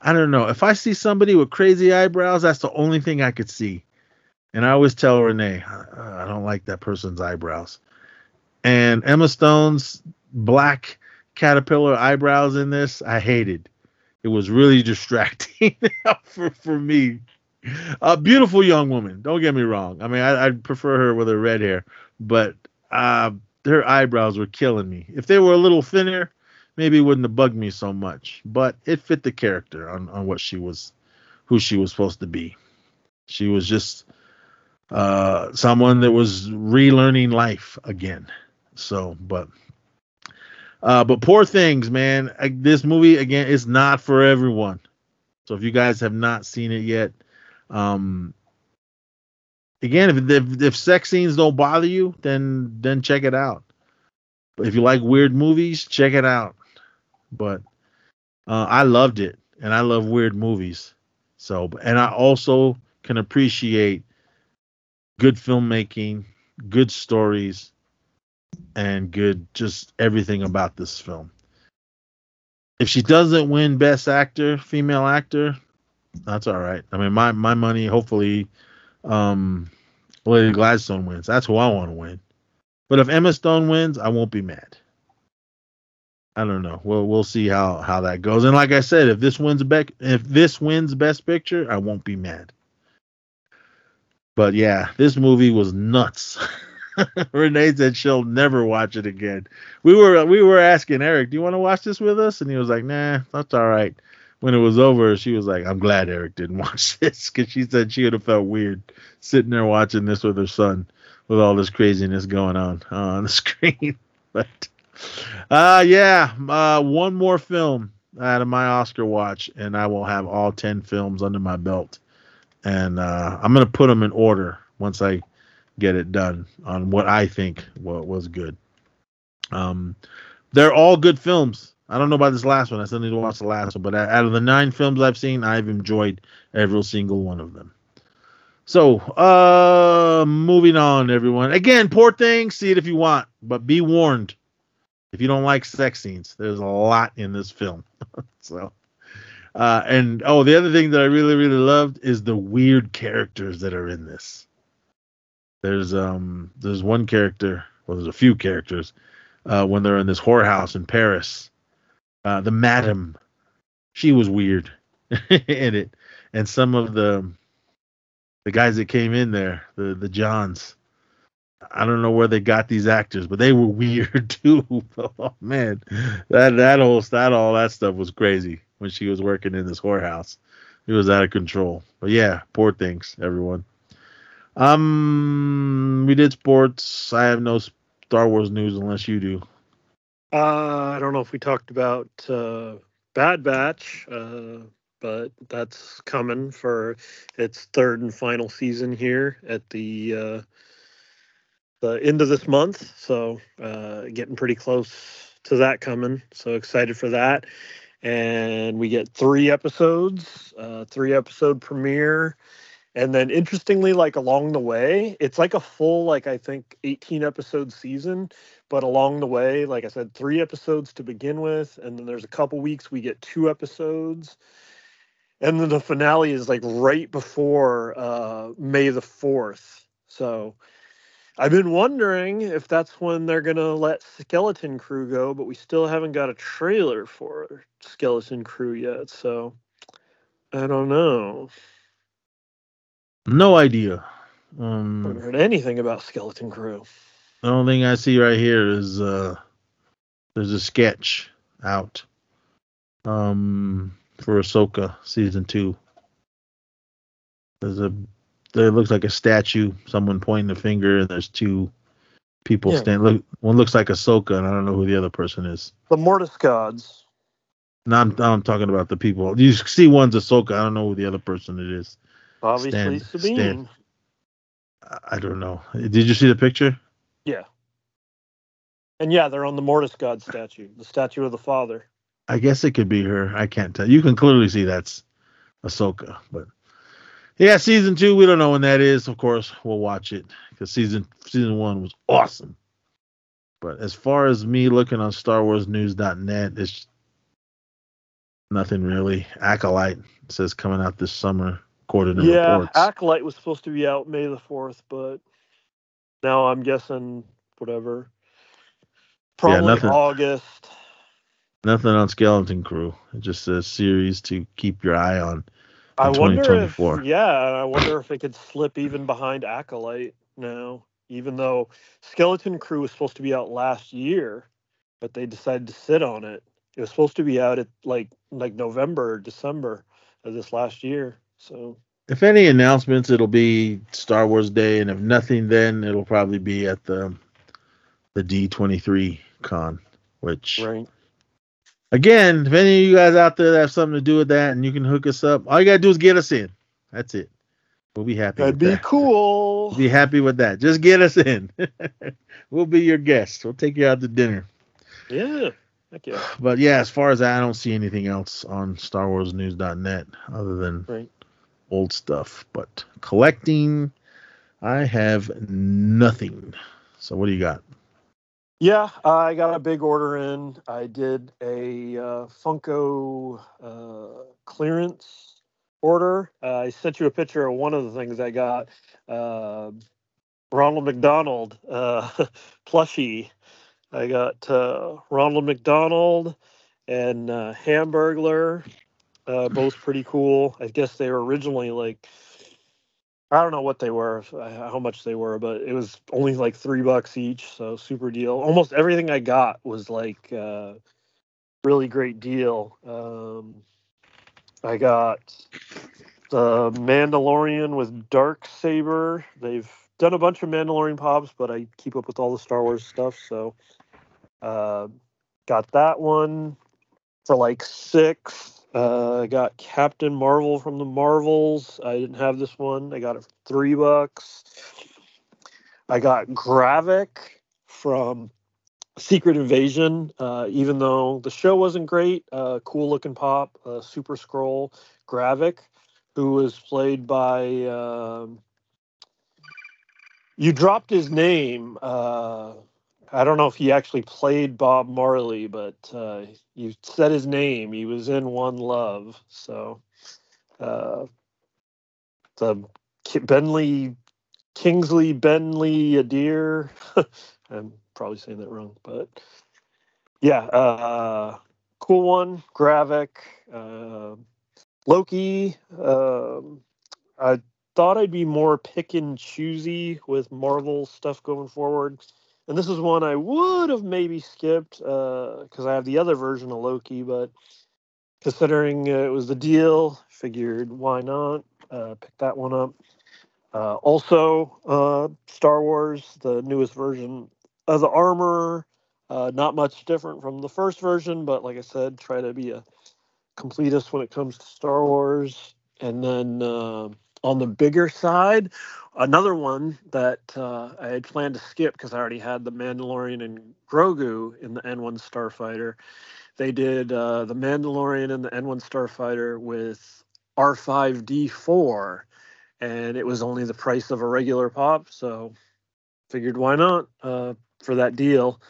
I don't know. If I see somebody with crazy eyebrows, that's the only thing I could see. And I always tell Renee, I, I don't like that person's eyebrows. And Emma Stone's black caterpillar eyebrows in this, I hated. It was really distracting for for me. A beautiful young woman. Don't get me wrong. I mean, I, I'd prefer her with her red hair, but uh, her eyebrows were killing me. If they were a little thinner, maybe it wouldn't have bugged me so much. But it fit the character on on what she was, who she was supposed to be. She was just uh, someone that was relearning life again. So, but uh, but poor things, man. I, this movie again is not for everyone. So if you guys have not seen it yet, um, again, if, if if sex scenes don't bother you, then then check it out. If you like weird movies, check it out. But uh, I loved it, and I love weird movies. So, and I also can appreciate good filmmaking, good stories, and good just everything about this film. If she doesn't win Best Actor, female actor, that's all right. I mean, my my money. Hopefully, um, Lily Gladstone wins. That's who I want to win. But if Emma Stone wins, I won't be mad. I don't know. We'll we'll see how how that goes. And like I said, if this wins back, if this wins Best Picture, I won't be mad. But yeah, this movie was nuts. Renee said she'll never watch it again. We were we were asking Eric, "Do you want to watch this with us?" And he was like, "Nah, that's all right." When it was over, she was like, "I'm glad Eric didn't watch this," because she said she would have felt weird sitting there watching this with her son, with all this craziness going on uh, on the screen. but uh yeah, uh, one more film out of my Oscar watch, and I will have all ten films under my belt, and uh, I'm gonna put them in order once I get it done on what I think was good. Um, they're all good films. I don't know about this last one. I still need to watch the last one. But out of the nine films I've seen, I've enjoyed every single one of them. So, uh, moving on, everyone. Again, poor thing. See it if you want, but be warned. If you don't like sex scenes, there's a lot in this film. so, uh, and oh, the other thing that I really, really loved is the weird characters that are in this. There's um, there's one character. Well, there's a few characters. Uh, when they're in this whorehouse in Paris, uh, the madam, she was weird in it, and some of the the guys that came in there, the the Johns. I don't know where they got these actors, but they were weird too. oh man, that that whole that all that stuff was crazy when she was working in this whorehouse. It was out of control. But yeah, poor things, everyone. Um, we did sports. I have no Star Wars news unless you do. Uh, I don't know if we talked about uh, Bad Batch, uh, but that's coming for its third and final season here at the uh, the end of this month. So uh, getting pretty close to that coming. So excited for that. And we get three episodes, three episode premiere. And then interestingly, like along the way, it's like a full, like I think 18 episode season. But along the way, like I said, three episodes to begin with. And then there's a couple weeks we get two episodes. And then the finale is like right before uh, May the 4th. So I've been wondering if that's when they're gonna let Skeleton Crew go, but we still haven't got a trailer for Skeleton Crew yet. So I don't know. No idea. I haven't Um, heard anything about Skeleton Crew. The only thing I see right here is uh, there's a sketch out um, for Ahsoka season two. There's a there looks like a statue, someone pointing a finger, and there's two people Yeah. stand. Look, one looks like Ahsoka, and I don't know who the other person is. The Mortis Gods. Now I'm, I'm talking about the people. You see one's Ahsoka. I don't know who the other person it is. Obviously Stan- Sabine. Stan. I- I don't know. Did you see the picture? Yeah. And yeah, they're on the Mortis God statue, the statue of the father. I guess it could be her. I can't tell. You can clearly see that's Ahsoka, but yeah, season two. We don't know when that is. Of course, we'll watch it because season season one was awesome. But as far as me looking on StarWarsNews.net, it's nothing really. Acolyte says coming out this summer, according to yeah, reports. Acolyte was supposed to be out May the fourth, but now I'm guessing whatever. Probably nothing. August. Nothing on Skeleton Crew. It just says series to keep your eye on. I wonder if 2024. yeah, I wonder if it could slip even behind Acolyte now, even though Skeleton Crew was supposed to be out last year, but they decided to sit on it. It was supposed to be out at like like November or December of this last year. So If any announcements, it'll be Star Wars Day, and if nothing, then it'll probably be at the the D23 con. Which right. again, if any of you guys out there that have something to do with that, and you can hook us up, all you gotta do is get us in. That's it. We'll be happy. That'd be that. cool. Be happy with that. Just get us in. we'll be your guests. We'll take you out to dinner. Yeah. Heck yeah. But yeah, as far as that, I don't see anything else on StarWarsNews.net other than Right. Old stuff. But collecting, I have nothing. So what do you got? Yeah, I got a big order in. I did a uh, Funko uh, clearance order. Uh, I sent you a picture of one of the things I got. Uh, Ronald McDonald uh, plushie. I got uh, Ronald McDonald and Hamburglar. Uh, both pretty cool. I guess they were originally like I don't know what they were, uh, how much they were, but it was only like three bucks each, so super deal. Almost everything I got was like uh, really great deal. Um, I got the Mandalorian with Dark Saber. They've done a bunch of Mandalorian pops, but I keep up with all the Star Wars stuff, so uh, got that one for like six. Uh, I got Captain Marvel from the Marvels. I didn't have this one. I got it for three bucks. I got Gravik from Secret Invasion, uh, even though the show wasn't great, uh, cool looking pop, uh, Super Skrull Gravik, who was played by. um you dropped his name. I don't know if he actually played Bob Marley, but uh, you said his name. He was in One Love. So uh, the Benley, Kingsley Benley Adair. I'm probably saying that wrong, but yeah, uh, cool one. Gravik, uh, Loki. Um, I thought I'd be more pick and choosy with Marvel stuff going forward. And this is one I would have maybe skipped because I have the other version of Loki, but considering uh, it was the deal, figured why not uh, pick that one up. Uh, also, uh, Star Wars, the newest version of the armor, uh, not much different from the first version, but like I said, try to be a completist when it comes to Star Wars. And then uh, on the bigger side, another one that uh, I had planned to skip because I already had the Mandalorian and Grogu in the N1 Starfighter. They did uh, the Mandalorian and the N1 Starfighter with R5D4, and it was only the price of a regular pop, so figured why not uh, for that deal.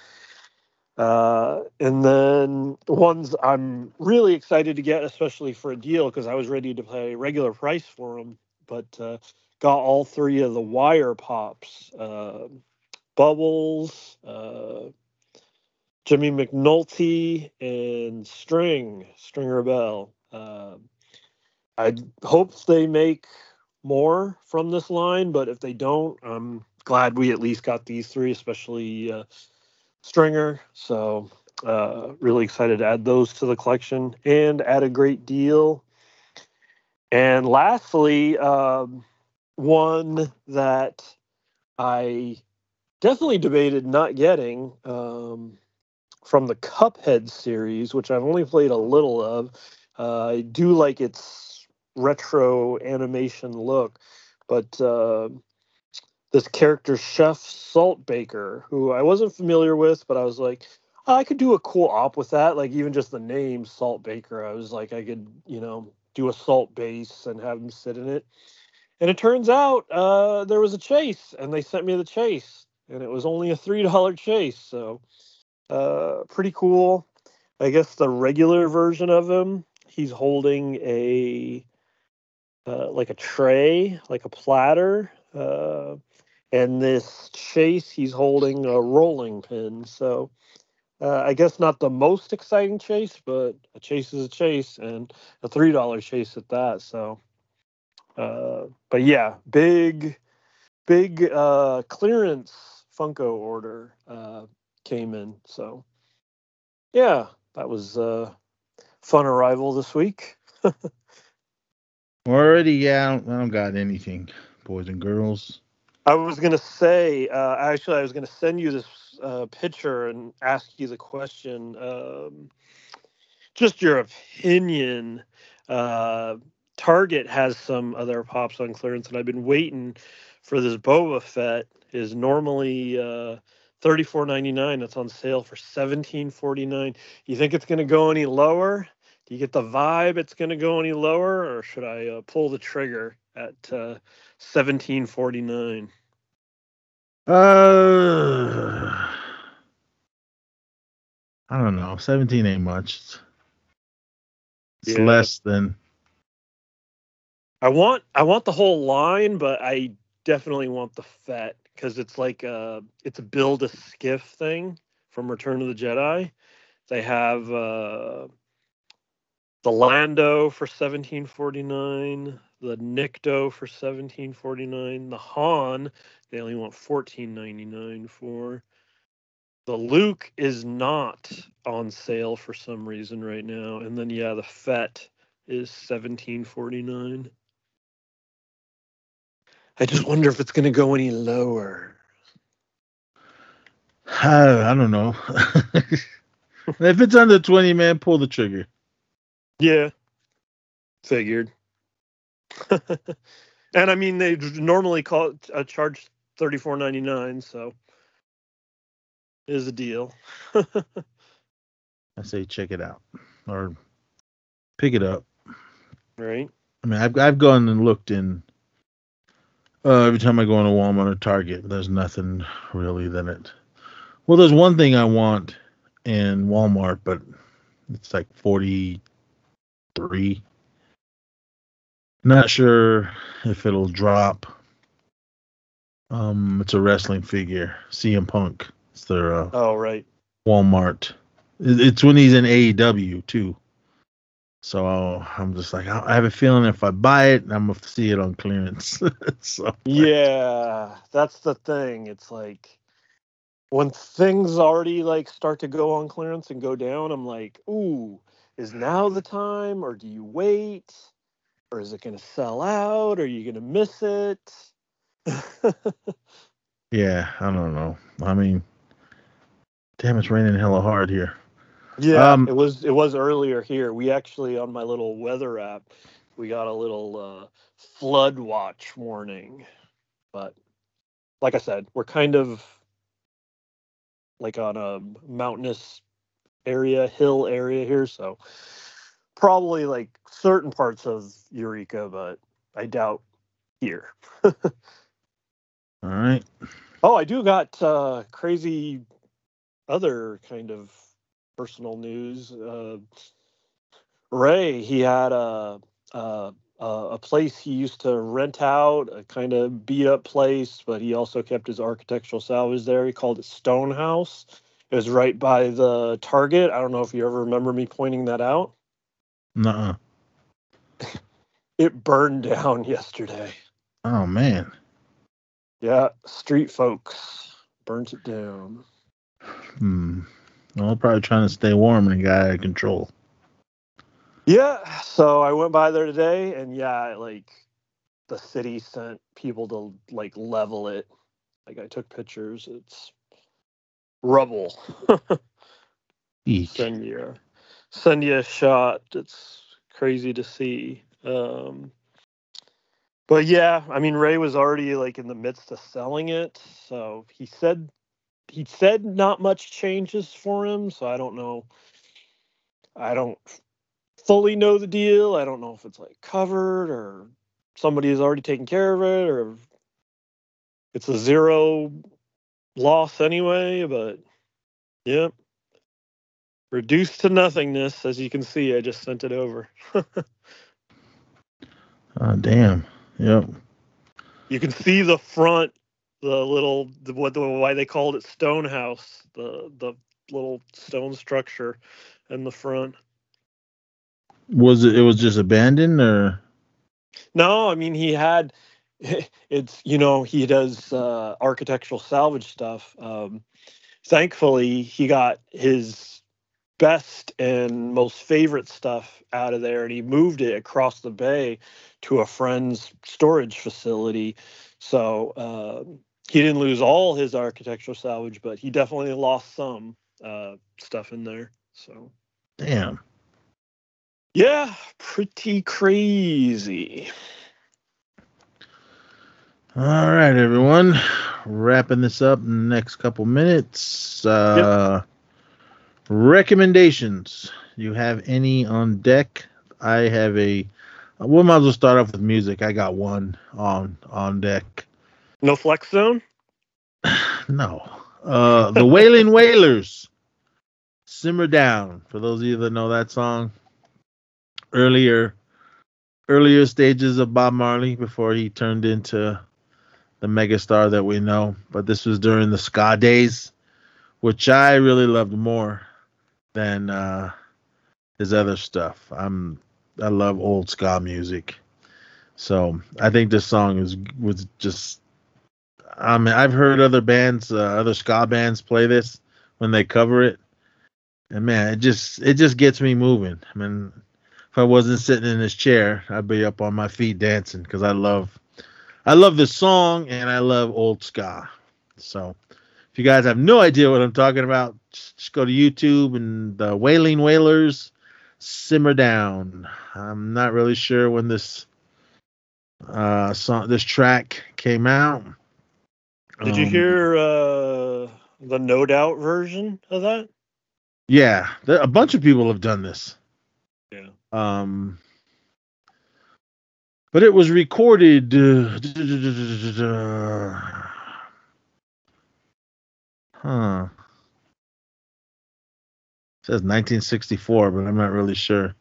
Uh, and then the ones I'm really excited to get, especially for a deal, because I was ready to pay regular price for them, but uh, got all three of the wire pops, uh, Bubbles, uh, Jimmy McNulty, and String, Stringer Bell. Uh, I hope they make more from this line, but if they don't, I'm glad we at least got these three, especially uh, Stringer. So uh, really excited to add those to the collection and add a great deal. And lastly, um, one that I definitely debated not getting um, from the Cuphead series, which I've only played a little of. Uh, I do like its retro animation look, but uh, this character, Chef Saltbaker, who I wasn't familiar with, but I was like, "Oh, I could do a cool op with that. Like even just the name Saltbaker, I was like, I could, you know, do a salt base and have him sit in it. And it turns out uh, there was a chase, and they sent me the chase, and it was only a three dollar chase. So uh, pretty cool. I guess the regular version of him, he's holding a uh, like a tray, like a platter, uh, and this chase he's holding a rolling pin. So uh, I guess not the most exciting chase, but a chase is a chase, and a three dollar chase at that. So, uh, but yeah, big, big uh, clearance Funko order uh, came in. So, yeah, that was a fun arrival this week. Already, yeah, I don't, I don't got anything, boys and girls. I was gonna say, uh, actually, I was gonna send you this uh, pitcher and ask you the question. Um, just your opinion. Uh, Target has some other pops on clearance, and I've been waiting for this Boba Fett. Is normally uh, thirty four ninety nine. It's on sale for seventeen forty nine. You think it's gonna go any lower? Do you get the vibe it's gonna go any lower, or should I uh, pull the trigger at uh, seventeen forty nine? Uh, I don't know. 17 ain't much. It's, it's Yeah. less than. I want I want the whole line, but I definitely want the Fett because it's like a it's a build a skiff thing from Return of the Jedi. They have uh, the Lando for seventeen forty nine, the Nikto for seventeen forty nine, the Han they only want fourteen ninety nine for. The Luke is not on sale for some reason right now, and then yeah, the Fett is seventeen forty nine. I just wonder if it's going to go any lower. I, I don't know. if it's under 20, man, pull the trigger. Yeah, figured. and I mean, they normally call uh, charge thirty four ninety nine. So is a deal. I say check it out or pick it up. right? I mean, I've I've gone and looked in. Uh, every time I go into Walmart or Target, there's nothing really that it. Well, there's one thing I want in Walmart, but it's like forty three. Not sure if it'll drop. Um, it's a wrestling figure, CM Punk. It's their uh, Oh, right. Walmart. It's when he's in AEW too. So I'm just like, I I have a feeling if I buy it, I'm gonna see it on clearance. so Yeah, that's the thing. It's like when things already like start to go on clearance and go down, I'm like, ooh, is now the time or do you wait? Or is it gonna sell out? Are you gonna miss it? yeah, I don't know. I mean, damn, it's raining hella hard here. yeah, Um, it was it was earlier here. We actually on my little weather app, we got a little uh flood watch warning. But like I said, we're kind of like on a mountainous area, hill area here, so probably like certain parts of Eureka, but I doubt here. All right. Oh, I do got uh, crazy other kind of personal news. Uh, Ray, he had a, a a a place he used to rent out, a kind of beat up place, but he also kept his architectural salvage there. He called it Stone House. It was right by the Target. I don't know if you ever remember me pointing that out. Nuh-uh. It burned down yesterday. Oh man. Yeah, street folks burnt it down. Hmm. Well, probably trying to stay warm and got out of control. Yeah, so I went by there today, and yeah, like the city sent people to like level it. Like I took pictures. It's rubble. Eek. you a, send you a shot. It's crazy to see. Um, but yeah, I mean Ray was already like in the midst of selling it, so he said he said not much changes for him. So I don't know. I don't fully know the deal. I don't know if it's like covered or somebody has already taken care of it or it's a zero loss anyway. But yeah, reduced to nothingness. As you can see, I just sent it over. Oh damn. Yep. you can see the front, the little the, what the why they called it stone house, the the little stone structure in the front. Was it? It was just abandoned, or No, I mean he had it's you know he does uh, architectural salvage stuff. Um, thankfully, he got his best and most favorite stuff out of there, and he moved it across the bay to a friend's storage facility. So uh, he didn't lose all his architectural salvage, but he definitely lost some uh, stuff in there. So damn. yeah, pretty crazy. All right, everyone. Wrapping this up in the next couple minutes. Uh, Recommendations. You have any on deck? I have a. We might as well start off with music. I got one on on deck. No flex zone. No. Uh, the Wailing Wailers. Simmer Down. For those of you that know that song, earlier, earlier stages of Bob Marley before he turned into the megastar that we know. But this was during the ska days, which I really loved more than uh, his other stuff. I'm I love old ska music, so I think this song is was just. I mean, I've heard other bands, uh, other ska bands play this when they cover it, and man, it just it just gets me moving. I mean, if I wasn't sitting in this chair, I'd be up on my feet dancing because I love I love this song and I love old ska. So if you guys have no idea what I'm talking about, just, go to YouTube and the Wailing Wailers Simmer Down. I'm not really sure when this uh song this track came out. Did you Um, hear uh the No Doubt version of that. Yeah, there, a bunch of people have done this. Yeah. Um, but it was recorded. Uh, huh. It says 1964, but I'm not really sure.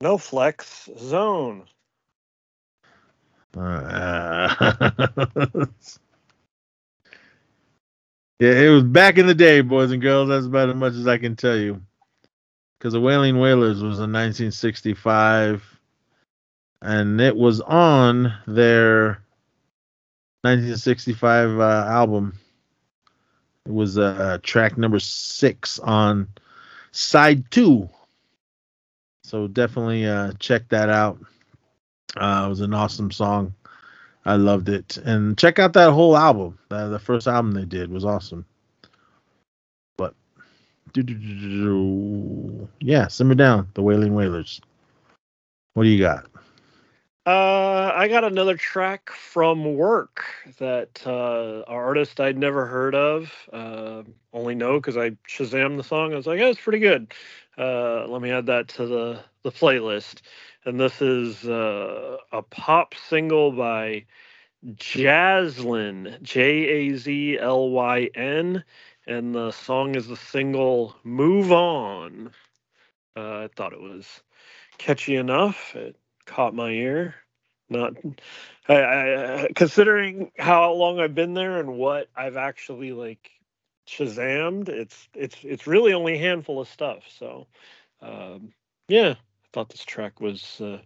No flex zone. Uh, yeah, it was back in the day, boys and girls. That's about as much as I can tell you. Because the Wailing Wailers was in 1965, and it was on their 1965 uh, album. It was uh, track number six on side two. So definitely uh, check that out. Uh, it was an awesome song. I loved it. And check out that whole album. Uh, the first album they did was awesome. But yeah, simmer down. The Wailing Wailers. What do you got? Uh, I got another track from work that uh, artist I'd never heard of. Uh, only know because I Shazam the song. I was like, yeah, it's pretty good. Uh, let me add that to the the playlist. And this is uh, a pop single by Jazlyn, J A Z L Y N, and the song is the single "Move On." Uh, I thought it was catchy enough. It caught my ear. Not, I, I, considering how long I've been there and what I've actually like Shazammed, it's it's it's really only a handful of stuff. So, um, yeah, I thought this track was uh,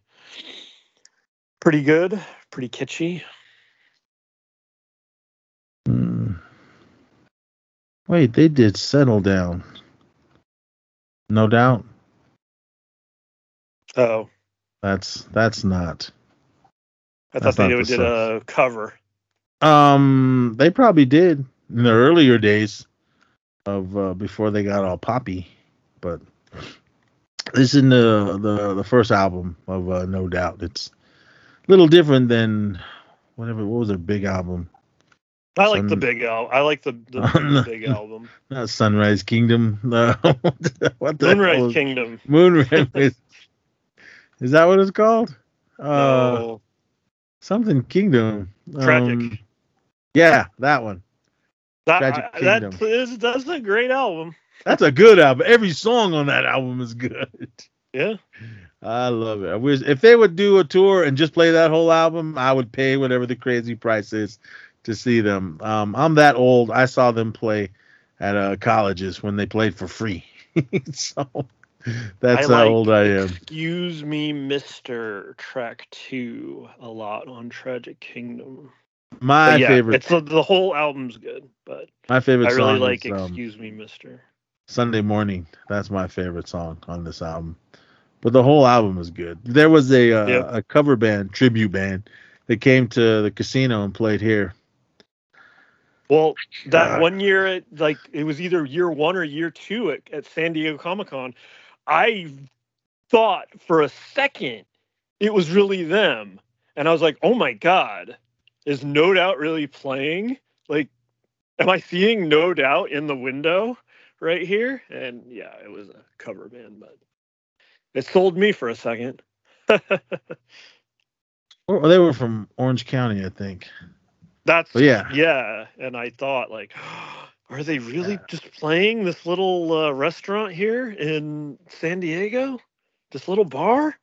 pretty good, pretty kitschy. Hmm. Wait, they did settle down. No doubt. Oh, That's that's not. I thought they the did a cover. Um, they probably did in the earlier days of uh, before they got all poppy, but this is the the the first album of uh, No Doubt. It's a little different than whatever. What was their big album? I like the big album. I like the, the, big album. Not Sunrise Kingdom. No, what the Moonrise Kingdom. Moonrise. is that what it's called? Uh, No, something Kingdom. Tragic. Um, yeah, that one. that Tragic I- Kingdom. is that's a great album. That's a good album. Every song on that album is good. Yeah. I love it. I wish if they would do a tour and just play that whole album, I would pay whatever the crazy price is to see them. Um, I'm that old. I saw them play at uh, colleges when they played for free. so that's I how like old I am. Excuse me, Mister. Track two a lot on Tragic Kingdom. My yeah, favorite, It's the, the whole album's good, but my favorite I really song like is um, Excuse Me, Mister. Sunday Morning. That's my favorite song on this album. But the whole album is good. There was a uh, Yep. a cover band, tribute band, that came to the casino and played here. Well, that God. one year, at, like it was either year one or year two at, at San Diego Comic Con, I thought for a second it was really them, and I was like, "Oh my god, is No Doubt really playing? Like, am I seeing No Doubt in the window right here?" And yeah, it was a cover band, but it sold me for a second. Or they were from Orange County, I think. That's But yeah. yeah. And I thought like, are they really Yeah. just playing this little uh, restaurant here in San Diego? This little bar?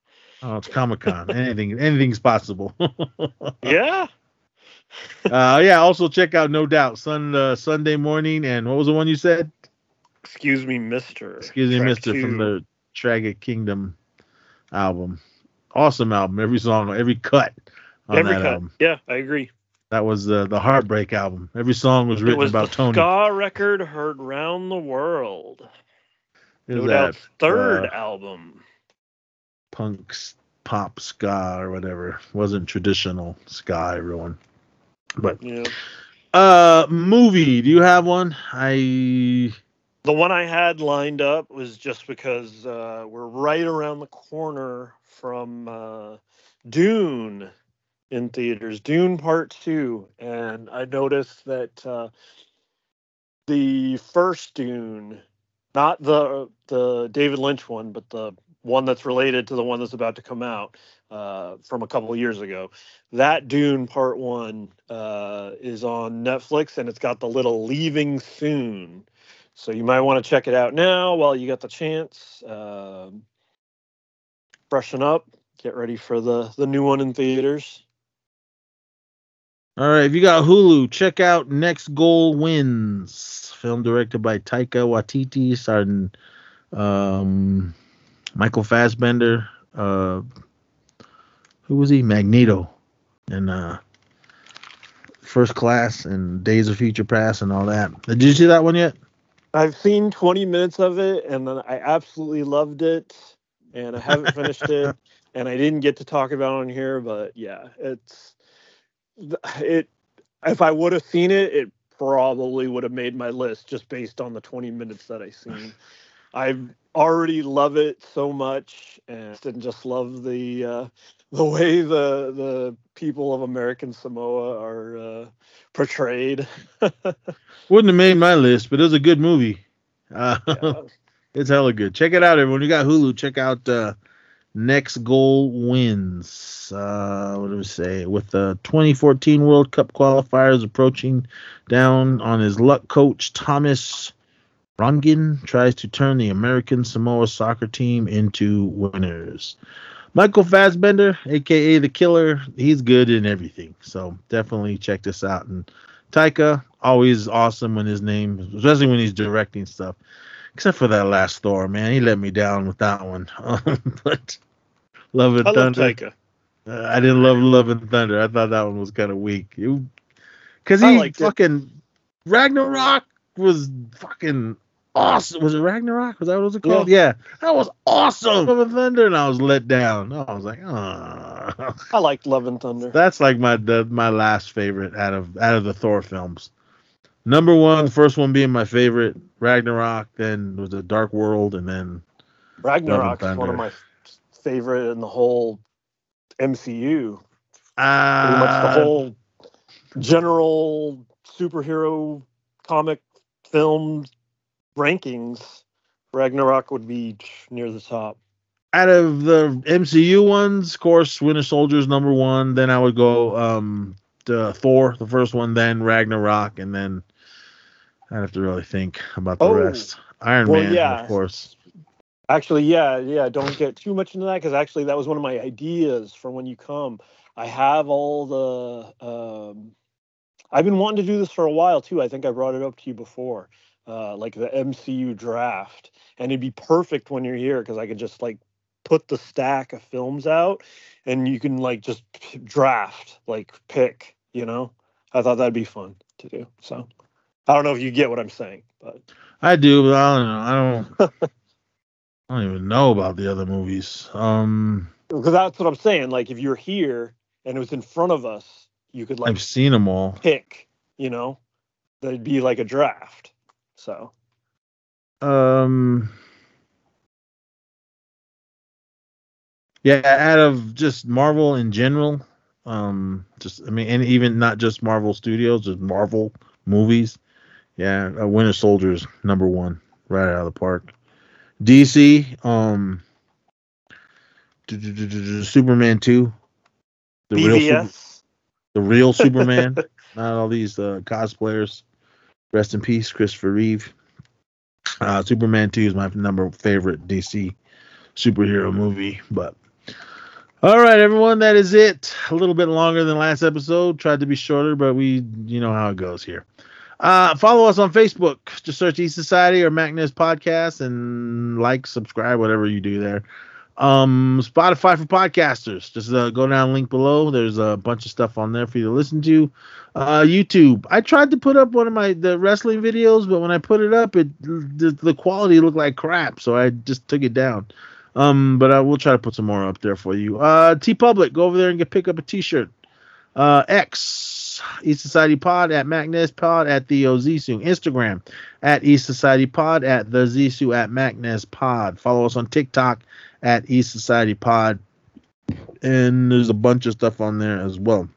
Oh, it's Comic Con. Anything, anything's possible. Yeah. uh, yeah. Also check out No Doubt Sun uh, Sunday morning and what was the one you said? Excuse me, Mister. Excuse me, Track Mister, from the Tragic Kingdom album. Awesome album. Every song, every cut on every that cut. album. Yeah, I agree. That was uh, the Heartbreak album. Every song was It written was about the Tony. ska record heard round the world. It No was that, third uh, album. punk s- pop ska or whatever. Wasn't traditional ska, everyone. But Yeah. uh movie, do you have one? I The one I had lined up was just because uh, we're right around the corner from uh, Dune in theaters, Dune Part Two, and I noticed that uh, the first Dune, not the the David Lynch one, but the one that's related to the one that's about to come out uh, from a couple years ago. That Dune Part One uh, is on Netflix, and it's got the little "Leaving Soon," so you might want to check it out now while you got the chance. Um freshen up, get ready for the the new one in theaters. All right, if you got Hulu, check out Next Goal Wins, film directed by Taika Waititi, starring um, Michael Fassbender. Uh, who was he? Magneto, and uh, First Class, and Days of Future Past, and all that. Did you see that one yet? I've seen 20 minutes of it, and then I absolutely loved it, and I haven't finished it, and I didn't get to talk about it on here, but yeah, it's it. If I would have seen it, it probably would have made my list just based on the 20 minutes that I seen. I already love it so much, and just love the uh, the way the the people of American Samoa are uh, portrayed. Wouldn't have made my list, but it was a good movie. Uh, Yeah. it's hella good. Check it out, everyone. You got Hulu. Check out uh, Next Goal Wins. Uh, what do we say? With the 2014 World Cup qualifiers approaching down on his luck coach, Thomas Rongen tries to turn the American Samoa soccer team into winners. Michael Fassbender, aka the Killer, he's good in everything. So definitely check this out. And Taika, always awesome when his name, especially when he's directing stuff. Except for that last Thor, man, he let me down with that one. But Love and I Thunder. Taika. Uh, I didn't love Love and Thunder. I thought that one was kind of weak. Because he liked it. fucking Ragnarok was fucking awesome. Was it Ragnarok? Was that what it was called? Yeah, that was awesome. Love and Thunder, and I was let down. I was like, ah. I liked Love and Thunder. That's like my the, my last favorite out of out of the Thor films. Number one, first one being my favorite, Ragnarok. Then was the Dark World, and then Ragnarok and one of my favorite in the whole MCU. Pretty uh, much the whole general superhero comic film rankings. Ragnarok would be near the top. out of the MCU ones, of course, Winter Soldier's number one. Then I would go um the Thor, the first one, then Ragnarok, and then I'd have to really think about the Oh, rest. Iron well, Man, yeah. of course. Actually, yeah, yeah. Don't get too much into that because actually, that was one of my ideas for when you come. I have all the. Um, I've been wanting to do this for a while too. I think I brought it up to you before, uh, like the MCU draft, and it'd be perfect when you're here because I could just like put the stack of films out, and you can like just p- draft, like pick. You know, I thought that'd be fun to do. So, I don't know if you get what I'm saying, but I do, but I don't know. I don't. I don't even know about the other movies. Um, because that's what I'm saying. Like if you're here and it was in front of us, you could like I've seen them all. pick, you know, that'd be like a draft. So Um, yeah, out of just Marvel in general, um, just I mean, and even not just Marvel Studios, just Marvel movies. Yeah, uh, Winter Soldier's number one, right out of the park. DC, um, Superman two, the real, Super- the real Superman, not all these uh, cosplayers. Rest in peace, Christopher Reeve. Uh, Superman 2 is my number favorite DC superhero movie. But all right, everyone, that is it. A little bit longer than last episode. Tried to be shorter, but we, you know how it goes here. Uh, follow us on Facebook. Just search E Society or Mac-Nez Podcast and like, subscribe, whatever you do there. Um, Spotify for podcasters. Just uh, go down link below. There's a bunch of stuff on there for you to listen to. Uh, YouTube. I tried to put up one of my the wrestling videos, but when I put it up, it the, the quality looked like crap, so I just took it down. Um, but I will try to put some more up there for you. Uh, Tee Public, go over there and get pick up a T-shirt. Uh, X East Society Pod at Mac-Nez Pod at Theo Zissou. Instagram at East Society Pod at the Zissou at Mac-Nez Pod. Follow us on TikTok at East Society Pod. and there's a bunch of stuff on there as well.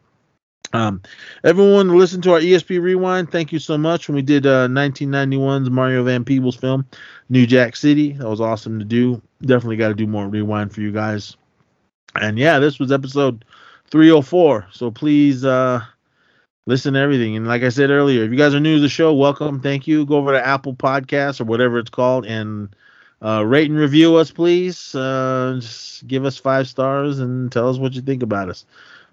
Um, everyone listen to our ESP Rewind. Thank you so much. When we did uh, 1991's Mario Van Peebles film, New Jack City, that was awesome to do. Definitely got to do more rewind for you guys. And yeah, this was episode 304. So please uh, listen to everything. And like I said earlier, if you guys are new to the show, welcome. Thank you. Go over to Apple Podcasts or whatever it's called and uh, rate and review us, please. Uh, just give us five stars and tell us what you think about us.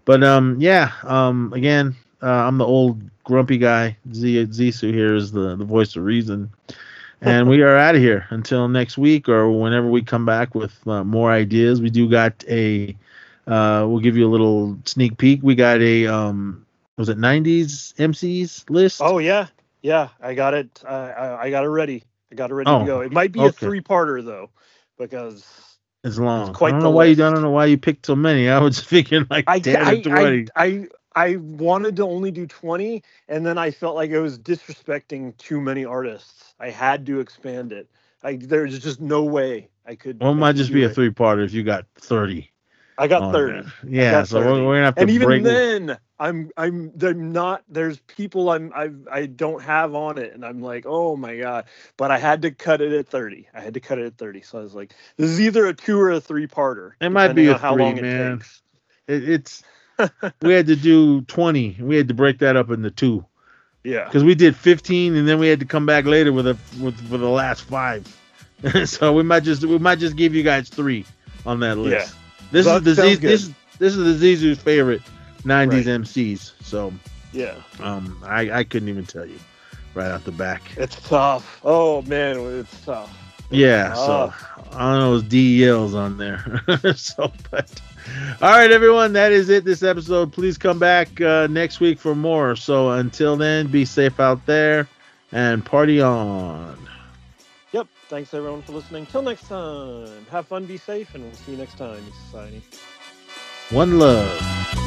But um, yeah, um, again, uh, I'm the old grumpy guy. Z Zissou here is the, the voice of reason. And we are out of here until next week or whenever we come back with uh, more ideas. We do got a, uh, we'll give you a little sneak peek. We got a, um, was it 90s MCs list? Oh yeah, yeah. I got it. I I, I got it ready. I got it ready Oh, to go. It might be a three-parter though, because It's long. quite I don't know why you. I don't know why you picked so many. I was thinking like I, 10 I, 20. I, I, I wanted to only do 20, and then I felt like it was disrespecting too many artists. I had to expand it. I, there's just no way I could. well, it might just be a three parter if you got 30. I got 30. there. Yeah, got so we're, 30. we're gonna have to and even break. then i'm i'm i'm not there's people i'm i i don't have on it and i'm like oh my god but i had to cut it at 30 i had to cut it at 30 so i was like this is either a two or a three parter It might be a how three, long man. it takes It, it's we had to do 20. We had to break that up into two yeah because we did 15, and then we had to come back later with a with for the last five. so we might just we might just give you guys three on that list. Yeah. This is the sounds Z, good. this this is the Zissou's favorite 90s Right. MCs. So yeah um I I couldn't even tell you right off the back. it's tough oh man it's tough Yeah, so Ah. I don't know, it's DELs on there. so, but all right, everyone, that is it. This episode. Please come back uh, next week for more. So until then, be safe out there and party on. Thanks everyone for listening till next time have fun be safe and we'll see you next time society One love.